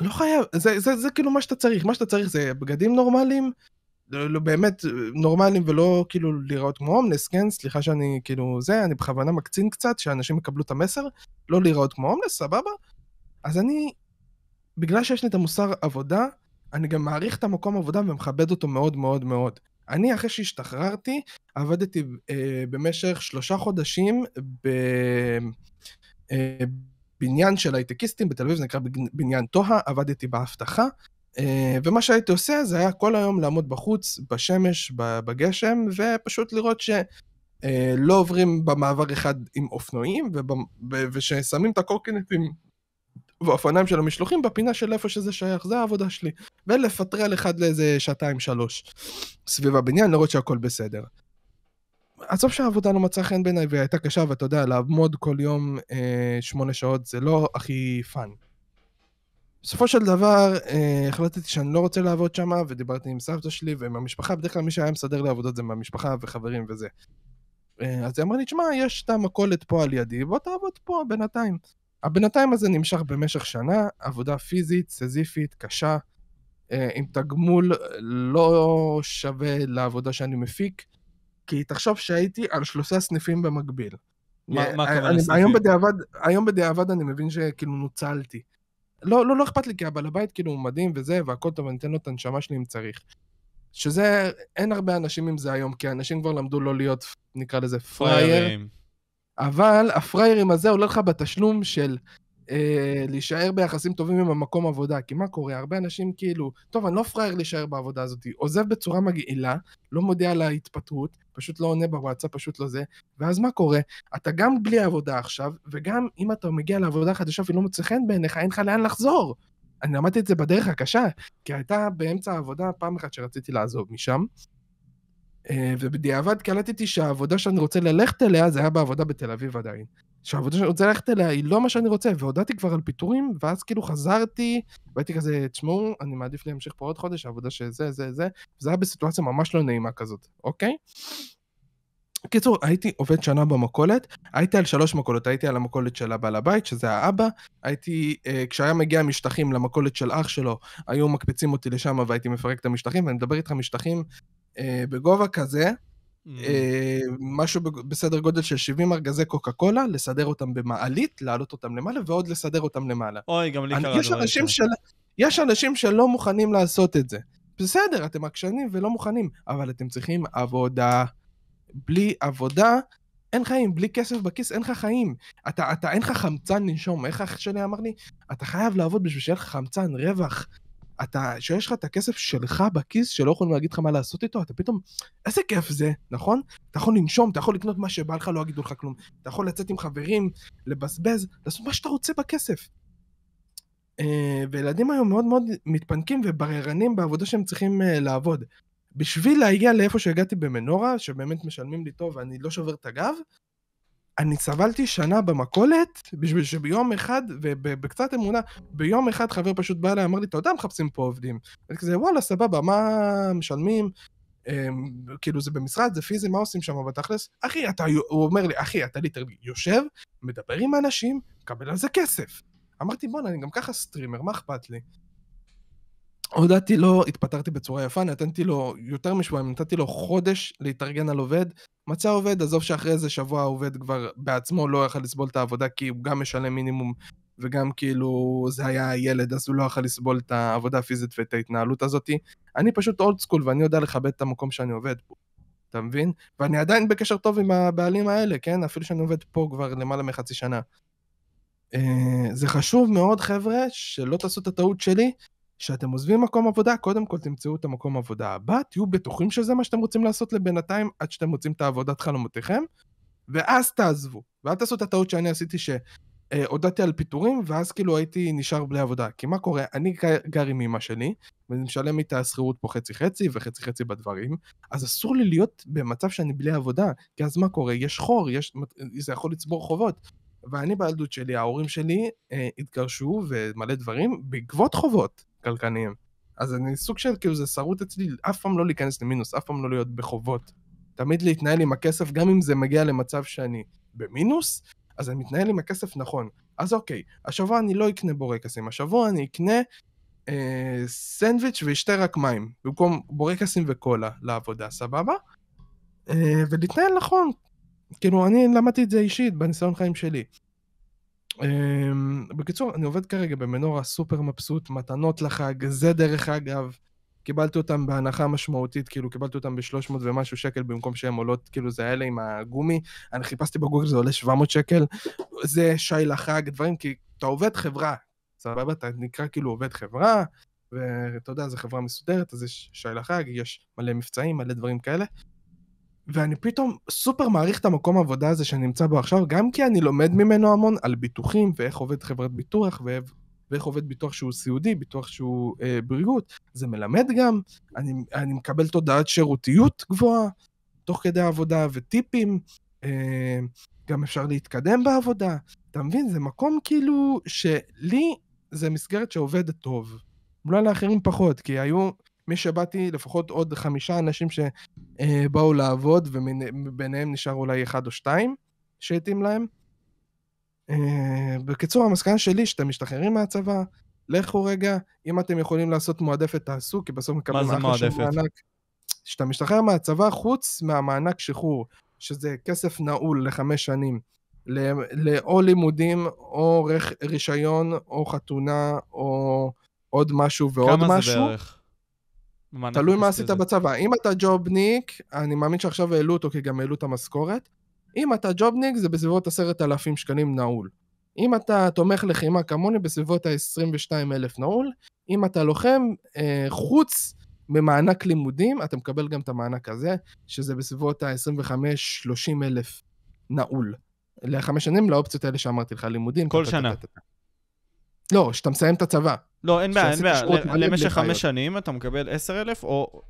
לא חייב, זה, זה, זה כאילו מה שאתה צריך, מה שאתה צריך זה בגדים נורמליים, לא, לא באמת אה, נורמליים ולא כאילו להיראות כמו הומלס, כן? סליחה שאני כאילו זה, אני בכוונה מקצין קצת, שאנשים יקבלו את המסר, לא להיראות כמו הומלס, סבבה? אז אני, בגלל שיש לי את המוסר עבודה, אני גם מעריך את המקום עבודה ומכבד אותו מאוד מאוד מאוד. אני, אחרי שהשתחררתי, עבדתי אה, במשך שלושה חודשים בבניין של הייטקיסטים בתל אביב, זה נקרא בניין טוהה, עבדתי באבטחה, אה, ומה שהייתי עושה זה היה כל היום לעמוד בחוץ, בשמש, בגשם, ופשוט לראות ש... אה, עוברים במעבר אחד עם אופנועים, וששמים את הקורקינטים והאופניים של המשלוחים בפינה של איפה שזה שייך, זה העבודה שלי. ולפטרל אחד לאיזה שעתיים שלוש סביב הבניין, לראות שהכל בסדר. עזוב שהעבודה לא מצאה חן בעיניי והיא הייתה קשה, ואתה יודע, לעמוד כל יום אה, שמונה שעות זה לא הכי fun. בסופו של דבר, אה, החלטתי שאני לא רוצה לעבוד שם, ודיברתי עם סבתא שלי ועם המשפחה, בדרך כלל מי שהיה מסדר לי עבודות זה מהמשפחה וחברים וזה. אה, אז היא אמרה לי, תשמע, יש את המכולת פה על ידי, בוא תעבוד פה בינתיים. הבינתיים הזה נמשך במשך שנה, עבודה פיזית, סזיפית, קשה, אה, עם תגמול לא שווה לעבודה שאני מפיק, כי תחשוב שהייתי על שלושה סניפים במקביל.
מה- מה
אה,
הכוונה סניפים?
היום בדיעבד, אני מבין שכאילו נוצלתי. לא, לא, לא אכפת לי, כי הבעל הבית כאילו הוא מדהים וזה, והכל טוב, אני אתן לו את הנשמה שלי אם צריך. שזה, אין הרבה אנשים עם זה היום, כי אנשים כבר למדו לא להיות, נקרא לזה, פראייר. אבל הפריירים הזה עולה לך בתשלום של אה, להישאר ביחסים טובים עם המקום עבודה. כי מה קורה? הרבה אנשים כאילו, טוב, אני לא פראייר להישאר בעבודה הזאת, עוזב בצורה מגעילה, לא מודיע על ההתפטרות, פשוט לא עונה בוואטסאפ, פשוט לא זה, ואז מה קורה? אתה גם בלי עבודה עכשיו, וגם אם אתה מגיע לעבודה חדשה ולא מוצא חן בעיניך, אין לך לאן לחזור. אני למדתי את זה בדרך הקשה, כי הייתה באמצע העבודה פעם אחת שרציתי לעזוב משם, אה, ובדיעבד קלטתי שהעבודה שאני רוצה ללכת אליה, זה היה בעבודה בתל אביב עדיין. שהעבודה שאני רוצה ללכת אליה היא לא מה שאני רוצה, והודעתי כבר על פיטורים, ואז כאילו חזרתי, והייתי כזה, תשמעו, אני מעדיף להמשיך פה עוד חודש, העבודה שזה, זה, זה, וזה היה בסיטואציה ממש לא נעימה כזאת, אוקיי? קיצור, הייתי עובד שנה במכולת, הייתי על שלוש מכולות, הייתי על המכולת של הבעל הבית, שזה האבא, הייתי, אה, כשהיה מגיע משטחים למכולת של אח שלו, היו מקפיצים אותי לשם והייתי מפרק את המשטחים, ואני מדבר איתך משטחים אה, בגובה כזה, משהו בג- בסדר גודל של 70 ארגזי קוקה קולה, לסדר אותם במעלית, להעלות אותם למעלה, ועוד לסדר אותם למעלה.
אוי, גם לי קרה כאלה.
של, יש אנשים שלא מוכנים לעשות את זה. בסדר, אתם עקשנים ולא מוכנים, אבל אתם צריכים עבודה. בלי עבודה, אין חיים, בלי כסף בכיס אין לך חיים. אתה, אתה, אין לך חמצן לנשום. איך אח שלי אמר לי? אתה חייב לעבוד בשביל שיהיה לך חמצן, רווח. אתה, שיש לך את הכסף שלך בכיס, שלא יכולים להגיד לך מה לעשות איתו, אתה פתאום, איזה כיף זה, נכון? אתה יכול לנשום, אתה יכול לקנות מה שבא לך, לא יגידו לך כלום. אתה יכול לצאת עם חברים, לבזבז, לעשות מה שאתה רוצה בכסף. אה, וילדים היום מאוד מאוד מתפנקים ובררנים בעבודה שהם צריכים אה, לעבוד. בשביל להגיע לאיפה שהגעתי במנורה, שבאמת משלמים לי טוב ואני לא שובר את הגב, אני סבלתי שנה במכולת, בשביל שביום אחד, ובקצת אמונה, ביום אחד חבר פשוט בא אליי, אמר לי, אתה יודע, מחפשים פה עובדים. אני כזה, וואלה, סבבה, מה משלמים? אמ, כאילו, זה במשרד, זה פיזי, מה עושים שם בתכלס? אחי, אתה, הוא אומר לי, אחי, אתה literally יושב, מדבר עם אנשים, מקבל על זה כסף. אמרתי, בואנה, אני גם ככה סטרימר, מה אכפת לי? הודעתי לו, התפטרתי בצורה יפה, נתתי לו יותר משבועיים, נתתי לו חודש להתארגן על עובד. מצא עובד, עזוב שאחרי איזה שבוע העובד כבר בעצמו לא יכל לסבול את העבודה, כי הוא גם משלם מינימום, וגם כאילו זה היה ילד, אז הוא לא יכל לסבול את העבודה הפיזית ואת ההתנהלות הזאתי. אני פשוט אולד סקול, ואני יודע לכבד את המקום שאני עובד בו. אתה מבין? ואני עדיין בקשר טוב עם הבעלים האלה, כן? אפילו שאני עובד פה כבר למעלה מחצי שנה. אה, זה חשוב מאוד, חבר'ה, שלא תעשו את הטעות שלי, שאתם עוזבים מקום עבודה, קודם כל תמצאו את המקום עבודה הבא, תהיו בטוחים שזה מה שאתם רוצים לעשות לבינתיים, עד שאתם מוצאים את העבודת חלומותיכם, ואז תעזבו. ואל תעשו את הטעות שאני עשיתי שהודעתי על פיטורים, ואז כאילו הייתי נשאר בלי עבודה. כי מה קורה? אני גר עם אמא שלי, ואני משלם איתה שכירות פה חצי חצי, וחצי חצי בדברים, אז אסור לי להיות במצב שאני בלי עבודה, כי אז מה קורה? יש חור, יש, זה יכול לצבור חובות. ואני בילדות שלי, ההורים שלי אה, התגרשו ומלא דברים בעקבות חובות כלכליים. אז אני סוג של, כאילו זה שרוט אצלי, אף פעם לא להיכנס למינוס, אף פעם לא להיות בחובות. תמיד להתנהל עם הכסף, גם אם זה מגיע למצב שאני במינוס, אז אני מתנהל עם הכסף נכון. אז אוקיי, השבוע אני לא אקנה בורקסים, השבוע אני אקנה אה, סנדוויץ' ואשתה רק מים, במקום בורקסים וקולה לעבודה, סבבה? אה, ולהתנהל נכון. כאילו, אני למדתי את זה אישית, בניסיון חיים שלי. אמ, בקיצור, אני עובד כרגע במנורה סופר מבסוט, מתנות לחג, זה דרך אגב, קיבלתי אותם בהנחה משמעותית, כאילו קיבלתי אותם ב-300 ומשהו שקל במקום שהן עולות, כאילו זה האלה עם הגומי, אני חיפשתי בגוגל זה עולה 700 שקל, זה שי לחג, דברים, כי אתה עובד חברה, סבבה? אתה נקרא כאילו עובד חברה, ואתה יודע, זו חברה מסודרת, אז יש שי לחג, יש מלא מבצעים, מלא דברים כאלה. ואני פתאום סופר מעריך את המקום העבודה הזה שאני נמצא בו עכשיו, גם כי אני לומד ממנו המון על ביטוחים ואיך עובד חברת ביטוח ואיך, ואיך עובד ביטוח שהוא סיעודי, ביטוח שהוא אה, בריאות. זה מלמד גם, אני, אני מקבל תודעת שירותיות גבוהה תוך כדי העבודה וטיפים. אה, גם אפשר להתקדם בעבודה. אתה מבין? זה מקום כאילו שלי זה מסגרת שעובדת טוב. אולי לאחרים פחות, כי היו, מי שבאתי, לפחות עוד חמישה אנשים שבאו לעבוד, וביניהם נשאר אולי אחד או שתיים שהתאים להם. אה, בקיצור, המסקנה שלי, שאתם משתחררים מהצבא, לכו רגע, אם אתם יכולים לעשות מועדפת, תעשו, כי בסוף מקבלים
זה
אחלה של
מועדפת?
מענק. כשאתה משתחרר מהצבא, חוץ מהמענק שחרור, שזה כסף נעול לחמש שנים, ל- או לימודים, או רישיון, או חתונה, או עוד משהו ועוד
כמה זה
משהו.
בערך?
תלוי מה עשית. בצבא. אם אתה ג'ובניק, אני מאמין שעכשיו העלו אותו כי גם העלו את המשכורת. אם אתה ג'ובניק זה בסביבות עשרת אלפים שקלים נעול. אם אתה תומך לחימה כמוני, בסביבות ה-22 אלף נעול. אם אתה לוחם, אה, חוץ ממענק לימודים, אתה מקבל גם את המענק הזה, שזה בסביבות ה-25-30 אלף נעול. לחמש שנים, לאופציות האלה שאמרתי לך, לימודים.
כל שנה.
לא, שאתה מסיים את הצבא.
לא, אין בעיה, אין בעיה. למשך חמש. שנים אתה מקבל 10,000, או...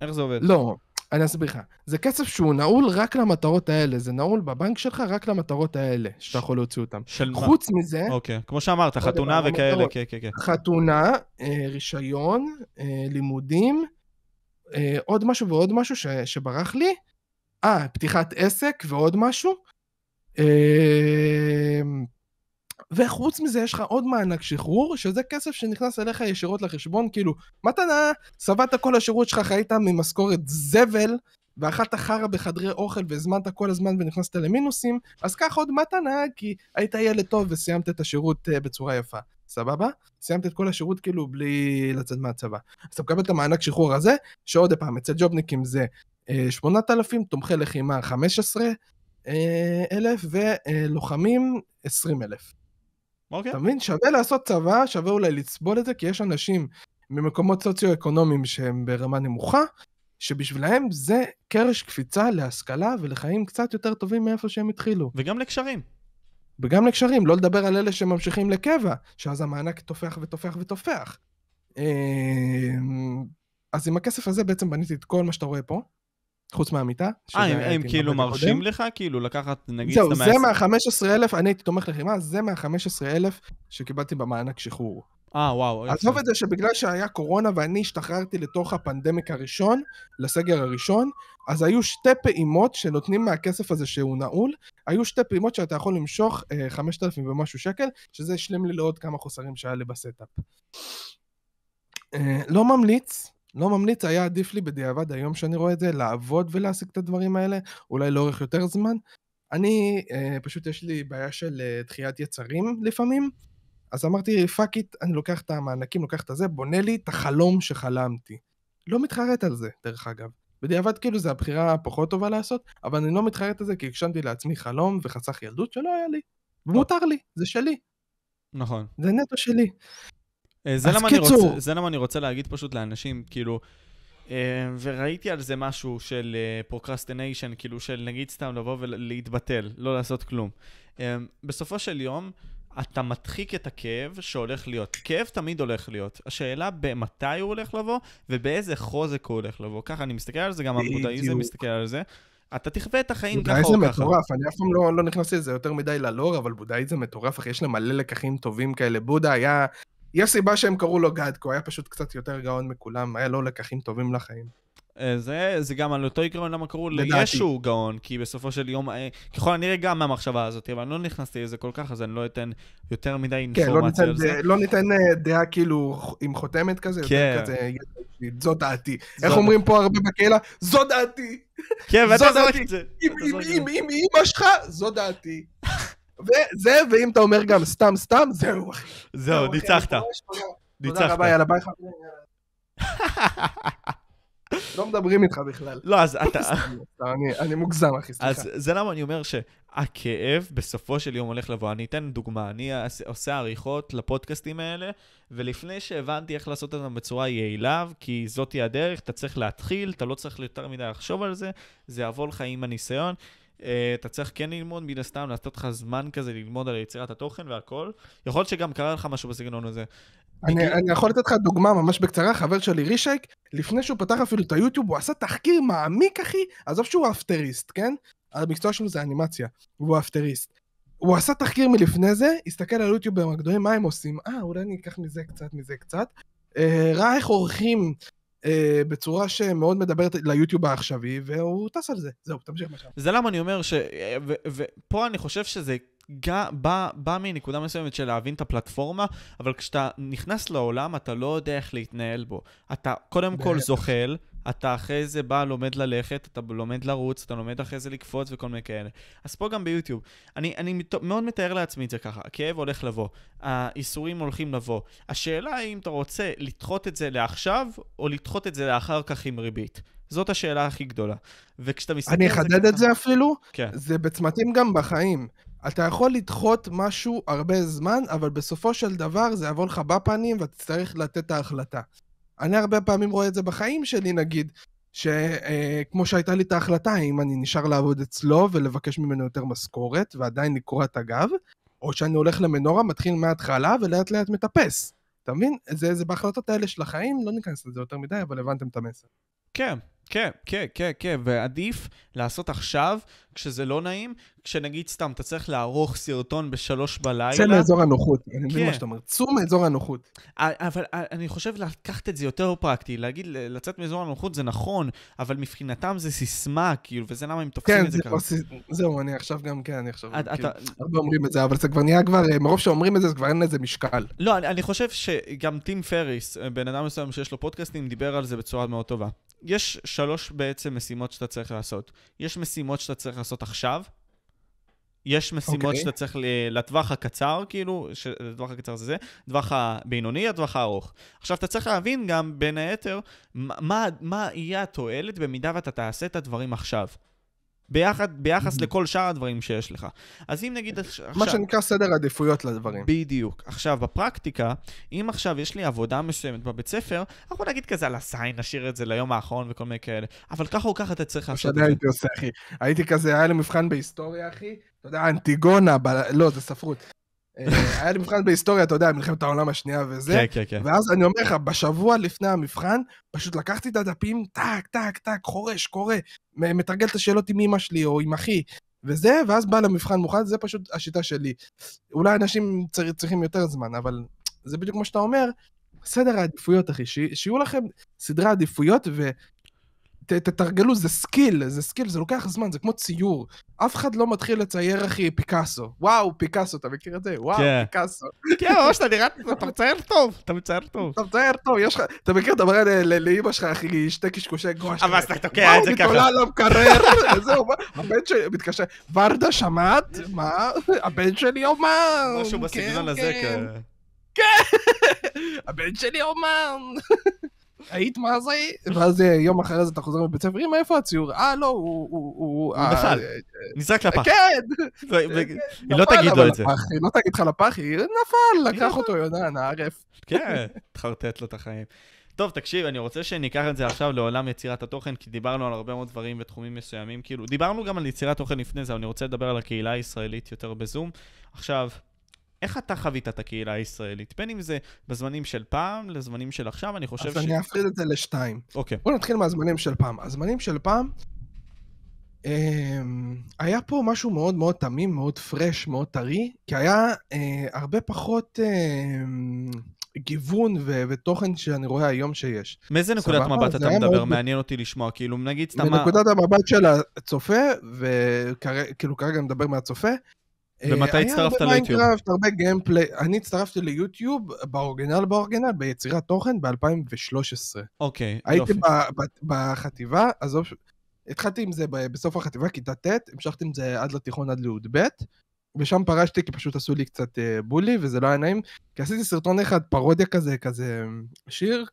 איך זה עובד?
לא, אני אסביר לך. זה כסף שהוא נעול רק למטרות האלה. זה נעול בבנק שלך רק למטרות האלה, שאתה יכול להוציא אותם.
של מה?
חוץ מזה,
אוקיי, כמו שאמרת, חתונה וכאלה. כן, כן, כן.
חתונה, אה, רישיון, אה, לימודים, אה, עוד משהו ועוד משהו שברח לי. אה, פתיחת עסק ועוד משהו. אה, וחוץ מזה יש לך עוד מענק שחרור, שזה כסף שנכנס אליך ישירות לחשבון, כאילו, מתנה, שבעת כל השירות שלך, חיית ממשכורת זבל, ואכלת חרא בחדרי אוכל והזמנת כל הזמן ונכנסת למינוסים, אז קח עוד מתנה, כי היית ילד טוב וסיימת את השירות אה, בצורה יפה. סבבה? סיימת את כל השירות כאילו בלי לצאת מהצבא. אז אתה מקבל את המענק שחרור הזה, שעוד פעם, אצל ג'ובניקים זה אה, 8,000, תומכי לחימה 15 אה, ולוחמים 20 אלף.
אוקיי.
אתה מבין? שווה לעשות צבא, שווה אולי לצבול את זה, כי יש אנשים ממקומות סוציו-אקונומיים שהם ברמה נמוכה, שבשבילהם זה קרש קפיצה להשכלה ולחיים קצת יותר טובים מאיפה שהם התחילו.
וגם לקשרים.
וגם לקשרים, לא לדבר על אלה שממשיכים לקבע, שאז המענק תופח ותופח ותופח. אמ, אז עם הכסף הזה בעצם בניתי את כל מה שאתה רואה פה, חוץ מהמיטה.
אה, הם- הם כאילו
עובד
מרשים. לך, כאילו, לקחת, נגיד,
זהו, זה
המעשר-
מה-15,000, אני הייתי תומך לחימה, זה מה-15,000 שקיבלתי במענק שחרור.
אה, וואו.
עזוב. את זה שבגלל שהיה קורונה ואני השתחררתי לתוך ה pandemic הראשון, לסגר הראשון, אז היו שתי פעימות שנותנים מהכסף הזה שהוא נעול, היו שתי פעימות שאתה יכול למשוך אה, 5,000 ומשהו שקל, שזה השלים לי לעוד כמה חוסרים שהיה לי ב setup. אה, לא ממליץ, לא ממליץ, היה עדיף לי בדיעבד היום שאני רואה את זה, לעבוד ולהשיג את הדברים האלה, אולי לאורך יותר זמן. אני, אה, פשוט יש לי בעיה של אה, דחיית יצרים לפעמים, אז אמרתי, fuck it, אני לוקח את המענקים, לוקח את הזה, בונה לי את החלום שחלמתי. לא מתחרט על זה, דרך אגב. בדיעבד כאילו זו הבחירה הפחות טובה לעשות, אבל אני לא מתחרט על זה כי הגשמתי לעצמי חלום וחסך ילדות שלא היה לי. ומותר לי, זה שלי,
נכון.
זה נטו שלי.
אה, זה למה, אני
קיצור.
רוצה, זה למה אני רוצה להגיד פשוט לאנשים, כאילו, אה, וראיתי על זה משהו של procrastination, כאילו של נגיד סתם לבוא ולהתבטל, לא לעשות כלום. אה, בסופו של יום, אתה מדחיק את הכאב שהולך להיות. כאב תמיד הולך להיות. השאלה במתי הוא הולך לבוא, ובאיזה חוזק הוא הולך לבוא. ככה אני מסתכל על זה, גם הבודהיזם. מסתכל על זה. אתה תחווה את החיים ככה או
בודהיזם
ככה.
מטורף, אני אף פעם לא, לא נכנסתי לזה יותר מדי ללור, אבל בודהיזם מטורף, אחי, יש להם מלא לקחים טובים כאלה. בודה היה... יש סיבה שהם קראו לו גאד, כי הוא היה פשוט קצת יותר גאון מכולם, היה לו לקחים טובים לחיים.
אה, זה, זה גם על אותו עיקרון למה קראו. לישו גאון, כי בסופו של יום, אה, ככל הנראה גם מהמחשבה הזאת, אבל אני לא נכנסתי לזה כל כך, אז אני לא אתן יותר מדי
כן, לא
אינפורמציה
ניתן,
על זה.
לא ניתן אה, דעה כאילו עם חותמת כזה,
כן.
יותר כזה, זו דעתי.
זו
איך אומרים פה הרבה בקהילה? זו דעתי.
כן, ואתה
זו
זורק. את זה.
היא אמא שלך, זו דעתי. וזה, ואם אתה אומר גם סתם סתם, זהו, אחי.
זהו, ניצחת.
ממש תודה.
ניצחת.
רבה, יאללה, ביי חברים. לא מדברים איתך בכלל.
לא, אז אתה...
אני- אני מוגזם, אחי, סליחה.
אז זה למה אני אומר שהכאב בסופו של יום הולך לבוא. אני אתן דוגמה, אני עושה עריכות לפודקאסטים האלה, ולפני שהבנתי איך לעשות אותם בצורה יעילה, כי זאתי הדרך, אתה צריך להתחיל, אתה לא צריך יותר מדי לחשוב על זה, זה יבוא לך עם הניסיון. אה, אתה צריך כן ללמוד, מן הסתם, לתת לך זמן כזה ללמוד על יצירת התוכן והכל. יכול להיות שגם קרה לך משהו בסגנון הזה.
אני,
בגלל-
אני יכול לתת לך דוגמה ממש בקצרה, חבר שלי רישייק, לפני שהוא פתח אפילו את היוטיוב, הוא עשה תחקיר מעמיק, אחי, עזוב שהוא אפטריסט, כן? המקצוע שלו זה אנימציה, והוא אפטריסט. הוא עשה תחקיר מלפני זה, הסתכל על יוטיוברים הגדולים, מה הם עושים? אה, אולי אני אקח מזה קצת, מזה קצת. אה, ראה איך עורכים בצורה שמאוד מדברת ליוטיוב העכשווי, והוא טס על זה. זהו, תמשיך שאמרת.
זה למה אני אומר ש... ו- ופה אני חושב שזה גם בא, בא מנקודה מסוימת של להבין את הפלטפורמה, אבל כשאתה נכנס לעולם, אתה לא יודע איך להתנהל בו. אתה קודם כל. זוחל, אתה אחרי זה בא, לומד ללכת, אתה לומד לרוץ, אתה לומד אחרי זה לקפוץ וכל מיני כאלה. אז פה גם ביוטיוב. אני, אני מאוד מתאר לעצמי את זה ככה, הכאב הולך לבוא, האיסורים הולכים לבוא. השאלה היא אם אתה רוצה לדחות את זה לעכשיו, או לדחות את זה לאחר כך עם ריבית. זאת השאלה הכי גדולה. וכשאתה מסתכל
אני אחדד
ככה-
את זה אפילו,
כן.
זה בצמתים גם בחיים. אתה יכול לדחות משהו הרבה זמן, אבל בסופו של דבר זה יבוא לך בפנים ואתה תצטרך לתת את ההחלטה. אני הרבה פעמים רואה את זה בחיים שלי, נגיד, שכמו אה, שהייתה לי את ההחלטה, אם אני נשאר לעבוד אצלו ולבקש ממנו יותר משכורת, ועדיין לקרוע את הגב, או שאני הולך למנורה, מתחיל מההתחלה ולאט לאט מטפס. אתה מבין? זה, זה בהחלטות האלה של החיים, לא ניכנס לזה יותר מדי, אבל הבנתם את המסר.
כן, כן, כן, כן, כן, ועדיף לעשות עכשיו, כשזה לא נעים, כשנגיד סתם, אתה צריך לערוך סרטון בשלוש בלילה.
צא מאזור הנוחות, אני מבין כן. מה שאתה אומר, צאו מאזור הנוחות.
אבל אני חושב לקחת את זה יותר פרקטי, להגיד, לצאת מאזור הנוחות זה נכון, אבל מבחינתם זה סיסמה, כאילו, וזה למה הם תופסים
כן,
את זה ככה.
כן, זהו, אני עכשיו גם, כן, אני עכשיו, כאילו, הרבה אומרים את זה, אבל זה כבר נהיה כבר, מרוב שאומרים את זה, זה כבר אין לזה משקל.
לא, אני חושב שגם טים פריס, בן אדם מסוים שיש לו פודקאסטים, דיבר על זה בצורה מאוד טובה. יש שלוש בעצם משימות שאתה צריך לעשות. יש משימות שאתה צריך לעשות עכשיו, יש משימות okay. אוקיי. שאתה צריך לטווח הקצר, כאילו, לטווח הקצר זה זה, לטווח הבינוני, לטווח הארוך. עכשיו, אתה צריך להבין גם, בין היתר, מה, מה יהיה התועלת במידה ואתה תעשה את הדברים עכשיו. ביחד, ביחס mm-hmm. לכל שאר הדברים שיש לך. אז אם נגיד
עכשיו... מה שנקרא סדר עדיפויות לדברים.
בדיוק. עכשיו, בפרקטיקה, אם עכשיו יש לי עבודה מסוימת בבית ספר, אנחנו נגיד כזה על הסיין, נשאיר את זה ליום האחרון וכל מיני כאלה, אבל ככה או ככה אתה צריך לעשות את
זה. הייתי עושה, אחי. הייתי כזה, היה לי מבחן בהיסטוריה, אחי. אתה יודע, אנטיגונה, ב... לא, זה ספרות. אה, היה לי מבחן בהיסטוריה, אתה יודע, מלחמת העולם השנייה וזה.
כן, כן, כן.
ואז אני אומר לך, בשבוע לפני המבחן, פשוט לקחתי את הדפים, טק, טק, טק, חורש, קורא, מתרגל את השאלות עם אמא שלי או עם אחי, וזה, ואז בא למבחן מוכן, זה פשוט השיטה שלי. אולי אנשים צריכים יותר זמן, אבל זה בדיוק כמו שאתה אומר, סדר העדיפויות, אחי, שיהיו לכם סדרי עדיפויות, ו... ת, תתרגלו, זה skill, זה skill, זה לוקח זמן, זה כמו ציור. אף אחד לא מתחיל לצייר, אחי, פיקאסו. וואו, פיקאסו, אתה מכיר את זה? וואו, כן. פיקאסו.
כן, ממש, אתה נראה, אתה מצייר טוב, אתה מצייר טוב.
אתה מצייר טוב, יש לך, אתה מכיר, אתה מראה לאמא שלך, אחי, שתי קשקושי גואש.
אבל אז אתה תוקע את זה ככה. וואו,
מתעולה למקרר, זהו, הבן שלי מתקשר, ורדה, שמעת? מה? הבן שלי אומן.
משהו בסגנון הזה, כן.
כן, הבן שלי אומן. היית מה זה? ואז אה, יום אחרי זה אתה חוזר מבית ספר, אמא, איפה הציור? אה, לא, הוא...
הוא נפל, אה, נזרק לפח.
כן!
היא לא תגיד לו את זה.
היא לא תגיד לך לפח, היא נפל, לקח אותו יונן, הערף.
כן, תחרטט לו את החיים. טוב, תקשיב, אני רוצה שניקח את זה עכשיו לעולם יצירת התוכן, כי דיברנו על הרבה מאוד דברים ותחומים מסוימים. כאילו, דיברנו גם על יצירת תוכן לפני זה, אבל אני רוצה לדבר על הקהילה הישראלית יותר בזום. עכשיו, איך אתה חווית את הקהילה הישראלית? בין אם זה בזמנים של פעם לזמנים של עכשיו, אני חושב
אז ש... אז אני אפריד את זה לשתיים.
אוקיי.
בוא נתחיל מהזמנים של פעם. הזמנים של פעם, אה, היה פה משהו מאוד מאוד תמים, מאוד פרש, מאוד טרי, כי היה אה, הרבה פחות... אה, גיוון ו- ותוכן שאני רואה היום שיש.
מאיזה נקודת סבבה? מבט אתה מדבר? מאוד... מעניין אותי לשמוע, כאילו נגיד סתם...
מנקודת המבט של הצופה, וכאילו כרגע אני מדבר מהצופה,
ומתי הצטרפת ליוטיוב?
היה הרבה הרבה גיימפליי. אני הצטרפתי ליוטיוב באורגינל באורגינל, ביצירת תוכן ב-2013.
אוקיי,
יופי. הייתי בחטיבה, עזוב, התחלתי עם זה בסוף החטיבה, כיתה ט', המשכתי עם זה עד לתיכון, עד לי"ב, ושם פרשתי כי פשוט עשו לי קצת אה, בולי, וזה לא היה נעים, כי עשיתי סרטון אחד, פרודיה כזה, כזה שיר.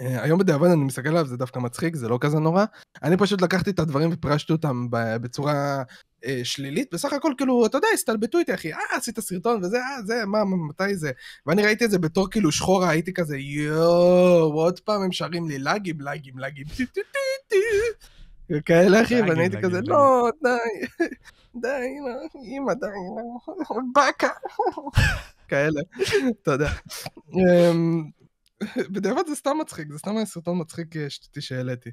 אה, היום בדיעבד אני מסתכל עליו, זה דווקא מצחיק, זה לא כזה נורא. אני פשוט לקחתי את הדברים ופרשתי אותם בצורה אה, שלילית, בסך הכל כאילו, אתה יודע, הסתלבטו איתי, אחי, אה, עשית סרטון וזה, אה, זה, מה, מתי זה? ואני ראיתי את זה בתור כאילו שחורה, הייתי כזה, יואו, עוד פעם הם שרים לי לאגים, לאגים, לאגים, טי טי טי טי, וכאלה, אחי, ואני הייתי כזה, לא, די, די, אמא, די, באקה, כאלה, אתה יודע. אמ, בדיעבד זה סתם מצחיק, זה סתם היה סרטון מצחיק אה, שהעליתי.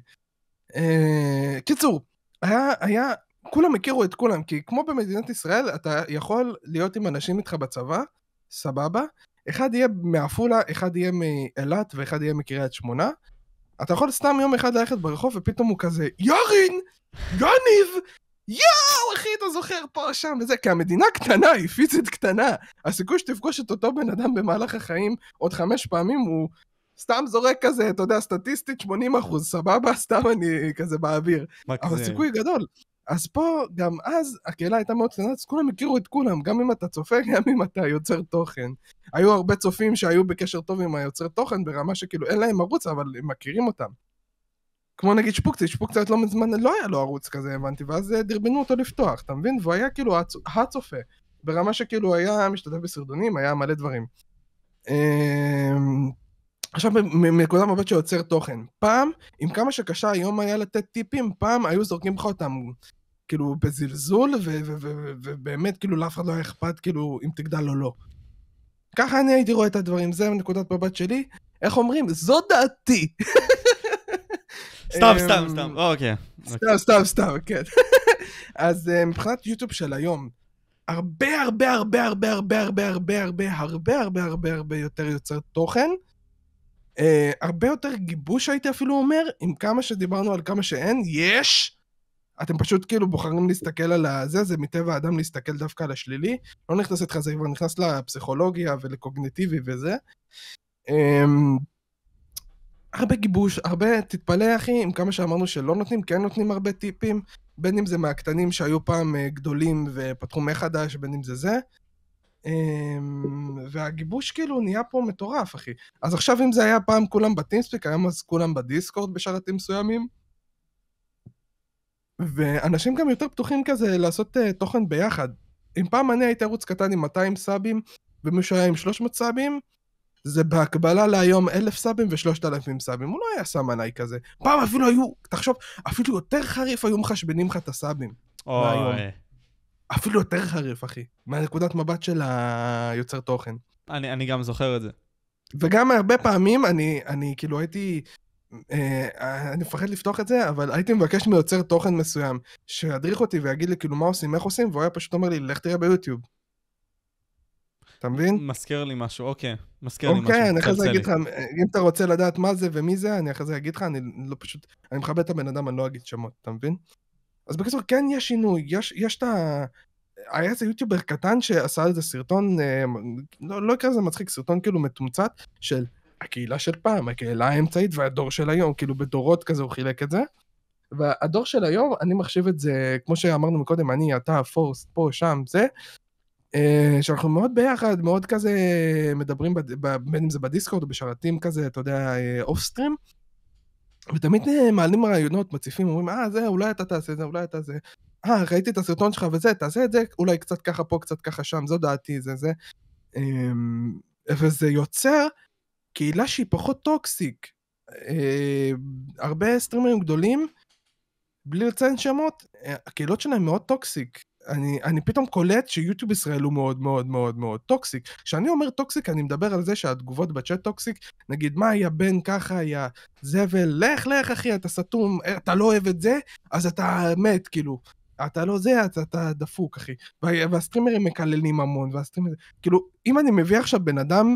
אה, קיצור, היה, היה כולם הכירו את כולם, כי כמו במדינת ישראל, אתה יכול להיות עם אנשים איתך בצבא, סבבה, אחד יהיה מעפולה, אחד יהיה מאילת ואחד יהיה מקריית שמונה. אתה יכול סתם יום אחד ללכת ברחוב ופתאום הוא כזה, ירין! יניב! יואו, אחי, אתה זוכר פה, שם וזה, כי המדינה קטנה, היא פיזית קטנה. הסיכוי שתפגוש את אותו בן אדם במהלך החיים עוד חמש פעמים הוא סתם זורק כזה, אתה יודע, סטטיסטית 80 אחוז, סבבה? סתם אני כזה באוויר. אבל הסיכוי גדול. אז פה, גם אז, הקהילה הייתה מאוד קטנה, אז כולם הכירו את כולם, גם אם אתה צופה, גם אם אתה יוצר תוכן. היו הרבה צופים שהיו בקשר טוב עם היוצר תוכן, ברמה שכאילו אין להם ערוץ, אבל הם מכירים אותם. כמו נגיד שפוקצי, שפוקצי עד לא מזמן לא היה לו ערוץ כזה, הבנתי, ואז דרבנו אותו לפתוח, אתה מבין? והוא היה כאילו הצ- הצופה, ברמה שכאילו היה משתתף בסרטונים, היה מלא דברים. אמ, עכשיו מנקודת מבט של יוצר תוכן, פעם, עם כמה שקשה היום היה לתת טיפים, פעם היו זורקים לך אותם כאילו בזלזול, ובאמת כאילו לאף אחד לא היה אכפת כאילו אם תגדל או לא. ככה אני הייתי רואה את הדברים, זה מנקודת מבט שלי. איך אומרים? זו דעתי.
סתם,
אמ,
סתם, סתם, אוקיי.
סתם, סתם, סתם, כן. אז אה, מבחינת יוטיוב של היום, הרבה הרבה הרבה הרבה הרבה הרבה הרבה הרבה הרבה הרבה הרבה הרבה יותר יוצר תוכן. אה, הרבה יותר גיבוש הייתי אפילו אומר, עם כמה שדיברנו על כמה שאין, יש. אתם פשוט כאילו בוחרים להסתכל על הזה, זה מטבע האדם להסתכל דווקא על השלילי. לא נכנס איתך, זה כבר נכנס לפסיכולוגיה ולקוגניטיבי וזה. אמ, הרבה גיבוש, הרבה, תתפלא אחי, עם כמה שאמרנו שלא נותנים, כן נותנים הרבה טיפים, בין אם זה מהקטנים שהיו פעם אה, גדולים ופתחו מחדש, בין אם זה זה. אמ, והגיבוש כאילו נהיה פה מטורף, אחי. אז עכשיו אם זה היה פעם כולם בטימספיק, היום אז כולם בדיסקורד בשלטים מסוימים. ואנשים גם יותר פתוחים כזה לעשות uh, תוכן ביחד. אם פעם אני הייתי ערוץ קטן עם 200 סאבים, ומישהו היה עם 300 סאבים, זה בהקבלה להיום 1,000 סאבים ו-3,000 סאבים. הוא לא היה שם עליי כזה. פעם אפילו היו, תחשוב, אפילו יותר חריף היו מחשבנים לך את הסאבים.
אוי.
אפילו יותר חריף, אחי. מהנקודת מבט של היוצר תוכן.
אני אני גם זוכר את זה.
וגם הרבה פעמים אני, אני כאילו הייתי, אה, אני מפחד לפתוח את זה, אבל הייתי מבקש מיוצר תוכן מסוים, שידריך אותי ויגיד לי כאילו מה עושים, איך עושים, והוא היה פשוט אומר לי, לך תראה ביוטיוב. אתה מבין?
מזכיר לי משהו, אוקיי. מזכיר לי משהו.
אוקיי, אני אחרי זה אגיד. לך, אם אתה רוצה לדעת מה זה ומי זה, אני אחרי זה אגיד לך, אני לא פשוט, אני מכבד את הבן אדם, אני לא אגיד שמות, אתה מבין? אז בקיצור, כן יש שינוי, יש, יש את ה... היה איזה יוטיובר קטן שעשה איזה סרטון, אה, לא, לא יקרא לזה מצחיק, סרטון כאילו מתומצת, של הקהילה של פעם, הקהילה האמצעית והדור של היום, כאילו בדורות כזה הוא חילק את זה. והדור של היום, אני מחשיב את זה, כמו שאמרנו מקודם, אני, אתה, פורסט, פה, שם, זה, אה, שאנחנו מאוד ביחד, מאוד כזה מדברים, בד- בין אם זה בדיסקורד או בשרתים כזה, אתה יודע, אוף סטרים, ותמיד אה, מעלים רעיונות, מציפים, אומרים, אה, זה, אולי אתה תעשה זה, אולי אתה זה. אה, ראיתי את הסרטון שלך וזה, תעשה את זה, אולי קצת ככה פה, קצת ככה שם, זו דעתי, זה זה. אמ, וזה יוצר קהילה שהיא פחות toxic. אה, הרבה סטרימרים גדולים, בלי לציין שמות, אה, הקהילות שלהם מאוד toxic. אני, אני פתאום קולט שיוטיוב ישראל הוא מאוד מאוד מאוד מאוד toxic. כשאני אומר toxic, אני מדבר על זה שהתגובות בצ'אט toxic, נגיד, מה, יא בן ככה, יא זבל, לך, לך, אחי, אתה סתום, אה, אתה לא אוהב את זה, אז אתה מת, כאילו. אתה לא זה, אתה, אתה דפוק, אחי. וה- והסטרימרים מקללים המון, והסטרימרים... כאילו, אם אני מביא עכשיו בן אדם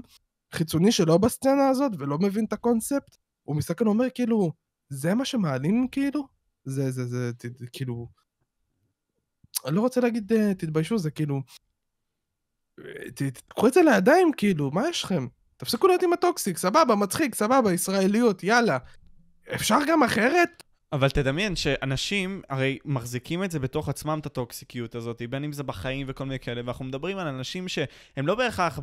חיצוני שלא בסצנה הזאת, ולא מבין את הקונספט, הוא מסתכל ואומר, כאילו, זה מה שמעלים, כאילו? זה, זה, זה, ת, כאילו... אני לא רוצה להגיד אה, תתביישו, זה כאילו... תקחו את זה לידיים, כאילו, מה יש לכם? תפסיקו להיות עם הטוקסיק, סבבה, מצחיק, סבבה, ישראליות, יאללה. אפשר גם אחרת?
אבל תדמיין שאנשים הרי מחזיקים את זה בתוך עצמם, את הטוקסיקיות הזאת, בין אם זה בחיים וכל מיני כאלה, ואנחנו מדברים על אנשים שהם לא בהכרח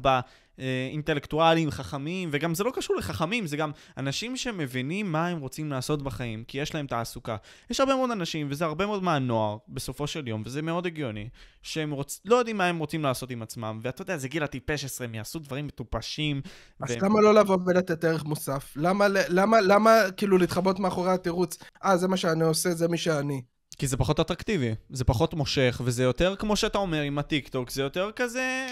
באינטלקטואלים, חכמים, וגם זה לא קשור לחכמים, זה גם אנשים שמבינים מה הם רוצים לעשות בחיים, כי יש להם תעסוקה. יש הרבה מאוד אנשים, וזה הרבה מאוד מהנוער, בסופו של יום, וזה מאוד הגיוני, שהם רוצ... לא יודעים מה הם רוצים לעשות עם עצמם, ואתה יודע, זה גיל הטיפש עשרה, הם יעשו דברים מטופשים.
אז
והם-
למה לא לבוא ולתת ערך מוסף? למה, למה, למה כאילו להתחבות מאחורי התירוץ? אה, זה מה שאני עושה, זה מי שאני.
כי זה פחות אטרקטיבי, זה פחות מושך, וזה יותר, כמו שאתה אומר, עם הטיקטוק, זה יותר כזה...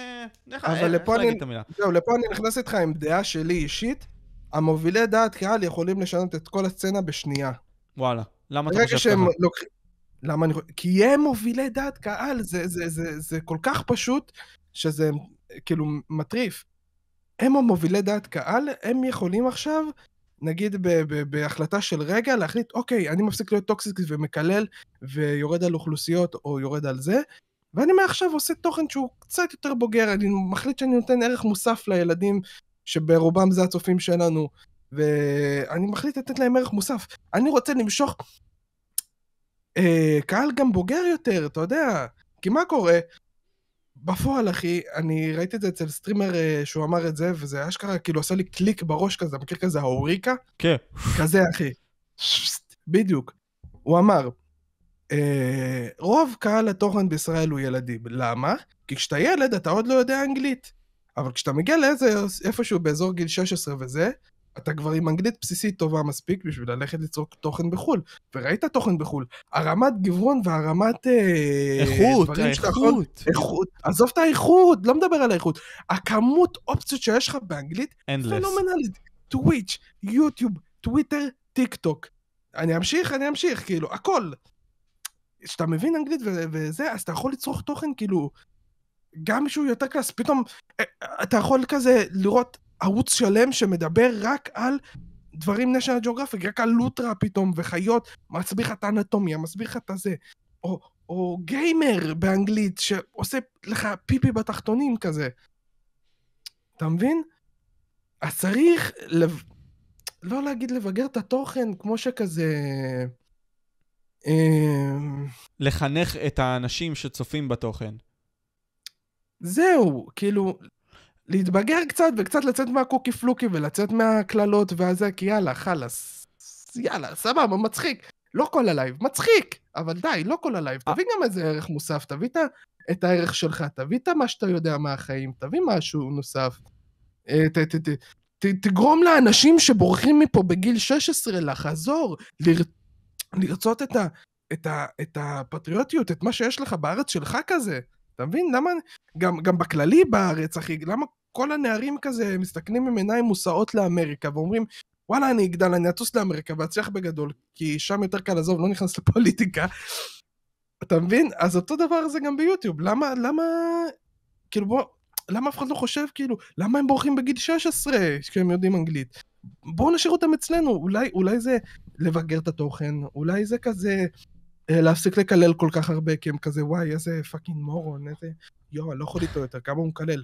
איך
אבל
איך
לפה אני-
את המילה?
זהו, לפה אני נכנס איתך עם דעה שלי אישית. המובילי דעת קהל יכולים לשנות את כל הסצנה בשנייה.
וואלה. למה אתה חושב
שהם
ככה?
לוקחים... למה אני חושב? כי הם מובילי דעת קהל, זה, זה, זה, זה כל כך פשוט, שזה כאילו מטריף. הם המובילי דעת קהל, הם יכולים עכשיו, נגיד ב- ב- בהחלטה של רגע, להחליט, אוקיי, אני מפסיק להיות toxic ומקלל, ויורד על אוכלוסיות, או יורד על זה, ואני מעכשיו עושה תוכן שהוא קצת יותר בוגר, אני מחליט שאני נותן ערך מוסף לילדים, שברובם זה הצופים שלנו, ואני מחליט לתת להם ערך מוסף. אני רוצה למשוך אה, קהל גם בוגר יותר, אתה יודע. כי מה קורה? בפועל, אחי, אני ראיתי את זה אצל סטרימר אה, שהוא אמר את זה, וזה אשכרה כאילו עשה לי קליק בראש כזה, מכיר כזה האוריקה?
כן.
כזה, אחי. בדיוק. הוא אמר, אה, רוב קהל התוכן בישראל הוא ילדים. למה? כי כשאתה ילד אתה עוד לא יודע אנגלית. אבל כשאתה מגיע לאיזה, איפשהו באזור גיל 16 וזה, אתה כבר עם אנגלית בסיסית טובה מספיק בשביל ללכת לצרוך תוכן בחו"ל. וראית תוכן בחו"ל. הרמת גיוון והרמת... אה,
איכות, האיכות.
איכות. עזוב את האיכות, לא מדבר על האיכות. הכמות אופציות שיש לך באנגלית. פנומנלית. טוויץ', יוטיוב, טוויטר, טיק טוק. אני אמשיך, אני אמשיך, כאילו, הכל. כשאתה מבין אנגלית ו- וזה, אז אתה יכול לצרוך תוכן, כאילו, גם מישהו יותר class, פתאום אה, אתה יכול כזה לראות ערוץ שלם שמדבר רק על דברים national geographic, רק על לוטרה פתאום, וחיות, מסביר לך את האנטומיה, מסביר לך את הזה. או, או גיימר באנגלית, שעושה לך פיפי בתחתונים כזה. אתה מבין? אז צריך, לב... לא להגיד לבגר את התוכן, כמו שכזה... אמ,
לחנך את האנשים שצופים בתוכן.
זהו, כאילו, להתבגר קצת וקצת לצאת מהקוקי פלוקי ולצאת מהקללות והזה, כי יאללה, חלאס. יאללה, סבבה, מצחיק. לא כל ה live, מצחיק, אבל די, לא כל ה live. תביא גם איזה ערך מוסף, תביא את הערך שלך, תביא את מה שאתה יודע מהחיים, תביא משהו נוסף. אה, תגרום לאנשים שבורחים מפה בגיל 16 לחזור, לר... לרצות את, ה... את, ה... את הפטריוטיות, את מה שיש לך בארץ שלך כזה. אתה מבין? למה... גם, גם בכללי בארץ, אחי, למה כל הנערים כזה מסתכלים עם עיניים מושאות לאמריקה ואומרים, וואלה, אני אגדל, אני אטוס לאמריקה ואצליח בגדול, כי שם יותר קל לעזוב, לא נכנס לפוליטיקה. אתה מבין? אז אותו דבר זה גם ביוטיוב. למה, למה, כאילו בוא, למה אף אחד לא חושב, כאילו, למה הם בורחים בגיל 16 כשהם יודעים אנגלית? בואו נשאיר אותם אצלנו, אולי, אולי זה לבגר את התוכן, אולי זה כזה להפסיק לקלל כל כך הרבה, כי הם כזה, וואי, איזה fucking moron, איזה... יואו, אני לא יכול איתו יותר, כמה הוא מקלל.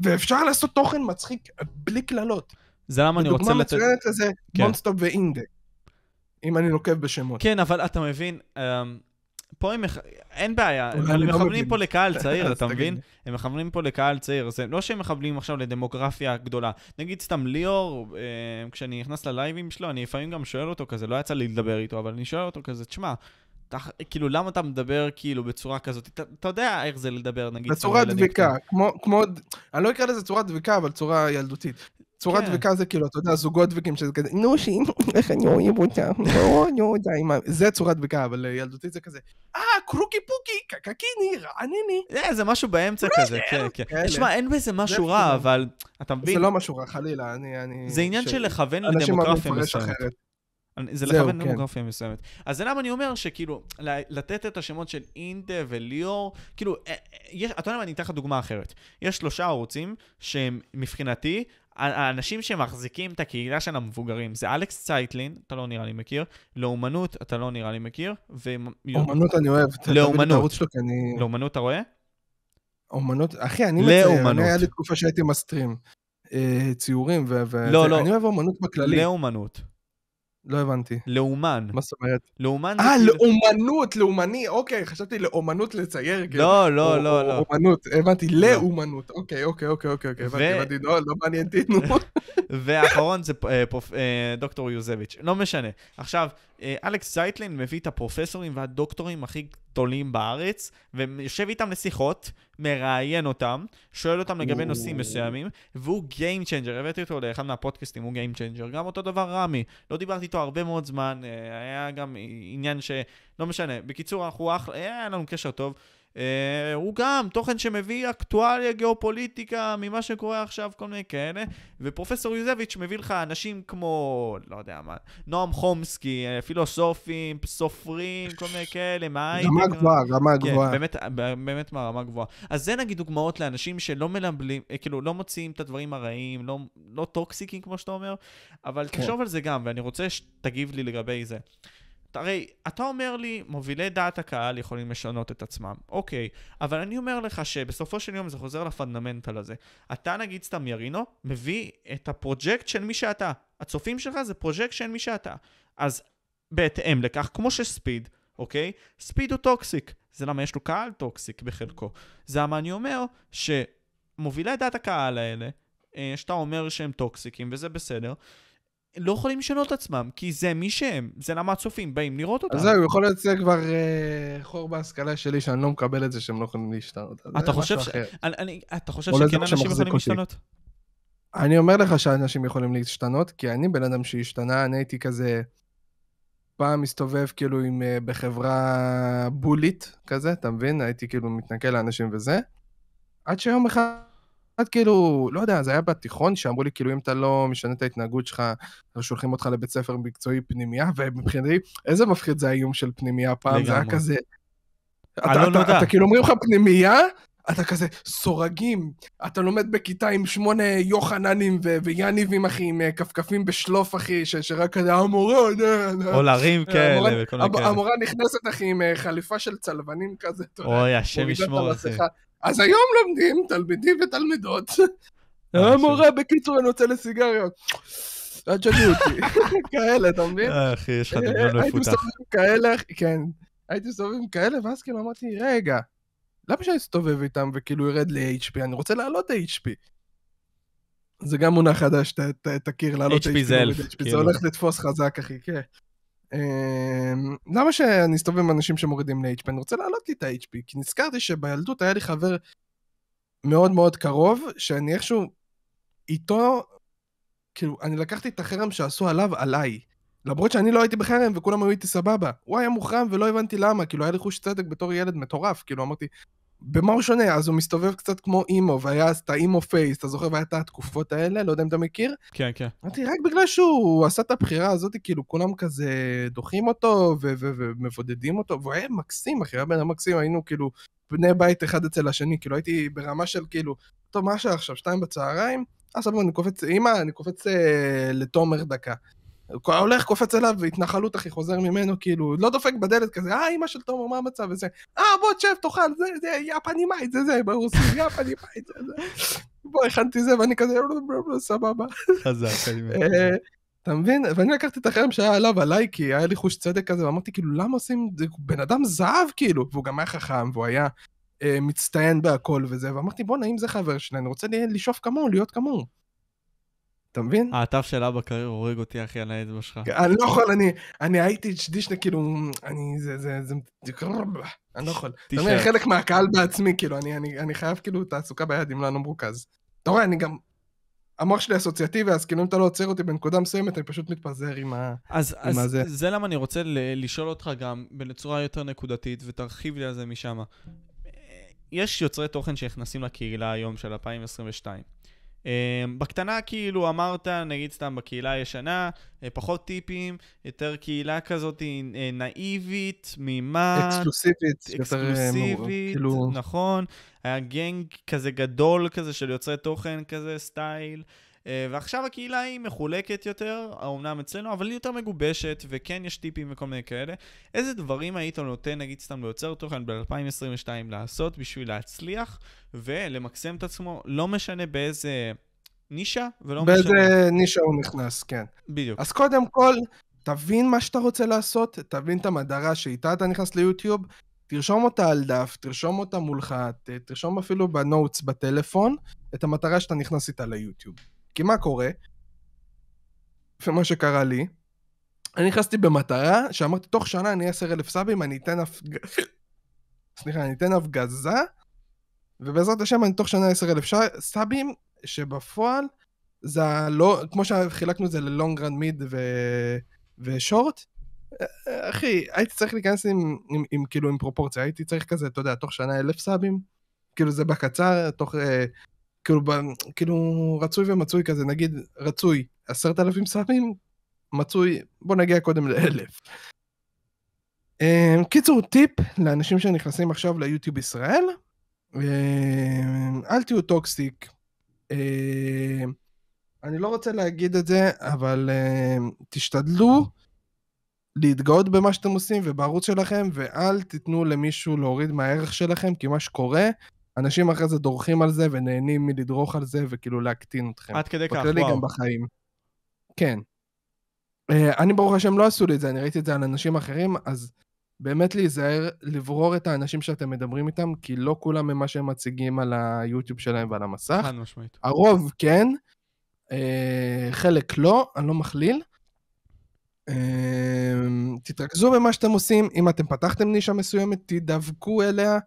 ואפשר לעשות תוכן מצחיק בלי קללות.
זה למה אני רוצה
דוגמה
לתת...
מצוינת לזה,
כן.
מונסטופ ואינדה. אם אני נוקב בשמות.
כן, אבל אתה מבין, אמ, פה הם... אין בעיה, הם
לא
מכוונים. פה לקהל צעיר, אתה מבין? הם מכוונים פה לקהל צעיר, זה לא שהם מכוונים עכשיו לדמוגרפיה גדולה. נגיד סתם ליאור, אה, כשאני נכנס ללייבים שלו, אני לפעמים גם שואל אותו כזה, לא יצא לי לדבר איתו, אבל אני שואל אותו כזה, תשמע, אתה- כאילו, למה אתה מדבר כאילו בצורה כזאת? אתה- אתה יודע איך זה לדבר, נגיד,
דביקה,
קטנים.
כמו, כמו, אני לא אקרא לזה צורת דביקה, אבל צורה ילדותית. צורת
כן.
דביקה זה כאילו, אתה יודע, זוגות דביקים שזה כזה, נו שי, איך אני אוהב אותה, לא, לא, די, מה, זה צורת דביקה, אבל אה, ילדותית זה כזה, אה, קרוקי פוקי, קקקיני, רעניני.
אה, זה משהו באמצע כזה, כן, כן. תשמע, אין בזה משהו רע. אבל אתה
זה
מבין,
לא משהו רע, חלילה, אני.
זה עניין של לכוון לדמוגרפיה מסוימת. זה לכוון
כן.
דמוגרפיה מסוימת. אז זה למה אני אומר שכאילו, לתת את השמות של אינדה וליאור, כאילו, אה, אה, יש, אתה יודע מה, אני אתן לך דוגמה אחרת. יש שלושה ערוצים שהם מבחינתי, האנשים שמחזיקים את הקהילה של המבוגרים, זה אלכס צייטלין, אתה לא נראה לי מכיר, לאומנות, אתה לא נראה לי מכיר, ו...
אומנות אני אוהב.
לאומנות.
שלו, אני...
לאומנות אתה רואה?
אומנות, אחי, אני
לאומנות.
אני היה לי תקופה שהייתי מסטרים. אה, ציורים ו... ו-
לא, לא.
אוהב אומנות בכללי.
לאומנות.
לא הבנתי.
לאומן.
מה זאת אומרת?
לאומן זה
אה,
כאילו...
לאומנות, לאומני, אוקיי, חשבתי לאומנות לצייר. כאילו.
לא, לא, לא, לא.
אומנות, הבנתי, לאומנות. אוקיי, אוקיי, אוקיי, אוקיי, אוקיי, הבנתי, הבנתי, לא, לא מעניין אותי, נו.
והאחרון זה אה, אה, דוקטור יוזביץ'. לא משנה. עכשיו, אה, אלכס זייטלין מביא את הפרופסורים והדוקטורים הכי גדולים בארץ, ויושב איתם לשיחות, מראיין אותם, שואל אותם לגבי. נושאים מסוימים, והוא Game Changer. הבאתי אותו לאחד מהפודקאסטים, הוא Game Changer. גם אותו דבר רמי. לא דיברתי איתו הרבה מאוד זמן, אה, היה גם עניין ש... לא משנה. בקיצור, אנחנו אחלה, היה לנו קשר טוב. Uh, הוא גם תוכן שמביא אקטואליה, גיאופוליטיקה, ממה שקורה עכשיו, כל מיני כאלה. ופרופסור יוזביץ' מביא לך אנשים כמו, לא יודע מה, נועם חומסקי, אה, פילוסופים, סופרים, כל מיני כאלה, מההייטק.
רמה גבוהה, רמה
כן,
גבוהה.
באמת, באמת מהרמה גבוהה. אז זה נגיד דוגמאות לאנשים שלא מלמלים, אה, כאילו, לא מוציאים את הדברים הרעים, לא, לא טוקסיקים כמו שאתה אומר, אבל
כן.
תחשוב על זה גם, ואני רוצה שתגיב לי לגבי זה. הרי אתה אומר לי, מובילי דעת הקהל יכולים לשנות את עצמם. אוקיי, אבל אני אומר לך שבסופו של יום זה חוזר לפונדמנטל הזה. אתה נגיד סתם ירינו, מביא את הפרוג'קט של מי שאתה. הצופים שלך זה פרוג'קט של מי שאתה. אז בהתאם לכך, כמו שספיד, אוקיי? ספיד הוא toxic. זה למה יש לו קהל toxic בחלקו. זה למה אני אומר שמובילי דעת הקהל האלה, אה, שאתה אומר שהם טוקסיקים, וזה בסדר, לא יכולים לשנות את עצמם, כי זה מי שהם, זה למה הצופים באים לראות אותם.
אז זהו, יכול להיות שזה כבר אה, חור בהשכלה שלי, שאני לא מקבל את זה שהם לא יכולים להשתנות.
אתה חושב ש-. אני- אני- אתה חושב שכן אנשים יכולים. להשתנות?
אני אומר לך שאנשים יכולים להשתנות, כי אני בן אדם שהשתנה, אני הייתי כזה... פעם מסתובב כאילו עם, אה, בחברה בולית כזה, אתה מבין? הייתי כאילו מתנכל לאנשים וזה. עד שיום אחד, כאילו, לא יודע, זה היה בתיכון, שאמרו לי כאילו, אם אתה לא משנה את ההתנהגות שלך, אז שולחים אותך לבית ספר מקצועי פנימייה, ומבחינתי, איזה מפחיד זה האיום של פנימייה פעם, זה היה. כזה...
הלא
אתה, אתה,
נודע.
אתה כאילו אומרים לך פנימייה, אתה כזה סורגים, אתה לומד בכיתה עם שמונה יוחננים ו- ויאניבים, אחי, עם אה, כפכפים בשלוף, אחי, ש- שרק כזה המורה, נה.
או להרים כאלה וכל מיני כאלה.
המורה נכנסת, אחי, עם אה, חליפה של צלבנים כזה, אתה
אוי, השם ישמור, אחי.
אז היום לומדים תלמידים ותלמידות.
אה,
המורה, בקיצור, אני רוצה לסיגריות. אל תשגעו אותי. כאלה, אתה מבין?
אה, אחי, יש לך
אה,
דמיון
הייתי
מפותח.
מסתובב עם כאלה, כן. הייתי מסתובב עם כאלה, ואז כאילו אמרתי, רגע, למה שאני אסתובב איתם וכאילו ירד ל-HP? אני רוצה לעלות ל-HP. זה גם מונח חדש, תכיר, לעלות
HP
ל-HP.
זה אלף,
HP, זה
כאילו.
הולך לתפוס חזק, אחי, כן. אמ, למה שאני אסתובב עם אנשים שמורידים ל-HP? אני רוצה להעלות לי את ה-HP, כי נזכרתי שבילדות היה לי חבר מאוד מאוד קרוב, שאני איכשהו איתו, כאילו, אני לקחתי את החרם שעשו עליו עליי. למרות שאני לא הייתי בחרם וכולם היו איתי סבבה. הוא היה מוחרם ולא הבנתי למה, כאילו היה לי חוש צדק בתור ילד מטורף, כאילו אמרתי, במה הוא שונה? אז הוא מסתובב קצת כמו אימו, והיה אז את האימו פייס, אתה זוכר? והיה את התקופות האלה, לא יודע אם אתה מכיר?
כן, כן.
אמרתי, רק בגלל שהוא עשה את הבחירה הזאת, כאילו כולם כזה דוחים אותו ומבודדים אותו, והוא היה מקסים, אחי, היה בן אדם מקסים, היינו כאילו בני בית אחד אצל השני, כאילו הייתי ברמה של כאילו, טוב, מה השעה עכשיו? שתיים בצהריים? אה, סבבה, אני קופץ, אמא, אני קופץ אה, לתומר דקה. הולך, קופץ אליו, והתנחלות, אחי, חוזר ממנו, כאילו, לא דופק בדלת כזה, אה, אמא של תומר, מה המצב? וזה, אה, בוא, תשב, תאכל, זה, זה, ебёна мать, זה, זה, ברוסית, ебёна мать, זה, זה. בוא, הכנתי זה, ואני כזה, סבבה.
חזק, אני מבין.
אה, אתה מבין? ואני לקחתי את החרם שהיה עליו עליי, כי היה לי חוש צדק כזה, ואמרתי, כאילו, למה עושים... זה בן אדם זהב, כאילו. והוא גם היה חכם, והוא היה אה, מצטיין בהכל וזה, ואמרתי, בואנה, אם זה חבר שלי, אני רוצה לשאוף כמוהו, להיות כמוהו. אתה מבין?
העטף של אבא קריר הורג אותי, אחי, על האצבע שלך.
אני לא יכול, אני, אני הייתי שדישנה, כאילו, אני, זה, זה, זה, אני לא יכול. אתה. אומר, חלק מהקהל בעצמי, כאילו, אני, אני, אני חייב כאילו תעסוקה ביד, אם לא, לא מרוכז. אתה רואה, אני גם, המוח שלי אסוציאטיבי, אז כאילו, אם אתה לא עוצר אותי בנקודה מסוימת, אני פשוט מתפזר עם ה...
אז,
עם
אז
הזה.
זה למה אני רוצה ל- לשאול אותך גם בצורה יותר נקודתית, ותרחיב לי על זה משם. יש יוצרי תוכן שנכנסים לקהילה היום של 2022. אה, בקטנה כאילו אמרת, נגיד סתם בקהילה הישנה, אה, פחות טיפים, יותר קהילה כזאת אה, נאיבית, תמימה,
אקסקלוסיבית, אה,
אקסקלוסיבית,
כאילו,
נכון. היה גנג כזה גדול כזה של יוצרי תוכן כזה, סטייל. אה, ועכשיו הקהילה היא מחולקת יותר, האומנם אצלנו, אבל היא יותר מגובשת, וכן יש טיפים וכל מיני כאלה. איזה דברים היית נותן, נגיד סתם ליוצר תוכן ב-2022 לעשות בשביל להצליח ולמקסם את עצמו, לא משנה באיזה נישה, ולא משנה...
באיזה נישה הוא נכנס, כן.
בדיוק.
אז קודם כל, תבין מה שאתה רוצה לעשות, תבין את המטרה שאיתה אתה נכנס ליוטיוב, תרשום אותה על דף, תרשום אותה מולך, תרשום אפילו בנוטס בטלפון, את המטרה שאתה נכנס איתה ליוטיוב. כי מה קורה? לפי מה שקרה לי, אני נכנסתי במטרה שאמרתי, תוך שנה אני 10,000 סאבים, אני אתן הפג... סליחה, אני אתן הפגזה, ובעזרת השם אני תוך שנה 10,000 ש... סאבים, שבפועל זה הלא, כמו שחילקנו את זה ללונג רן מיד. ושורט, אחי, הייתי צריך להיכנס עם, עם, עם כאילו עם פרופורציה, הייתי צריך כזה, אתה יודע, תוך שנה אלף סאבים, כאילו זה בקצר, תוך, אה, כאילו, כאילו רצוי ומצוי כזה, נגיד רצוי עשרת אלפים סאבים, מצוי, בוא נגיע קודם לאלף. אה, קיצור, טיפ לאנשים שנכנסים עכשיו ליוטיוב ישראל, אה, אל תהיו toxic. אה, אני לא רוצה להגיד את זה, אבל תשתדלו להתגאות במה שאתם עושים ובערוץ שלכם, ואל תיתנו למישהו להוריד מהערך שלכם, כי מה שקורה, אנשים אחרי זה דורכים על זה ונהנים מלדרוך על זה וכאילו להקטין אתכם.
עד כדי כך,
בכללי
וואו.
גם בחיים. כן. Uh, אני ברוך השם לא עשו לי את זה, אני ראיתי את זה על אנשים אחרים, אז באמת להיזהר, לברור את האנשים שאתם מדברים איתם, כי לא כולם הם מה שהם מציגים על היוטיוב שלהם ועל המסך.
חד משמעית.
הרוב כן, אה, חלק לא, אני לא מכליל. אה, תתרכזו במה שאתם עושים, אם אתם פתחתם נישה מסוימת, תדבקו אליה.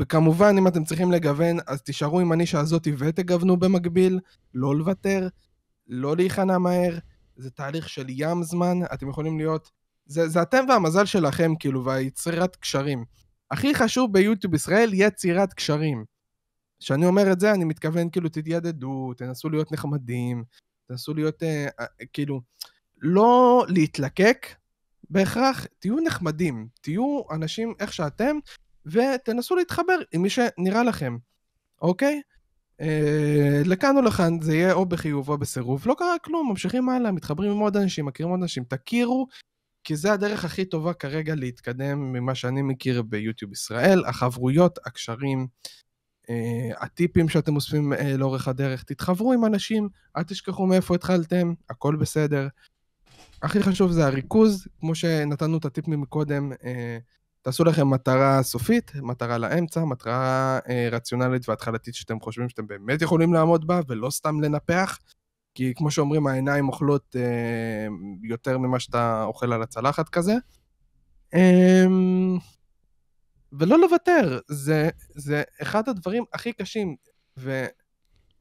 וכמובן, אם אתם צריכים לגוון, אז תישארו עם הנישה הזאת ותגוונו במקביל, לא לוותר, לא להיכנע מהר. זה תהליך של ים זמן, אתם יכולים להיות... זה, זה אתם והמזל שלכם, כאילו, והיצירת קשרים. הכי חשוב ביוטיוב ישראל, יצירת קשרים. כשאני אומר את זה, אני מתכוון, כאילו, תתיידדו, תנסו להיות נחמדים, תנסו להיות, אה, אה, כאילו, לא להתלקק בהכרח, תהיו נחמדים, תהיו אנשים איך שאתם, ותנסו להתחבר עם מי שנראה לכם, אוקיי? אה, לכאן או לכאן, זה יהיה או בחיוב או בסירוב, לא קרה כלום, ממשיכים הלאה, מתחברים עם עוד אנשים, מכירים עוד אנשים, תכירו, כי זה הדרך הכי טובה כרגע להתקדם ממה שאני מכיר ביוטיוב ישראל, החברויות, הקשרים, אה, הטיפים שאתם אוספים אה, לאורך הדרך, תתחברו עם אנשים, אל תשכחו מאיפה התחלתם, הכל בסדר. הכי חשוב זה הריכוז, כמו שנתנו את הטיפ מקודם, אה, תעשו לכם מטרה סופית, מטרה לאמצע, מטרה אה, רציונלית והתחלתית שאתם חושבים שאתם באמת יכולים לעמוד בה, ולא סתם לנפח, כי כמו שאומרים, העיניים אוכלות אה, יותר ממה שאתה אוכל על הצלחת כזה. אה, ולא לוותר, זה, זה אחד הדברים הכי קשים,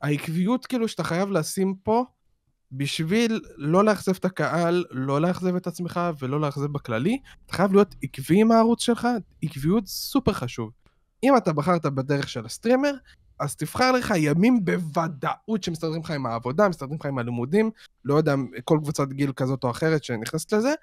והעקביות כאילו שאתה חייב לשים פה, בשביל לא לאכזב את הקהל, לא לאכזב את עצמך ולא לאכזב בכללי, אתה חייב להיות עקבי עם הערוץ שלך, עקביות סופר חשוב. אם אתה בחרת בדרך של הסטרימר, אז תבחר לך ימים בוודאות שמסתדרים לך עם העבודה, מסתדרים לך עם הלימודים, לא יודע, כל קבוצת גיל כזאת או אחרת שנכנסת לזה,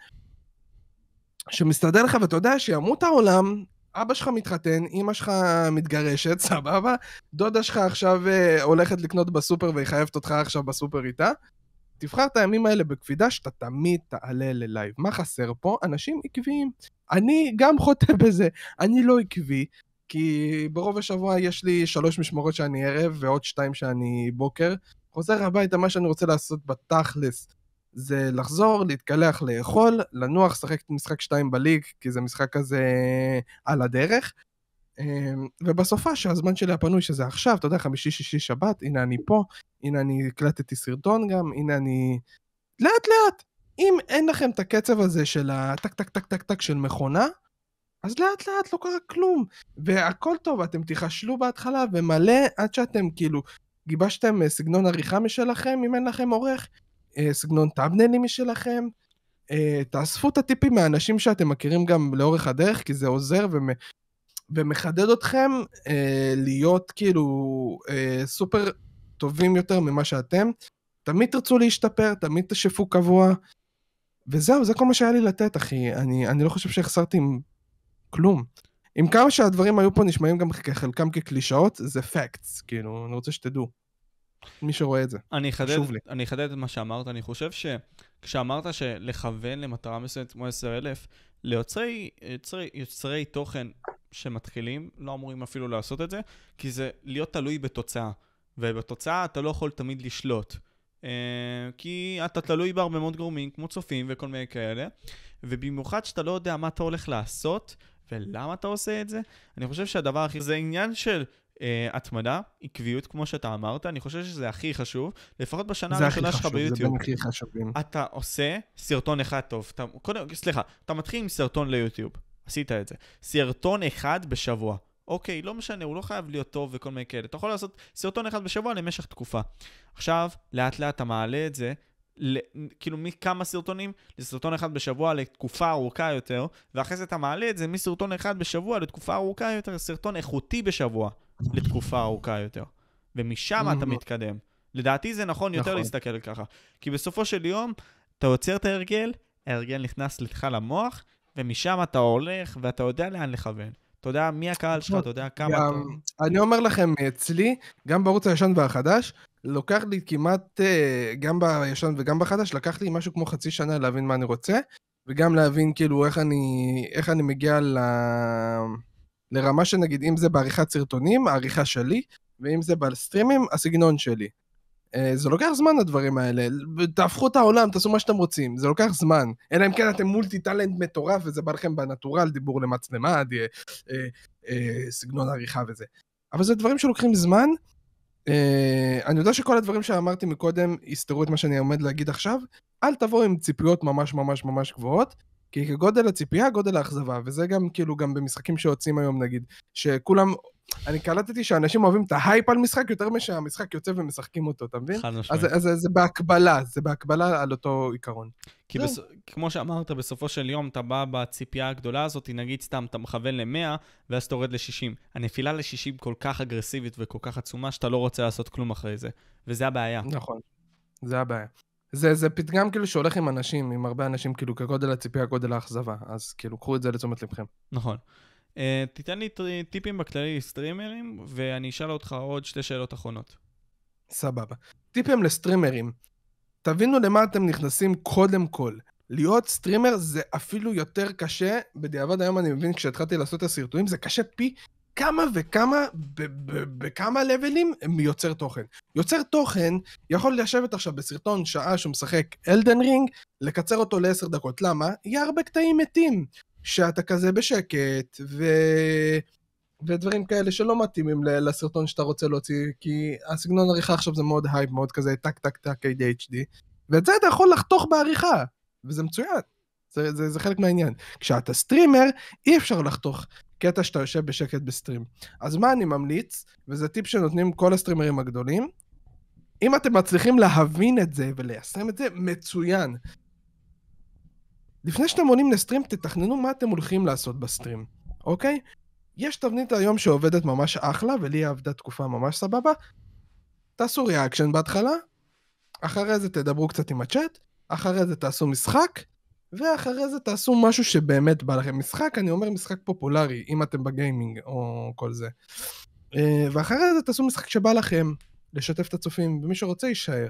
שמסתדר לך ואתה יודע שימות העולם, אבא שלך מתחתן, אמא שלך מתגרשת, סבבה, דודה שלך עכשיו אה, הולכת לקנות בסופר והיא חייבת אותך עכשיו בסופר איתה, תבחר את הימים האלה בקפידה שאתה תמיד תעלה ללייב. מה חסר פה? אנשים עקביים. אני גם חוטא בזה. אני לא עקבי, כי ברוב השבוע יש לי שלוש משמרות שאני ערב ועוד שתיים שאני בוקר. חוזר הביתה, מה שאני רוצה לעשות בתכלס זה לחזור, להתקלח, לאכול, לנוח, לשחק משחק שתיים בליג, כי זה משחק כזה על הדרך. אמ, ובסופה שהזמן שלי הפנוי שזה עכשיו, אתה יודע, חמישי, שישי, שבת, הנה אני פה, הנה אני הקלטתי סרטון גם, הנה אני... לאט לאט. אם אין לכם את הקצב הזה של הטק טק טק טק טק של מכונה, אז לאט לאט לא קרה כלום. והכל טוב, אתם תיכשלו בהתחלה ומלא עד שאתם כאילו גיבשתם אה, סגנון עריכה משלכם, אם אין לכם עורך, אה, סגנון טאבנלים משלכם. אה, תאספו את הטיפים מהאנשים שאתם מכירים גם לאורך הדרך, כי זה עוזר ומחדד אתכם אה, להיות כאילו אה, סופר טובים יותר ממה שאתם. תמיד תרצו להשתפר, תמיד תשפו קבוע. וזהו, זה כל מה שהיה לי לתת, אחי. אני, אני לא חושב שהחסרתי עם כלום. עם כמה שהדברים היו פה נשמעים גם חלקם כקלישאות, זה פקטס, כאילו, אני רוצה שתדעו. מי שרואה את זה,
אני אחדד, אני אחדד את מה שאמרת, אני חושב שכשאמרת שלכוון למטרה מסוימת כמו 10,000, ליוצרי יוצרי, יוצרי תוכן שמתחילים, לא אמורים אפילו לעשות את זה, כי זה להיות תלוי בתוצאה. ובתוצאה אתה לא יכול תמיד לשלוט. Uh, כי אתה תלוי בהרבה מאוד גורמים, כמו צופים וכל מיני כאלה, ובמיוחד שאתה לא יודע מה אתה הולך לעשות, ולמה אתה עושה את זה, אני חושב שהדבר הכי... זה עניין של uh, התמדה, עקביות, כמו שאתה אמרת, אני חושב שזה הכי חשוב, לפחות בשנה הראשונה שלך ביוטיוב.
זה הכי חשובים.
אתה עושה סרטון אחד טוב, אתה, קודם, סליחה, אתה מתחיל עם סרטון ליוטיוב. עשית את זה. סרטון אחד בשבוע. אוקיי, לא משנה, הוא לא חייב להיות טוב וכל מיני כאלה. אתה יכול לעשות סרטון אחד בשבוע למשך תקופה. עכשיו, לאט לאט אתה מעלה את זה, ל, כאילו מכמה סרטונים לסרטון אחד בשבוע לתקופה ארוכה יותר, ואחרי זה אתה מעלה את זה מסרטון אחד בשבוע לתקופה ארוכה יותר, סרטון איכותי בשבוע לתקופה ארוכה יותר. ומשם אתה מתקדם. לדעתי זה נכון יותר נכון. להסתכל ככה. כי בסופו של יום, אתה יוצר את ההרגל, ההרגל נכנס לך למוח, ומשם אתה הולך ואתה יודע לאן לכוון. אתה יודע מי הקהל שלך, אתה יודע כמה...
גם, אתה... אני אומר לכם, אצלי, גם בערוץ הישן והחדש, לוקח לי כמעט, אה, גם בישן וגם בחדש, לקח לי משהו כמו חצי שנה להבין מה אני רוצה, וגם להבין כאילו איך אני, איך אני מגיע ל... לרמה שנגיד, אם זה בעריכת סרטונים, העריכה שלי, ואם זה בסטרימים, הסגנון שלי. אה, זה לוקח זמן הדברים האלה, תהפכו את העולם, תעשו מה שאתם רוצים, זה לוקח זמן. אלא אם כן אתם מולטי טאלנט מטורף וזה בא לכם בנטורל, דיבור למצלמה, די, אה, אה, סגנון עריכה וזה. אבל זה דברים שלוקחים זמן, אה, אני יודע שכל הדברים שאמרתי מקודם יסתרו את מה שאני עומד להגיד עכשיו, אל תבואו עם ציפיות ממש ממש ממש גבוהות, כי כגודל הציפייה, גודל האכזבה, וזה גם כאילו גם במשחקים שיוצאים היום נגיד, שכולם, אני קלטתי שאנשים אוהבים את ההייפ על משחק יותר משהמשחק יוצא ומשחקים אותו, אתה מבין?
חד
אז,
משמעית.
אז, אז זה בהקבלה, זה בהקבלה על אותו עיקרון.
כי. בס... כמו שאמרת, בסופו של יום אתה בא בציפייה הגדולה הזאת, נגיד סתם אתה מכוון ל-100, ואז אתה יורד ל-60. הנפילה ל-60 כל כך אגרסיבית וכל כך עצומה, שאתה לא רוצה לעשות כלום אחרי זה. וזה הבעיה.
נכון, זה הבעיה. זה, זה פתגם כאילו שהולך עם אנשים, עם הרבה אנשים, כאילו כגודל הציפייה, גודל האכזבה. אז כאילו, קחו את זה לתשומת לבכם.
נכון. אה, תיתן לי טיפים בכללי סטרימרים, ואני אשאל אותך עוד שתי שאלות אחרונות.
סבבה. טיפים לסטרימרים. תבינו למה אתם נכנסים קודם כל. להיות סטרימר זה אפילו יותר קשה, בדיעבד היום אני מבין כשהתחלתי לעשות את הסרטונים, זה קשה פי כמה וכמה, בכמה לבלים מיוצר תוכן. יוצר תוכן יכול לשבת עכשיו בסרטון שעה שהוא משחק Elden Ring, לקצר אותו לעשר דקות. למה? יהיה הרבה קטעים מתים. שאתה כזה בשקט, ו... ודברים כאלה שלא מתאימים לסרטון שאתה רוצה להוציא, כי הסגנון עריכה עכשיו זה מאוד הייפ, מאוד כזה טק טק טק ADHD, ואת זה אתה יכול לחתוך בעריכה, וזה מצוין. זה, זה, זה חלק מהעניין. כשאתה סטרימר, אי אפשר לחתוך קטע שאתה יושב בשקט ב stream. אז מה אני ממליץ, וזה טיפ שנותנים כל הסטרימרים הגדולים, אם אתם מצליחים להבין את זה וליישם את זה, מצוין. לפני שאתם עולים ל stream, תתכננו מה אתם הולכים לעשות ב stream, אוקיי? יש תבנית היום שעובדת ממש אחלה, ולי היא עבדה תקופה ממש סבבה. תעשו reaction בהתחלה, אחרי זה תדברו קצת עם הצ'אט, אחרי זה תעשו משחק, ואחרי זה תעשו משהו שבאמת בא לכם. משחק, אני אומר משחק פופולרי, אם אתם בגיימינג או כל זה. אה, ואחרי זה תעשו משחק שבא לכם, לשתף את הצופים, ומי שרוצה יישאר.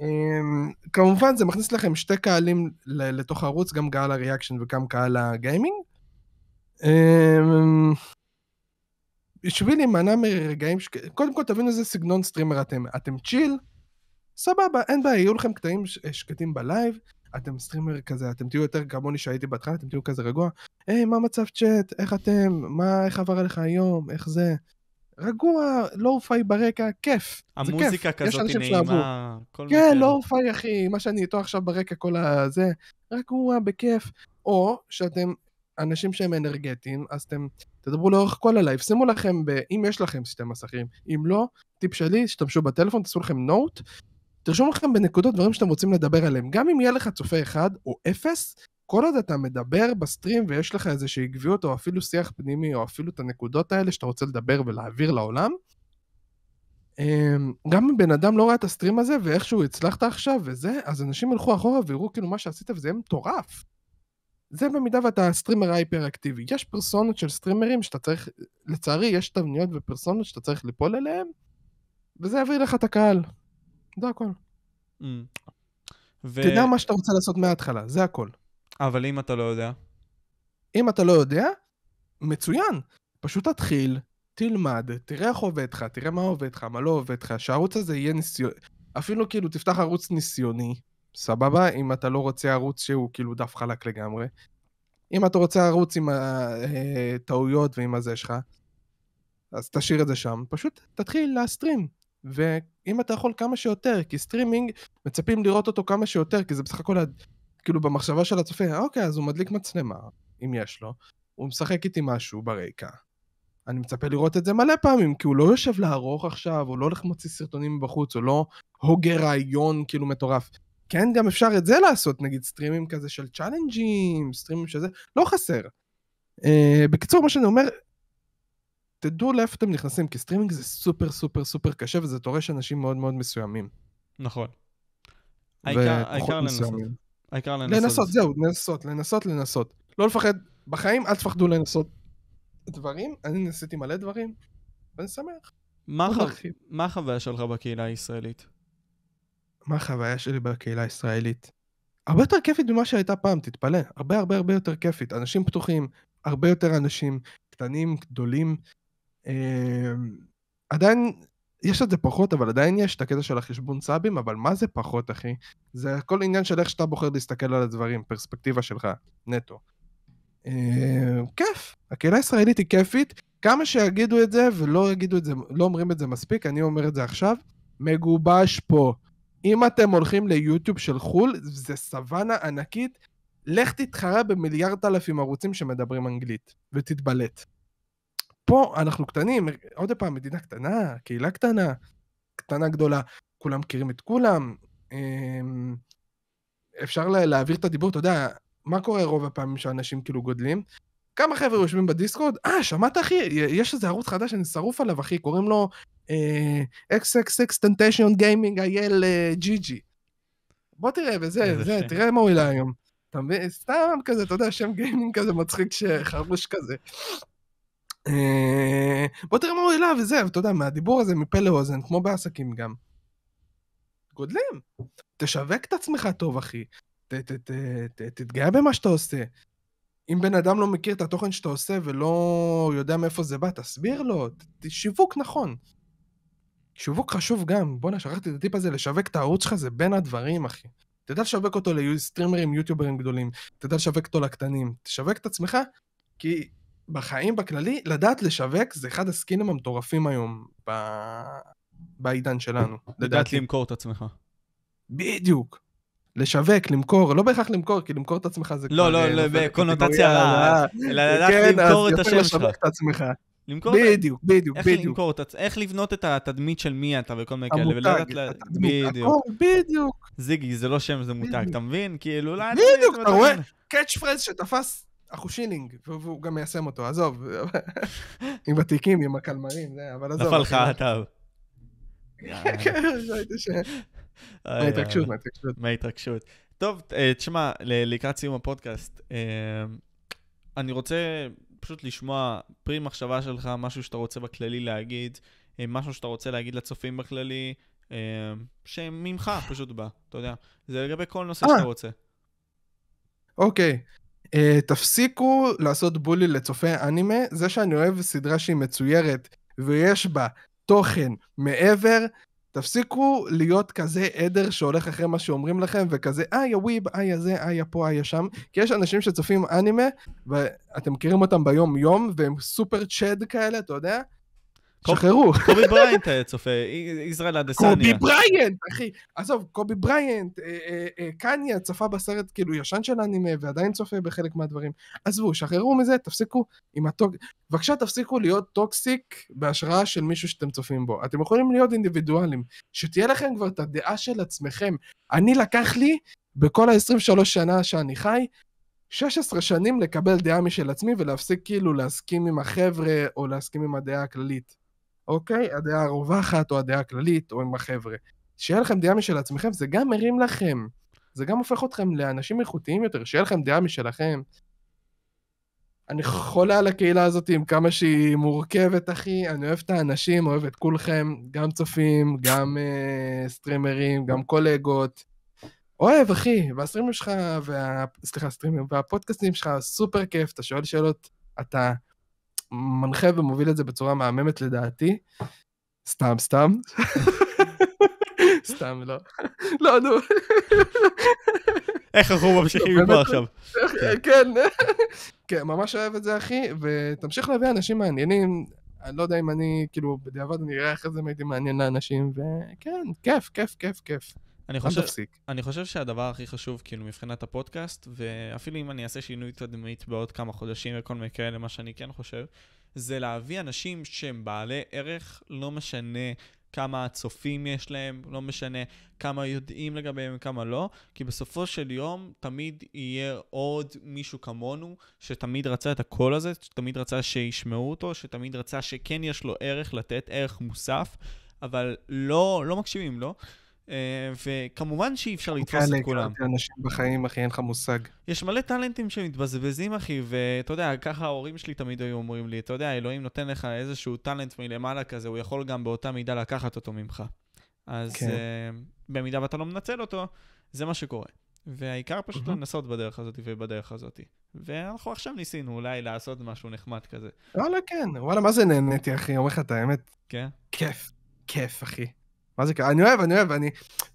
אמ, כמובן זה מכניס לכם שתי קהלים לתוך הערוץ, גם קהל ה reaction וגם קהל הגיימינג. אמ, בשביל להימנע מרגעים, ש... קודם כל תבינו איזה סגנון סטרימר אתם. אתם chill, סבבה, אין בעיה, יהיו לכם קטעים שקטים ב live, אתם סטרימר כזה, אתם תהיו יותר כמוני שהייתי בהתחלה, אתם תהיו כזה רגוע. היי, מה מצב צ'אט? איך אתם? מה, איך עבר עליך היום? איך זה? רגוע, lo-fi ברקע, כיף. כיף.
המוזיקה
יש
כזאת. נעימה,
כן. lo-fi אחי, מה שאני איתו עכשיו ברקע כל הזה, רגוע, בכיף. או שאתם אנשים שהם אנרגטיים, אז אתם תדברו לאורך כל ה live, שימו לכם, ב... אם יש לכם שתי מסכים, אם לא, טיפ שלי, תשתמשו בטלפון, תעשו לכם note, תרשום לכם בנקודות דברים שאתם רוצים לדבר עליהם. גם אם יהיה לך צופה אחד או אפס, כל עוד אתה מדבר ב stream ויש לך איזושהי עקביות או אפילו שיח פנימי או אפילו את הנקודות האלה שאתה רוצה לדבר ולהעביר לעולם, אמ, גם אם בן אדם לא ראה את ה stream הזה ואיכשהו הצלחת עכשיו וזה, אז אנשים ילכו אחורה ויראו כאילו מה שעשית וזה יהיה מטורף. זה במידה ואתה סטרימר הייפר אקטיבי. יש פרסונות של סטרימרים שאתה צריך, לצערי יש תבניות ופרסונות שאתה צריך ליפול אליהם, וזה יביא לך את הקהל. זה הכל.
Mm. ו...
תדע מה שאתה רוצה לעשות מההתחלה, זה הכל.
אבל אם אתה לא יודע,
אם אתה לא יודע, מצוין. פשוט תתחיל, תלמד, תראה איך עובד לך, תראה מה עובד לך, מה לא עובד לך, שהערוץ הזה יהיה ניסיון... אפילו כאילו תפתח ערוץ ניסיוני, סבבה? אם אתה לא רוצה ערוץ שהוא כאילו דף חלק לגמרי. אם אתה רוצה ערוץ עם הטעויות ועם הזה שלך, אז תשאיר את זה שם. פשוט תתחיל להסטרים. ואם אתה יכול כמה שיותר, כי סטרימינג, מצפים לראות אותו כמה שיותר, כי זה בסך הכל, כאילו במחשבה של הצופה, אוקיי, אז הוא מדליק מצלמה, אם יש לו, הוא משחק איזה משהו ברקע. אני מצפה לראות את זה מלא פעמים, כי הוא לא יושב לערוך עכשיו, הוא לא הולך מוציא סרטונים מבחוץ, הוא לא הוגה רעיון כאילו מטורף. כן, גם אפשר את זה לעשות, נגיד סטרימים כזה של צ'אלנג'ים, סטרימים שזה, לא חסר. אה, בקיצור, מה שאני אומר, תדעו לאיפה אתם נכנסים, כי סטרימינג זה סופר סופר סופר קשה, וזה דורש אנשים מאוד מאוד מסוימים.
נכון. העיקר לנסות. העיקר לנסות.
לנסות, זהו, לנסות, לנסות, לנסות. לא לפחד, בחיים אל תפחדו לנסות דברים, אני ניסיתי מלא דברים, ואני שמח.
מה
להרחיב.
מה החוויה שלך בקהילה הישראלית?
מה החוויה שלי בקהילה הישראלית? הרבה יותר כיפית ממה שהייתה פעם, תתפלא. הרבה הרבה הרבה יותר כיפית. אנשים פתוחים, הרבה יותר אנשים קטנים, גדולים. אה, עדיין, יש את זה פחות, אבל עדיין יש את הקטע של החשבון סאבים, אבל מה זה פחות, אחי? זה הכל עניין של איך שאתה בוחר להסתכל על הדברים, פרספקטיבה שלך, נטו. אה, כיף. הקהילה הישראלית היא כיפית, כמה שיגידו את זה ולא יגידו את זה, לא אומרים את זה מספיק, אני אומר את זה עכשיו, מגובש פה. אם אתם הולכים ליוטיוב של חו"ל, זה סוואנה ענקית, לך תתחרה במיליארד אלפים ערוצים שמדברים אנגלית, ותתבלט. פה אנחנו קטנים, עוד פעם, מדינה קטנה, קהילה קטנה, קטנה גדולה, כולם מכירים את כולם. אמ, אפשר להעביר את הדיבור, אתה יודע, מה קורה רוב הפעמים שאנשים כאילו גודלים? כמה חבר'ה יושבים בדיסקורד, אה, שמעת אחי? יש איזה ערוץ חדש שאני שרוף עליו, אחי, קוראים לו אה, XXX Tentation Gaming אייל ג'י ג'י. בוא תראה, וזה, זה, תראה מה הוא העלה היום. אתה מבין? סתם כזה, אתה יודע, שם גיימינג כזה מצחיק שחרוש כזה. אה, בוא תראה מה הוא העלה וזה, ואתה יודע, מהדיבור הזה מפה לאוזן, כמו בעסקים גם. גודלים. תשווק את עצמך טוב, אחי. תתגאה במה שאתה עושה. אם בן אדם לא מכיר את התוכן שאתה עושה ולא יודע מאיפה זה בא, תסביר לו. שיווק נכון. שיווק חשוב גם. בואנה, שכחתי את הטיפ הזה, לשווק את הערוץ שלך זה בין הדברים, אחי. תדע לשווק אותו לסטרימרים, יוטיוברים גדולים. תדע לשווק אותו לקטנים. תשווק את עצמך, כי בחיים בכללי, לדעת לשווק זה אחד הסקינים המטורפים היום ב... בעידן שלנו.
לדעת למכור את עצמך.
בדיוק. לשווק, למכור, לא בהכרח למכור, כי למכור את עצמך זה
לא, לא, לא, בקונוטציה רעה, אלא לדעת למכור את השם שלך. כן. למכור
בדיוק, בדיוק,
איך
בדיוק.
למכור, איך לבנות את התדמית של מי אתה וכל מיני כאלה.
המותג, הכל, בדיוק.
זיגי, זה לא שם, זה מותג, אתה מבין? כאילו, לא...
בדיוק, אתה רואה? קאץ' פרז שתפס אחושילינג, והוא גם מיישם אותו, עזוב. עם התיקים, עם הקלמרים, זה, אבל עזוב.
נפל לך הטב.
כן, ראיתי ש... מההתרגשות, מההתרגשות.
מההתרגשות. טוב, אה, תשמע, לקראת סיום הפודקאסט, אה, אני רוצה פשוט לשמוע פרי מחשבה שלך, משהו שאתה רוצה בכללי להגיד, אה, משהו שאתה רוצה להגיד לצופים בכללי, שממך פשוט בא, אתה יודע. זה לגבי כל נושא שאתה רוצה.
אוקיי. תפסיקו לעשות בולי לצופי אנימה, זה שאני אוהב סדרה שהיא מצוירת ויש בה תוכן מעבר, תפסיקו להיות כזה עדר שהולך אחרי מה שאומרים לכם, וכזה, אה, יא וויב, אה, יא זה, אה, יא פה, אה, יא שם, כי יש אנשים שצופים אנימה, ואתם מכירים אותם ביום-יום, והם סופר chad כאלה, אתה יודע? שחררו.
קובי בריינט היה צופה, ישראל אדסניה.
קובי בריינט, אחי. עזוב, קובי בריינט, אה, אה, אה, קניה צפה בסרט כאילו ישן של אנימה, ועדיין צופה בחלק מהדברים. עזבו, שחררו מזה, תפסיקו עם הטוק... בבקשה תפסיקו להיות toxic בהשראה של מישהו שאתם צופים בו. אתם יכולים להיות אינדיבידואלים. שתהיה לכם כבר את הדעה של עצמכם. אני לקח לי, בכל ה-23 שנה שאני חי, 16 שנים לקבל דעה משל עצמי ולהפסיק כאילו להסכים עם החבר'ה או להסכים עם הדעה הכללית. אוקיי? הדעה הרווחת או הדעה הכללית או עם החבר'ה. שיהיה לכם דעה משל עצמכם, זה גם מרים לכם. זה גם הופך אתכם לאנשים איכותיים יותר, שיהיה לכם דעה משלכם. אני חולה על הקהילה הזאת עם כמה שהיא מורכבת, אחי. אני אוהב את האנשים, אוהב את כולכם, גם צופים, גם uh, סטרימרים, גם קולגות. אוהב, אחי, והסטרימים שלך, וה... סליחה, הסטרימים, והפודקאסטים שלך סופר כיף, אתה שואל שאלות, אתה מנחה ומוביל את זה בצורה מהממת לדעתי. סתם, סתם. סתם, לא. לא, נו.
איך אנחנו ממשיכים מפה עכשיו?
כן, כן, ממש אוהב את זה, אחי, ותמשיך להביא אנשים מעניינים. אני לא יודע אם אני, כאילו, בדיעבד אני אראה איך זה הייתי מעניין לאנשים, וכן, כיף, כיף, כיף, כיף.
אני חושב, אני חושב שהדבר הכי חשוב, כאילו, מבחינת הפודקאסט, ואפילו אם אני אעשה שינוי תדמית בעוד כמה חודשים וכל מיני כאלה, מה שאני כן חושב, זה להביא אנשים שהם בעלי ערך, לא משנה כמה צופים יש להם, לא משנה כמה יודעים לגביהם וכמה לא, כי בסופו של יום תמיד יהיה עוד מישהו כמונו, שתמיד רצה את הקול הזה, שתמיד רצה שישמעו אותו, שתמיד רצה שכן יש לו ערך, לתת ערך מוסף, אבל לא, לא מקשיבים לו. לא? אה, וכמובן שאי אפשר לתפוס את כולם.
כאלה אנשים בחיים, אחי, אין לך מושג.
יש מלא טאלנטים שמתבזבזים, אחי, ואתה יודע, ככה ההורים שלי תמיד היו אומרים לי, אתה יודע, אלוהים נותן לך איזשהו טאלנט מלמעלה כזה, הוא יכול גם באותה מידה לקחת אותו ממך. אז כן. uh, במידה ואתה לא מנצל אותו, זה מה שקורה. והעיקר פשוט mm-hmm. לנסות בדרך הזאת ובדרך הזאת. ואנחנו עכשיו ניסינו אולי לעשות משהו נחמד כזה.
וואלה, כן. וואלה, מה זה נהניתי, אחי? אומר לך את האמת.
כן?
כיף. כיף, אחי. מה זה כיף? אני אוהב, אני אוהב, אני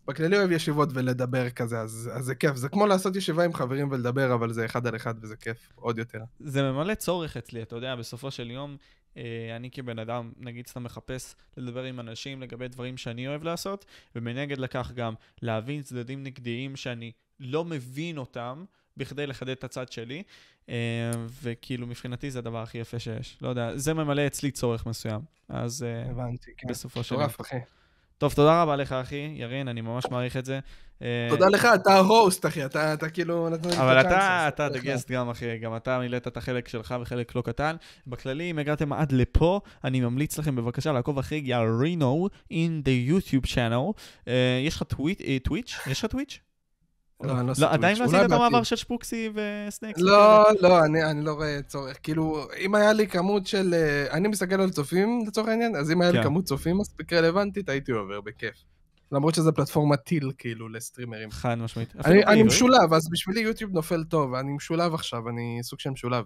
בכללי אוהב ישיבות ולדבר כזה, אז, אז זה כיף. זה כמו לעשות ישיבה עם חברים ולדבר, אבל זה אחד על אחד וזה כיף עוד יותר.
זה ממלא צורך אצלי, אתה יודע, בסופו של יום, אה, אני כבן אדם, נגיד סתם מחפש לדבר עם אנשים לגבי דברים שאני אוהב לעשות, ומנגד לכך גם להבין צדדים נגדיים שאני לא מבין אותם, בכדי לחדד את הצד שלי, אה, וכאילו מבחינתי זה הדבר הכי יפה שיש. לא יודע, זה ממלא אצלי צורך מסוים. אז אה,
הבנתי, כן.
בסופו של דבר.
מטורף, אחי.
טוב, תודה רבה לך, אחי, ירין, אני ממש מעריך את זה. אה,
תודה לך, אתה ההוסט, אחי, אתה אתה כאילו
אבל אתה, אתה the guest גם, אחי, גם אתה מילאת את החלק שלך וחלק לא קטן. בכללי, אם הגעתם עד לפה, אני ממליץ לכם בבקשה לעקוב אחרי ירינו in the YouTube channel. אה, יש לך טוויט, אה, טוויץ'? יש לך טוויץ'?
לא, אני לא עושה
עדיין לא. עשית את המעבר. של שפוקסי וסנקס?
לא, לא, אני, לא רואה צורך. כאילו, אם היה לי כמות של... אה, אני מסתכל על צופים, לצורך העניין, אז אם היה לי
כן.
כמות צופים מספיק רלוונטית, הייתי עובר בכיף. למרות שזו פלטפורמה טיל, כאילו, לסטרימרים.
חד משמעית.
אני? משולב, אז בשבילי יוטיוב נופל טוב, אני משולב עכשיו, אני סוג של משולב.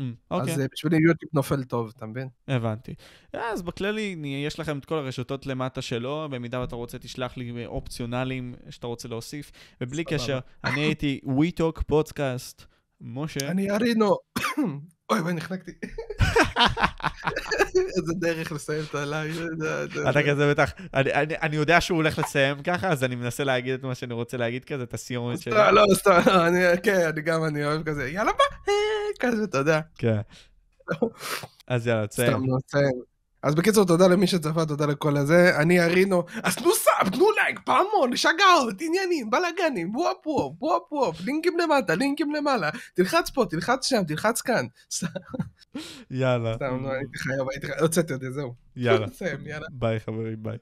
אמ, אוקיי.
אז אה, בשבילי יוטיוב נופל טוב, אתה מבין?
הבנתי. אז בכללי, יש לכם את כל הרשתות למטה שלו, במידה ואתה רוצה, תשלח לי אופציונליים שאתה רוצה להוסיף. ובלי. קשר, אני הייתי WeTalk פודקאסט. משה,
אני ארינו. אוי, וואי, נחנקתי. איזה דרך לסיים את הלייב.
אתה כזה בטח, אני- יודע שהוא הולך לסיים ככה, אז אני מנסה להגיד את מה שאני רוצה להגיד כזה, את הסיומת שלי.
סתם, לא, סתם, לא, כן, אני גם, אני אוהב כזה, יאללה ביי, כזה, אתה יודע.
כן. אז יאללה, תסיים.
סתם, לא, תסיים. אז בקיצור, תודה למי שצפה, תודה לכל הזה. אני ארינו, אז תנו sub, תנו לייק, פעמון, שגעות, עניינים, בלאגנים, וופ וופ, וופ וופ, לינקים למטה, לינקים למעלה, תלחץ פה, תלחץ שם, תלחץ כאן.
יאללה.
סתם, לא, הייתי חייב, הייתי חייב, הוצאתי אותי, זהו. יאללה.
ביי חברים, ביי.